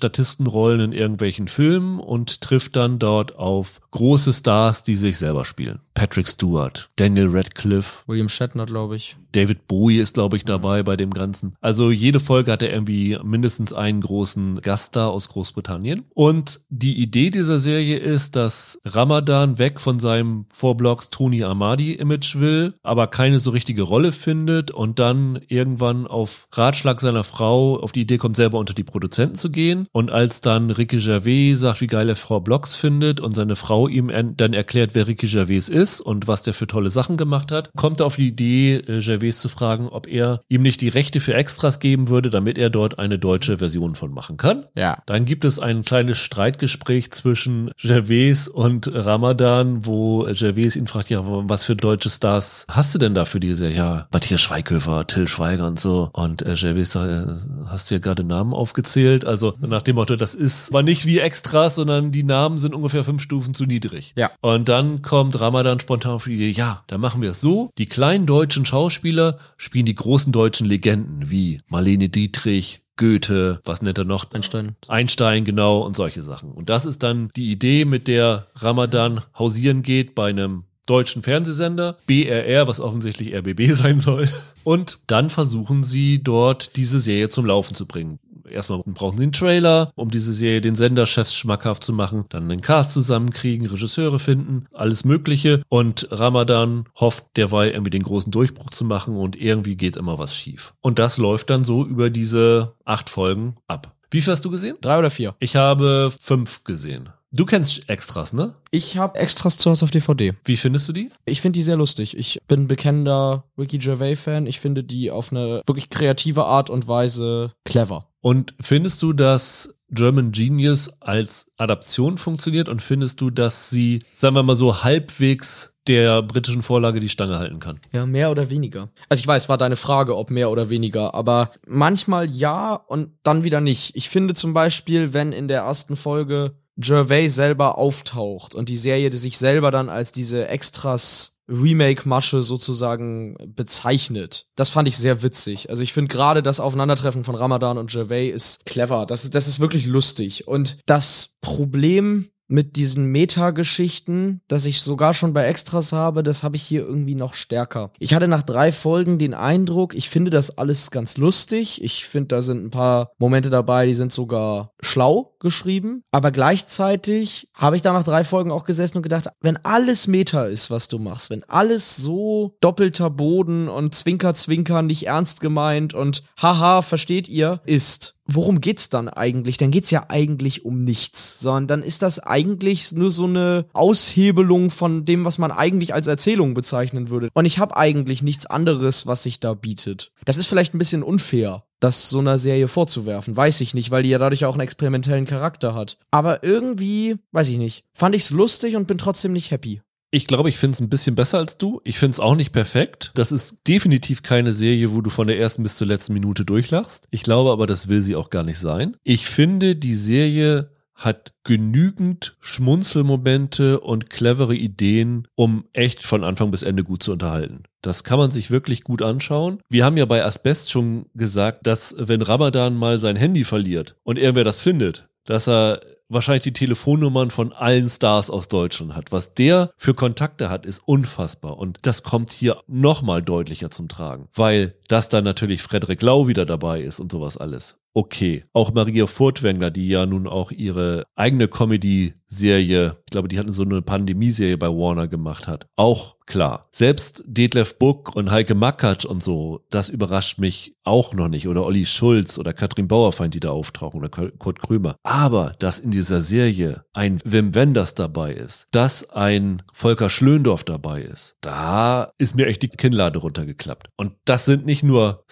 Statistenrollen in irgendwelchen Filmen und trifft dann dort auf große Stars, die sich selber spielen. Patrick Stewart, Daniel Radcliffe,
William Shatner, glaube ich.
David Bowie ist, glaube ich, dabei bei dem Ganzen. Also jede Folge hat er irgendwie mindestens einen großen Gast da aus Großbritannien. Und die Idee dieser Serie ist, dass Ramadan weg von seinem Vorblocks Tony Amadi Image will, aber keine so richtige Rolle findet und dann irgendwann auf Ratschlag seiner Frau auf die Idee kommt, selber unter die Produzenten zu gehen. Und als dann Ricky Gervais sagt, wie geil er Frau Blocks findet und seine Frau ihm dann erklärt, wer Ricky Gervais ist und was der für tolle Sachen gemacht hat, kommt er auf die Idee, äh, Gervais zu fragen, ob er ihm nicht die Rechte für Extras geben würde, damit er dort eine deutsche Version von machen kann.
Ja.
Dann gibt es ein kleines Streitgespräch zwischen Gervais und Ramadan, wo Gervais ihn fragt, ja, was für deutsche Stars hast du denn da für diese? Ja, Matthias Schweighöfer, Till Schweiger und so. Und äh, Gervais sagt, äh, hast du ja gerade Namen aufgezählt? Also nach dem Motto, das ist war nicht wie Extras, sondern die Namen sind ungefähr fünf Stufen zu niedrig.
Ja.
Und dann kommt Ramadan spontan auf die Idee, ja, dann machen wir es so. Die kleinen deutschen Schauspieler spielen die großen deutschen Legenden wie Marlene Dietrich, Goethe, was nennt er noch?
Einstein.
Einstein, genau, und solche Sachen. Und das ist dann die Idee, mit der Ramadan hausieren geht bei einem deutschen Fernsehsender, BRR, was offensichtlich RBB *laughs* sein soll. Und dann versuchen sie dort diese Serie zum Laufen zu bringen. Erstmal brauchen sie einen Trailer, um diese Serie den Senderchefs schmackhaft zu machen, dann einen Cast zusammenkriegen, Regisseure finden, alles Mögliche. Und Ramadan hofft derweil irgendwie den großen Durchbruch zu machen und irgendwie geht immer was schief. Und das läuft dann so über diese acht Folgen ab. Wie viel hast du gesehen?
Drei oder vier?
Ich habe fünf gesehen. Du kennst Extras, ne?
Ich habe Extras zu Hause auf DVD.
Wie findest du die?
Ich finde die sehr lustig. Ich bin bekennender Ricky Gervais-Fan. Ich finde die auf eine wirklich kreative Art und Weise clever.
Und findest du, dass German Genius als Adaption funktioniert und findest du, dass sie, sagen wir mal so, halbwegs der britischen Vorlage die Stange halten kann?
Ja, mehr oder weniger. Also ich weiß, war deine Frage, ob mehr oder weniger, aber manchmal ja und dann wieder nicht. Ich finde zum Beispiel, wenn in der ersten Folge Gervais selber auftaucht und die Serie die sich selber dann als diese Extras Remake-Masche sozusagen bezeichnet. Das fand ich sehr witzig. Also ich finde gerade das Aufeinandertreffen von Ramadan und Gervais ist clever. Das das ist wirklich lustig. Und das Problem mit diesen Meta-Geschichten, das ich sogar schon bei Extras habe, das habe ich hier irgendwie noch stärker. Ich hatte nach drei Folgen den Eindruck, ich finde das alles ganz lustig. Ich finde, da sind ein paar Momente dabei, die sind sogar schlau geschrieben. Aber gleichzeitig habe ich da nach drei Folgen auch gesessen und gedacht, wenn alles Meta ist, was du machst, wenn alles so doppelter Boden und Zwinker, Zwinker nicht ernst gemeint und haha, versteht ihr, ist, worum geht's dann eigentlich? Dann geht's ja eigentlich um nichts, sondern dann ist das eigentlich nur so eine Aushebelung von dem, was man eigentlich als Erzählung bezeichnen würde. Und ich habe eigentlich nichts anderes, was sich da bietet. Das ist vielleicht ein bisschen unfair, das so einer Serie vorzuwerfen, weiß ich nicht, weil die ja dadurch auch einen experimentellen Charakter hat. Aber irgendwie, weiß ich nicht, fand ich's lustig und bin trotzdem nicht happy.
Ich glaube, ich finde es ein bisschen besser als du. Ich finde es auch nicht perfekt. Das ist definitiv keine Serie, wo du von der ersten bis zur letzten Minute durchlachst. Ich glaube aber, das will sie auch gar nicht sein. Ich finde, die Serie hat genügend Schmunzelmomente und clevere Ideen, um echt von Anfang bis Ende gut zu unterhalten. Das kann man sich wirklich gut anschauen. Wir haben ja bei Asbest schon gesagt, dass wenn Ramadan mal sein Handy verliert und irgendwer das findet, dass er wahrscheinlich die Telefonnummern von allen Stars aus Deutschland hat. Was der für Kontakte hat, ist unfassbar. Und das kommt hier nochmal deutlicher zum Tragen, weil das dann natürlich Frederik Lau wieder dabei ist und sowas alles. Okay. Auch Maria Furtwängler, die ja nun auch ihre eigene Comedy-Serie, ich glaube, die hatten so eine Pandemie-Serie bei Warner gemacht hat. Auch klar. Selbst Detlef Buck und Heike Makatsch und so, das überrascht mich auch noch nicht. Oder Olli Schulz oder Katrin Bauerfeind, die da auftauchen oder Kurt Krömer. Aber, dass in dieser Serie ein Wim Wenders dabei ist, dass ein Volker Schlöndorf dabei ist, da ist mir echt die Kinnlade runtergeklappt. Und das sind nicht nur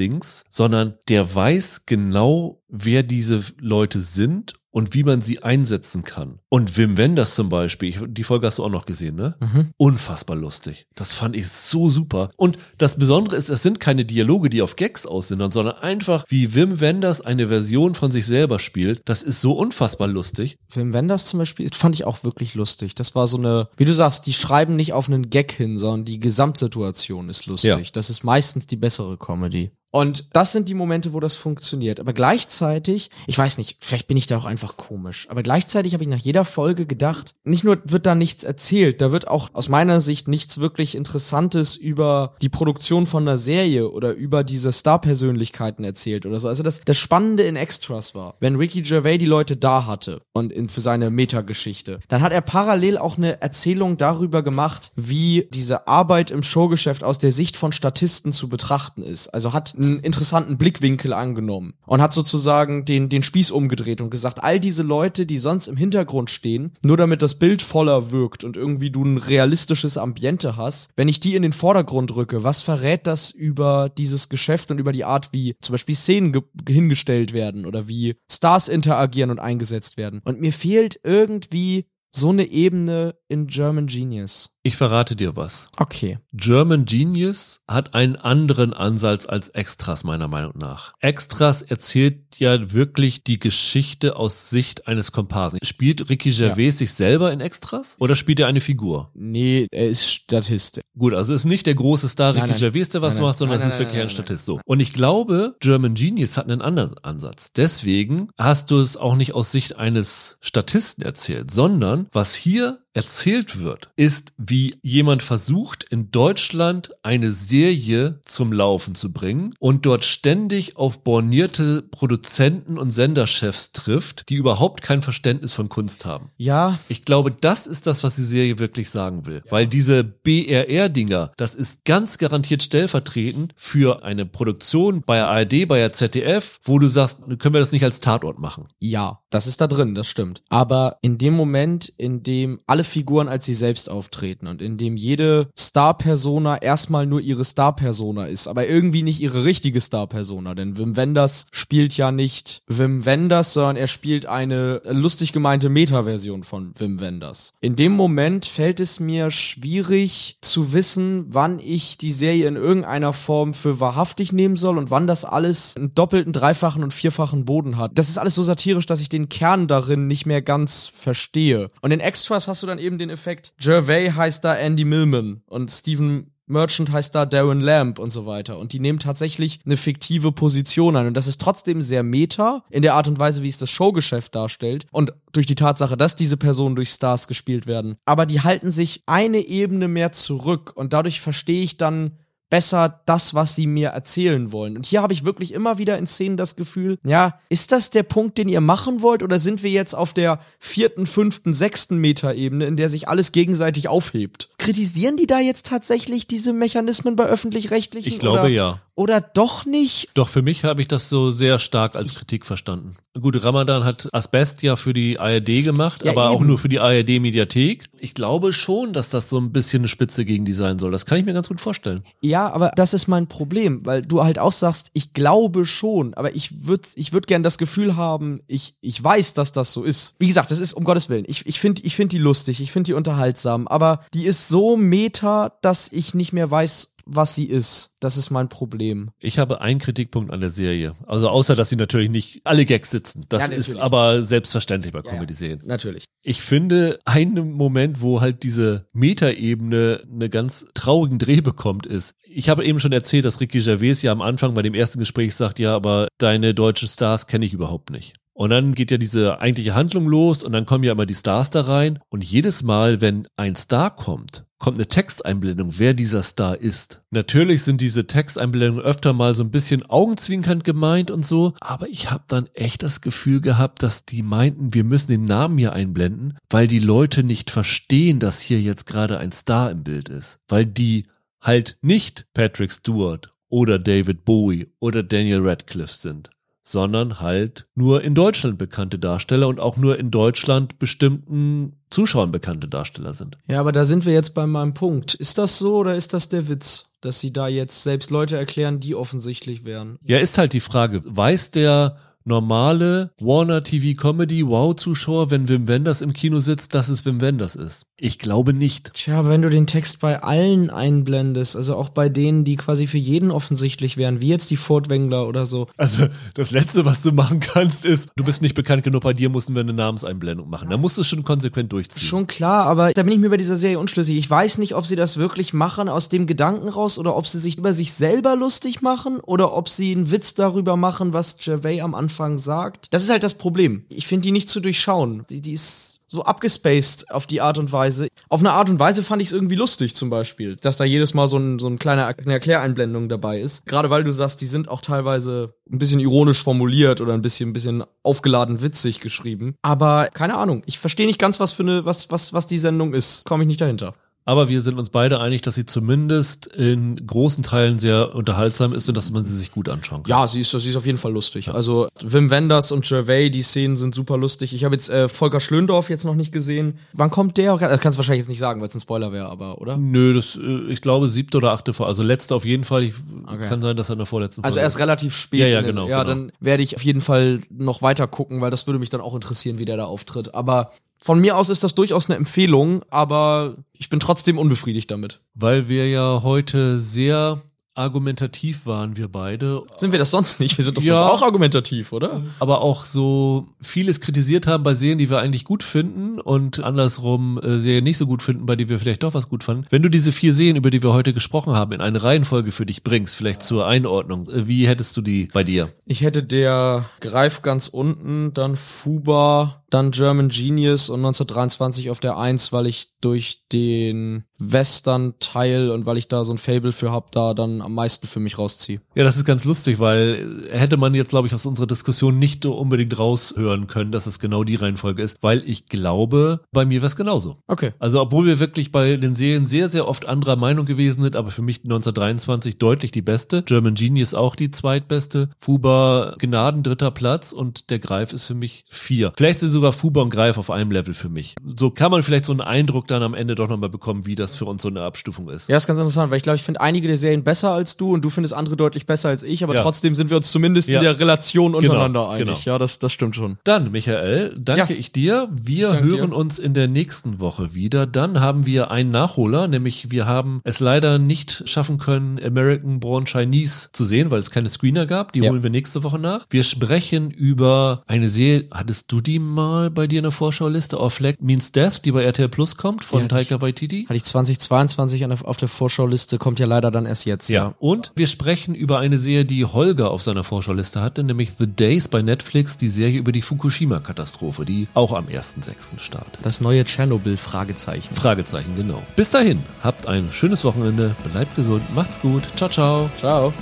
Stuntcast-Dings, sondern der weiß genau, wer diese Leute sind und wie man sie einsetzen kann. Und Wim Wenders zum Beispiel, die Folge hast du auch noch gesehen, ne?
Mhm.
Unfassbar lustig. Das fand ich so super. Und das Besondere ist, es sind keine Dialoge, die auf Gags aus sind, sondern einfach, wie Wim Wenders eine Version von sich selber spielt. Das ist so unfassbar lustig.
Wim Wenders zum Beispiel fand ich auch wirklich lustig. Das war so eine, wie du sagst, die schreiben nicht auf einen Gag hin, sondern die Gesamtsituation ist lustig.
Ja.
Das ist meistens die bessere Comedy. Und das sind die Momente, wo das funktioniert. Aber gleichzeitig, ich weiß nicht, vielleicht bin ich da auch einfach komisch, aber gleichzeitig habe ich nach jeder Folge gedacht, nicht nur wird da nichts erzählt, da wird auch aus meiner Sicht nichts wirklich Interessantes über die Produktion von einer Serie oder über diese Star-Persönlichkeiten erzählt oder so. Also das, das Spannende in Extras war, wenn Ricky Gervais die Leute da hatte und in, für seine Metageschichte, dann hat er parallel auch eine Erzählung darüber gemacht, wie diese Arbeit im Showgeschäft aus der Sicht von Statisten zu betrachten ist. Also hat einen interessanten Blickwinkel angenommen und hat sozusagen den, den Spieß umgedreht und gesagt, all diese Leute, die sonst im Hintergrund stehen, nur damit das Bild voller wirkt und irgendwie du ein realistisches Ambiente hast, wenn ich die in den Vordergrund rücke, was verrät das über dieses Geschäft und über die Art, wie zum Beispiel Szenen ge- hingestellt werden oder wie Stars interagieren und eingesetzt werden? Und mir fehlt irgendwie so eine Ebene in German Genius.
Ich verrate dir was.
Okay.
German Genius hat einen anderen Ansatz als Extras, meiner Meinung nach. Extras erzählt ja wirklich die Geschichte aus Sicht eines Komparsen. Spielt Ricky Gervais sich selber in Extras oder spielt er eine Figur?
Nee, er ist Statist.
Gut, also ist nicht der große Star
Nein,
Ricky
nein.
Gervais, der was
Nein,
macht, sondern es ist wirklich ein Statist. So. Und ich glaube, German Genius hat einen anderen Ansatz. Deswegen hast du es auch nicht aus Sicht eines Statisten erzählt, sondern was hier erzählt wird, ist, wie jemand versucht, in Deutschland eine Serie zum Laufen zu bringen und dort ständig auf bornierte Produzenten und Senderchefs trifft, die überhaupt kein Verständnis von Kunst haben.
Ja,
Ich glaube, das ist das, was die Serie wirklich sagen will. Weil diese BRR-Dinger, das ist ganz garantiert stellvertretend für eine Produktion bei ARD, bei der ZDF, wo du sagst, können wir das nicht als Tatort machen.
ja, das ist da drin, das stimmt. Aber in dem Moment, in dem alle Figuren als sie selbst auftreten und in dem jede Star-Persona erstmal nur ihre Star-Persona ist, aber irgendwie nicht ihre richtige Star-Persona, denn Wim Wenders spielt ja nicht Wim Wenders, sondern er spielt eine lustig gemeinte Meta-Version von Wim Wenders. In dem Moment fällt es mir schwierig zu wissen, wann ich die Serie in irgendeiner Form für wahrhaftig nehmen soll und wann das alles einen doppelten, dreifachen und vierfachen Boden hat. Das ist alles so satirisch, dass ich den Kern darin nicht mehr ganz verstehe. Und in Extras hast du dann eben den Effekt, Gervais heißt da Andy Millman und Stephen Merchant heißt da Darren Lamb und so weiter. Und die nehmen tatsächlich eine fiktive Position ein. Und das ist trotzdem sehr meta in der Art und Weise, wie es das Showgeschäft darstellt. Und durch die Tatsache, dass diese Personen durch Stars gespielt werden. Aber die halten sich eine Ebene mehr zurück. Und dadurch verstehe ich dann besser das, was sie mir erzählen wollen. Und hier habe ich wirklich immer wieder in Szenen das Gefühl, ja, ist das der Punkt, den ihr machen wollt, oder sind wir jetzt auf der vierten, fünften, sechsten Metaebene, in der sich alles gegenseitig aufhebt? Kritisieren die da jetzt tatsächlich diese Mechanismen bei öffentlich-rechtlichen?
Ich glaube
oder,
ja.
Oder doch nicht?
Doch für mich habe ich das so sehr stark als Kritik verstanden. Gut, Ramadan hat Asbest ja für die ARD gemacht,
Ja,
aber auch
eben.
nur für die ARD-Mediathek. Ich glaube schon, dass das so ein bisschen eine Spitze gegen die sein soll. Das kann ich mir ganz gut vorstellen.
Ja, aber das ist mein Problem, weil du halt auch sagst, ich glaube schon, aber ich würde ich würd gern das Gefühl haben, ich, ich weiß, dass das so ist. Wie gesagt, das ist um Gottes Willen. Ich, ich finde ich find die lustig, ich finde die unterhaltsam, aber die ist so meta, dass ich nicht mehr weiß, was sie ist. Das ist mein Problem.
Ich habe einen Kritikpunkt an der Serie. Also außer, dass sie natürlich nicht alle Gags sitzen. Das
Ja,
ist aber selbstverständlich bei
Ja, ja.
Comedy-Serien.
Natürlich.
Ich finde, einen Moment, wo halt diese Metaebene eine ganz traurigen Dreh bekommt, ist, ich habe eben schon erzählt, dass Ricky Gervais ja am Anfang bei dem ersten Gespräch sagt, ja, aber deine deutschen Stars kenne ich überhaupt nicht. Und dann geht ja diese eigentliche Handlung los und dann kommen ja immer die Stars da rein. Und jedes Mal, wenn ein Star kommt, kommt eine Texteinblendung, wer dieser Star ist. Natürlich sind diese Texteinblendungen öfter mal so ein bisschen augenzwinkernd gemeint und so, aber ich habe dann echt das Gefühl gehabt, dass die meinten, wir müssen den Namen hier einblenden, weil die Leute nicht verstehen, dass hier jetzt gerade ein Star im Bild ist. Weil die halt nicht Patrick Stewart oder David Bowie oder Daniel Radcliffe sind sondern halt nur in Deutschland bekannte Darsteller und auch nur in Deutschland bestimmten Zuschauern bekannte Darsteller sind.
Ja, aber da sind wir jetzt bei meinem Punkt. Ist das so oder ist das der Witz? dass sie da jetzt selbst Leute erklären, die offensichtlich wären.
Ja, ist halt die Frage. Weiß der normale Warner TV Comedy Wow-Zuschauer, wenn Wim Wenders im Kino sitzt, dass es Wim Wenders ist? Ich glaube nicht.
Tja, wenn du den Text bei allen einblendest, also auch bei denen, die quasi für jeden offensichtlich wären, wie jetzt die Furtwängler oder so.
Also das Letzte, was du machen kannst, ist, du bist nicht bekannt genug, bei dir mussten wir eine Namenseinblendung machen. Da musst du es schon konsequent durchziehen.
Schon klar, aber da bin ich mir bei dieser Serie unschlüssig. Ich weiß nicht, ob sie das wirklich machen aus dem Gedanken raus oder ob sie sich über sich selber lustig machen oder ob sie einen Witz darüber machen, was Gervais am Anfang sagt. Das ist halt das Problem. Ich finde die nicht zu durchschauen. Die, die ist so abgespaced auf die Art und Weise. Auf eine Art und Weise fand ich es irgendwie lustig zum Beispiel, dass da jedes Mal so ein, so ein kleiner eine Erkläreinblendung dabei ist. Gerade weil du sagst, die sind auch teilweise ein bisschen ironisch formuliert oder ein bisschen, ein bisschen aufgeladen witzig geschrieben. Aber keine Ahnung, ich verstehe nicht ganz, was für eine, was, was, was die Sendung ist. Komme ich nicht dahinter.
Aber wir sind uns beide einig, dass sie zumindest in großen Teilen sehr unterhaltsam ist und dass man sie sich gut anschauen kann.
Ja, sie ist, sie ist auf jeden Fall lustig. Ja. Also Wim Wenders und Gervais, die Szenen sind super lustig. Ich habe jetzt äh, Volker Schlöndorf jetzt noch nicht gesehen. Wann kommt der? Das kannst du wahrscheinlich jetzt nicht sagen, weil es ein Spoiler wäre, aber, oder?
Nö, das, äh, ich glaube, siebte oder achte Folge. Also letzte auf jeden Fall. Ich, okay. Kann sein, dass er in der vorletzten
also Folge Also er ist relativ spät.
Ja, ja, genau.
Ja,
genau.
dann werde ich auf jeden Fall noch weiter gucken, weil das würde mich dann auch interessieren, wie der da auftritt. Aber von mir aus ist das durchaus eine Empfehlung, aber ich bin trotzdem unbefriedigt damit.
Weil wir ja heute sehr argumentativ waren wir beide.
Sind wir das sonst nicht? Wir sind doch ja, sonst auch argumentativ, oder?
Aber auch so vieles kritisiert haben bei Serien, die wir eigentlich gut finden und andersrum äh, Serien nicht so gut finden, bei denen wir vielleicht doch was gut fanden. Wenn du diese vier Serien, über die wir heute gesprochen haben, in eine Reihenfolge für dich bringst, vielleicht zur Einordnung, äh, wie hättest du die bei dir?
Ich hätte der Greif ganz unten, dann Fuba, dann German Genius und 1923 auf der 1, weil ich durch den Western-Teil und weil ich da so ein Fable für hab, da dann am meisten für mich rausziehe.
Ja, das ist ganz lustig, weil hätte man jetzt, glaube ich, aus unserer Diskussion nicht unbedingt raushören können, dass es genau die Reihenfolge ist, weil ich glaube, bei mir wäre es genauso.
Okay.
Also obwohl wir wirklich bei den Serien sehr, sehr oft anderer Meinung gewesen sind, aber für mich 1923 deutlich die beste. German Genius auch die zweitbeste. Fuba Gnaden dritter Platz und der Greif ist für mich vier. Vielleicht sind sogar Fuba und Greif auf einem Level für mich. So kann man vielleicht so einen Eindruck dann am Ende doch nochmal bekommen, wie das für uns so eine Abstufung ist.
Ja, ist ganz interessant, weil ich glaube, ich finde einige der Serien besser als du und du findest andere deutlich besser als ich, aber ja. trotzdem sind wir uns zumindest ja. in der Relation genau, untereinander genau, einig. Genau. Ja, das, das stimmt schon.
Dann, Michael, danke ich dir. Wir ich hören dir. uns in der nächsten Woche wieder. Dann haben wir einen Nachholer, nämlich wir haben es leider nicht schaffen können, American Born Chinese zu sehen, weil es keine Screener gab. Die holen wir nächste Woche nach. Wir sprechen über eine Serie, hattest du die mal bei dir in der Vorschau-Liste? Our Flag Means Death, die bei RTL Plus kommt, von Taika Waititi?
Hatte ich 2022 auf der Vorschauliste, kommt ja leider dann erst jetzt.
Ja. ja. Und wir sprechen über eine Serie, die Holger auf seiner Vorschauliste hatte, nämlich The Days bei Netflix, die Serie über die Fukushima-Katastrophe, die auch am 1.6. startet.
Das neue Tschernobyl, Fragezeichen.
Fragezeichen, genau. Bis dahin, habt ein schönes Wochenende, bleibt gesund, macht's gut, ciao, ciao.
Ciao.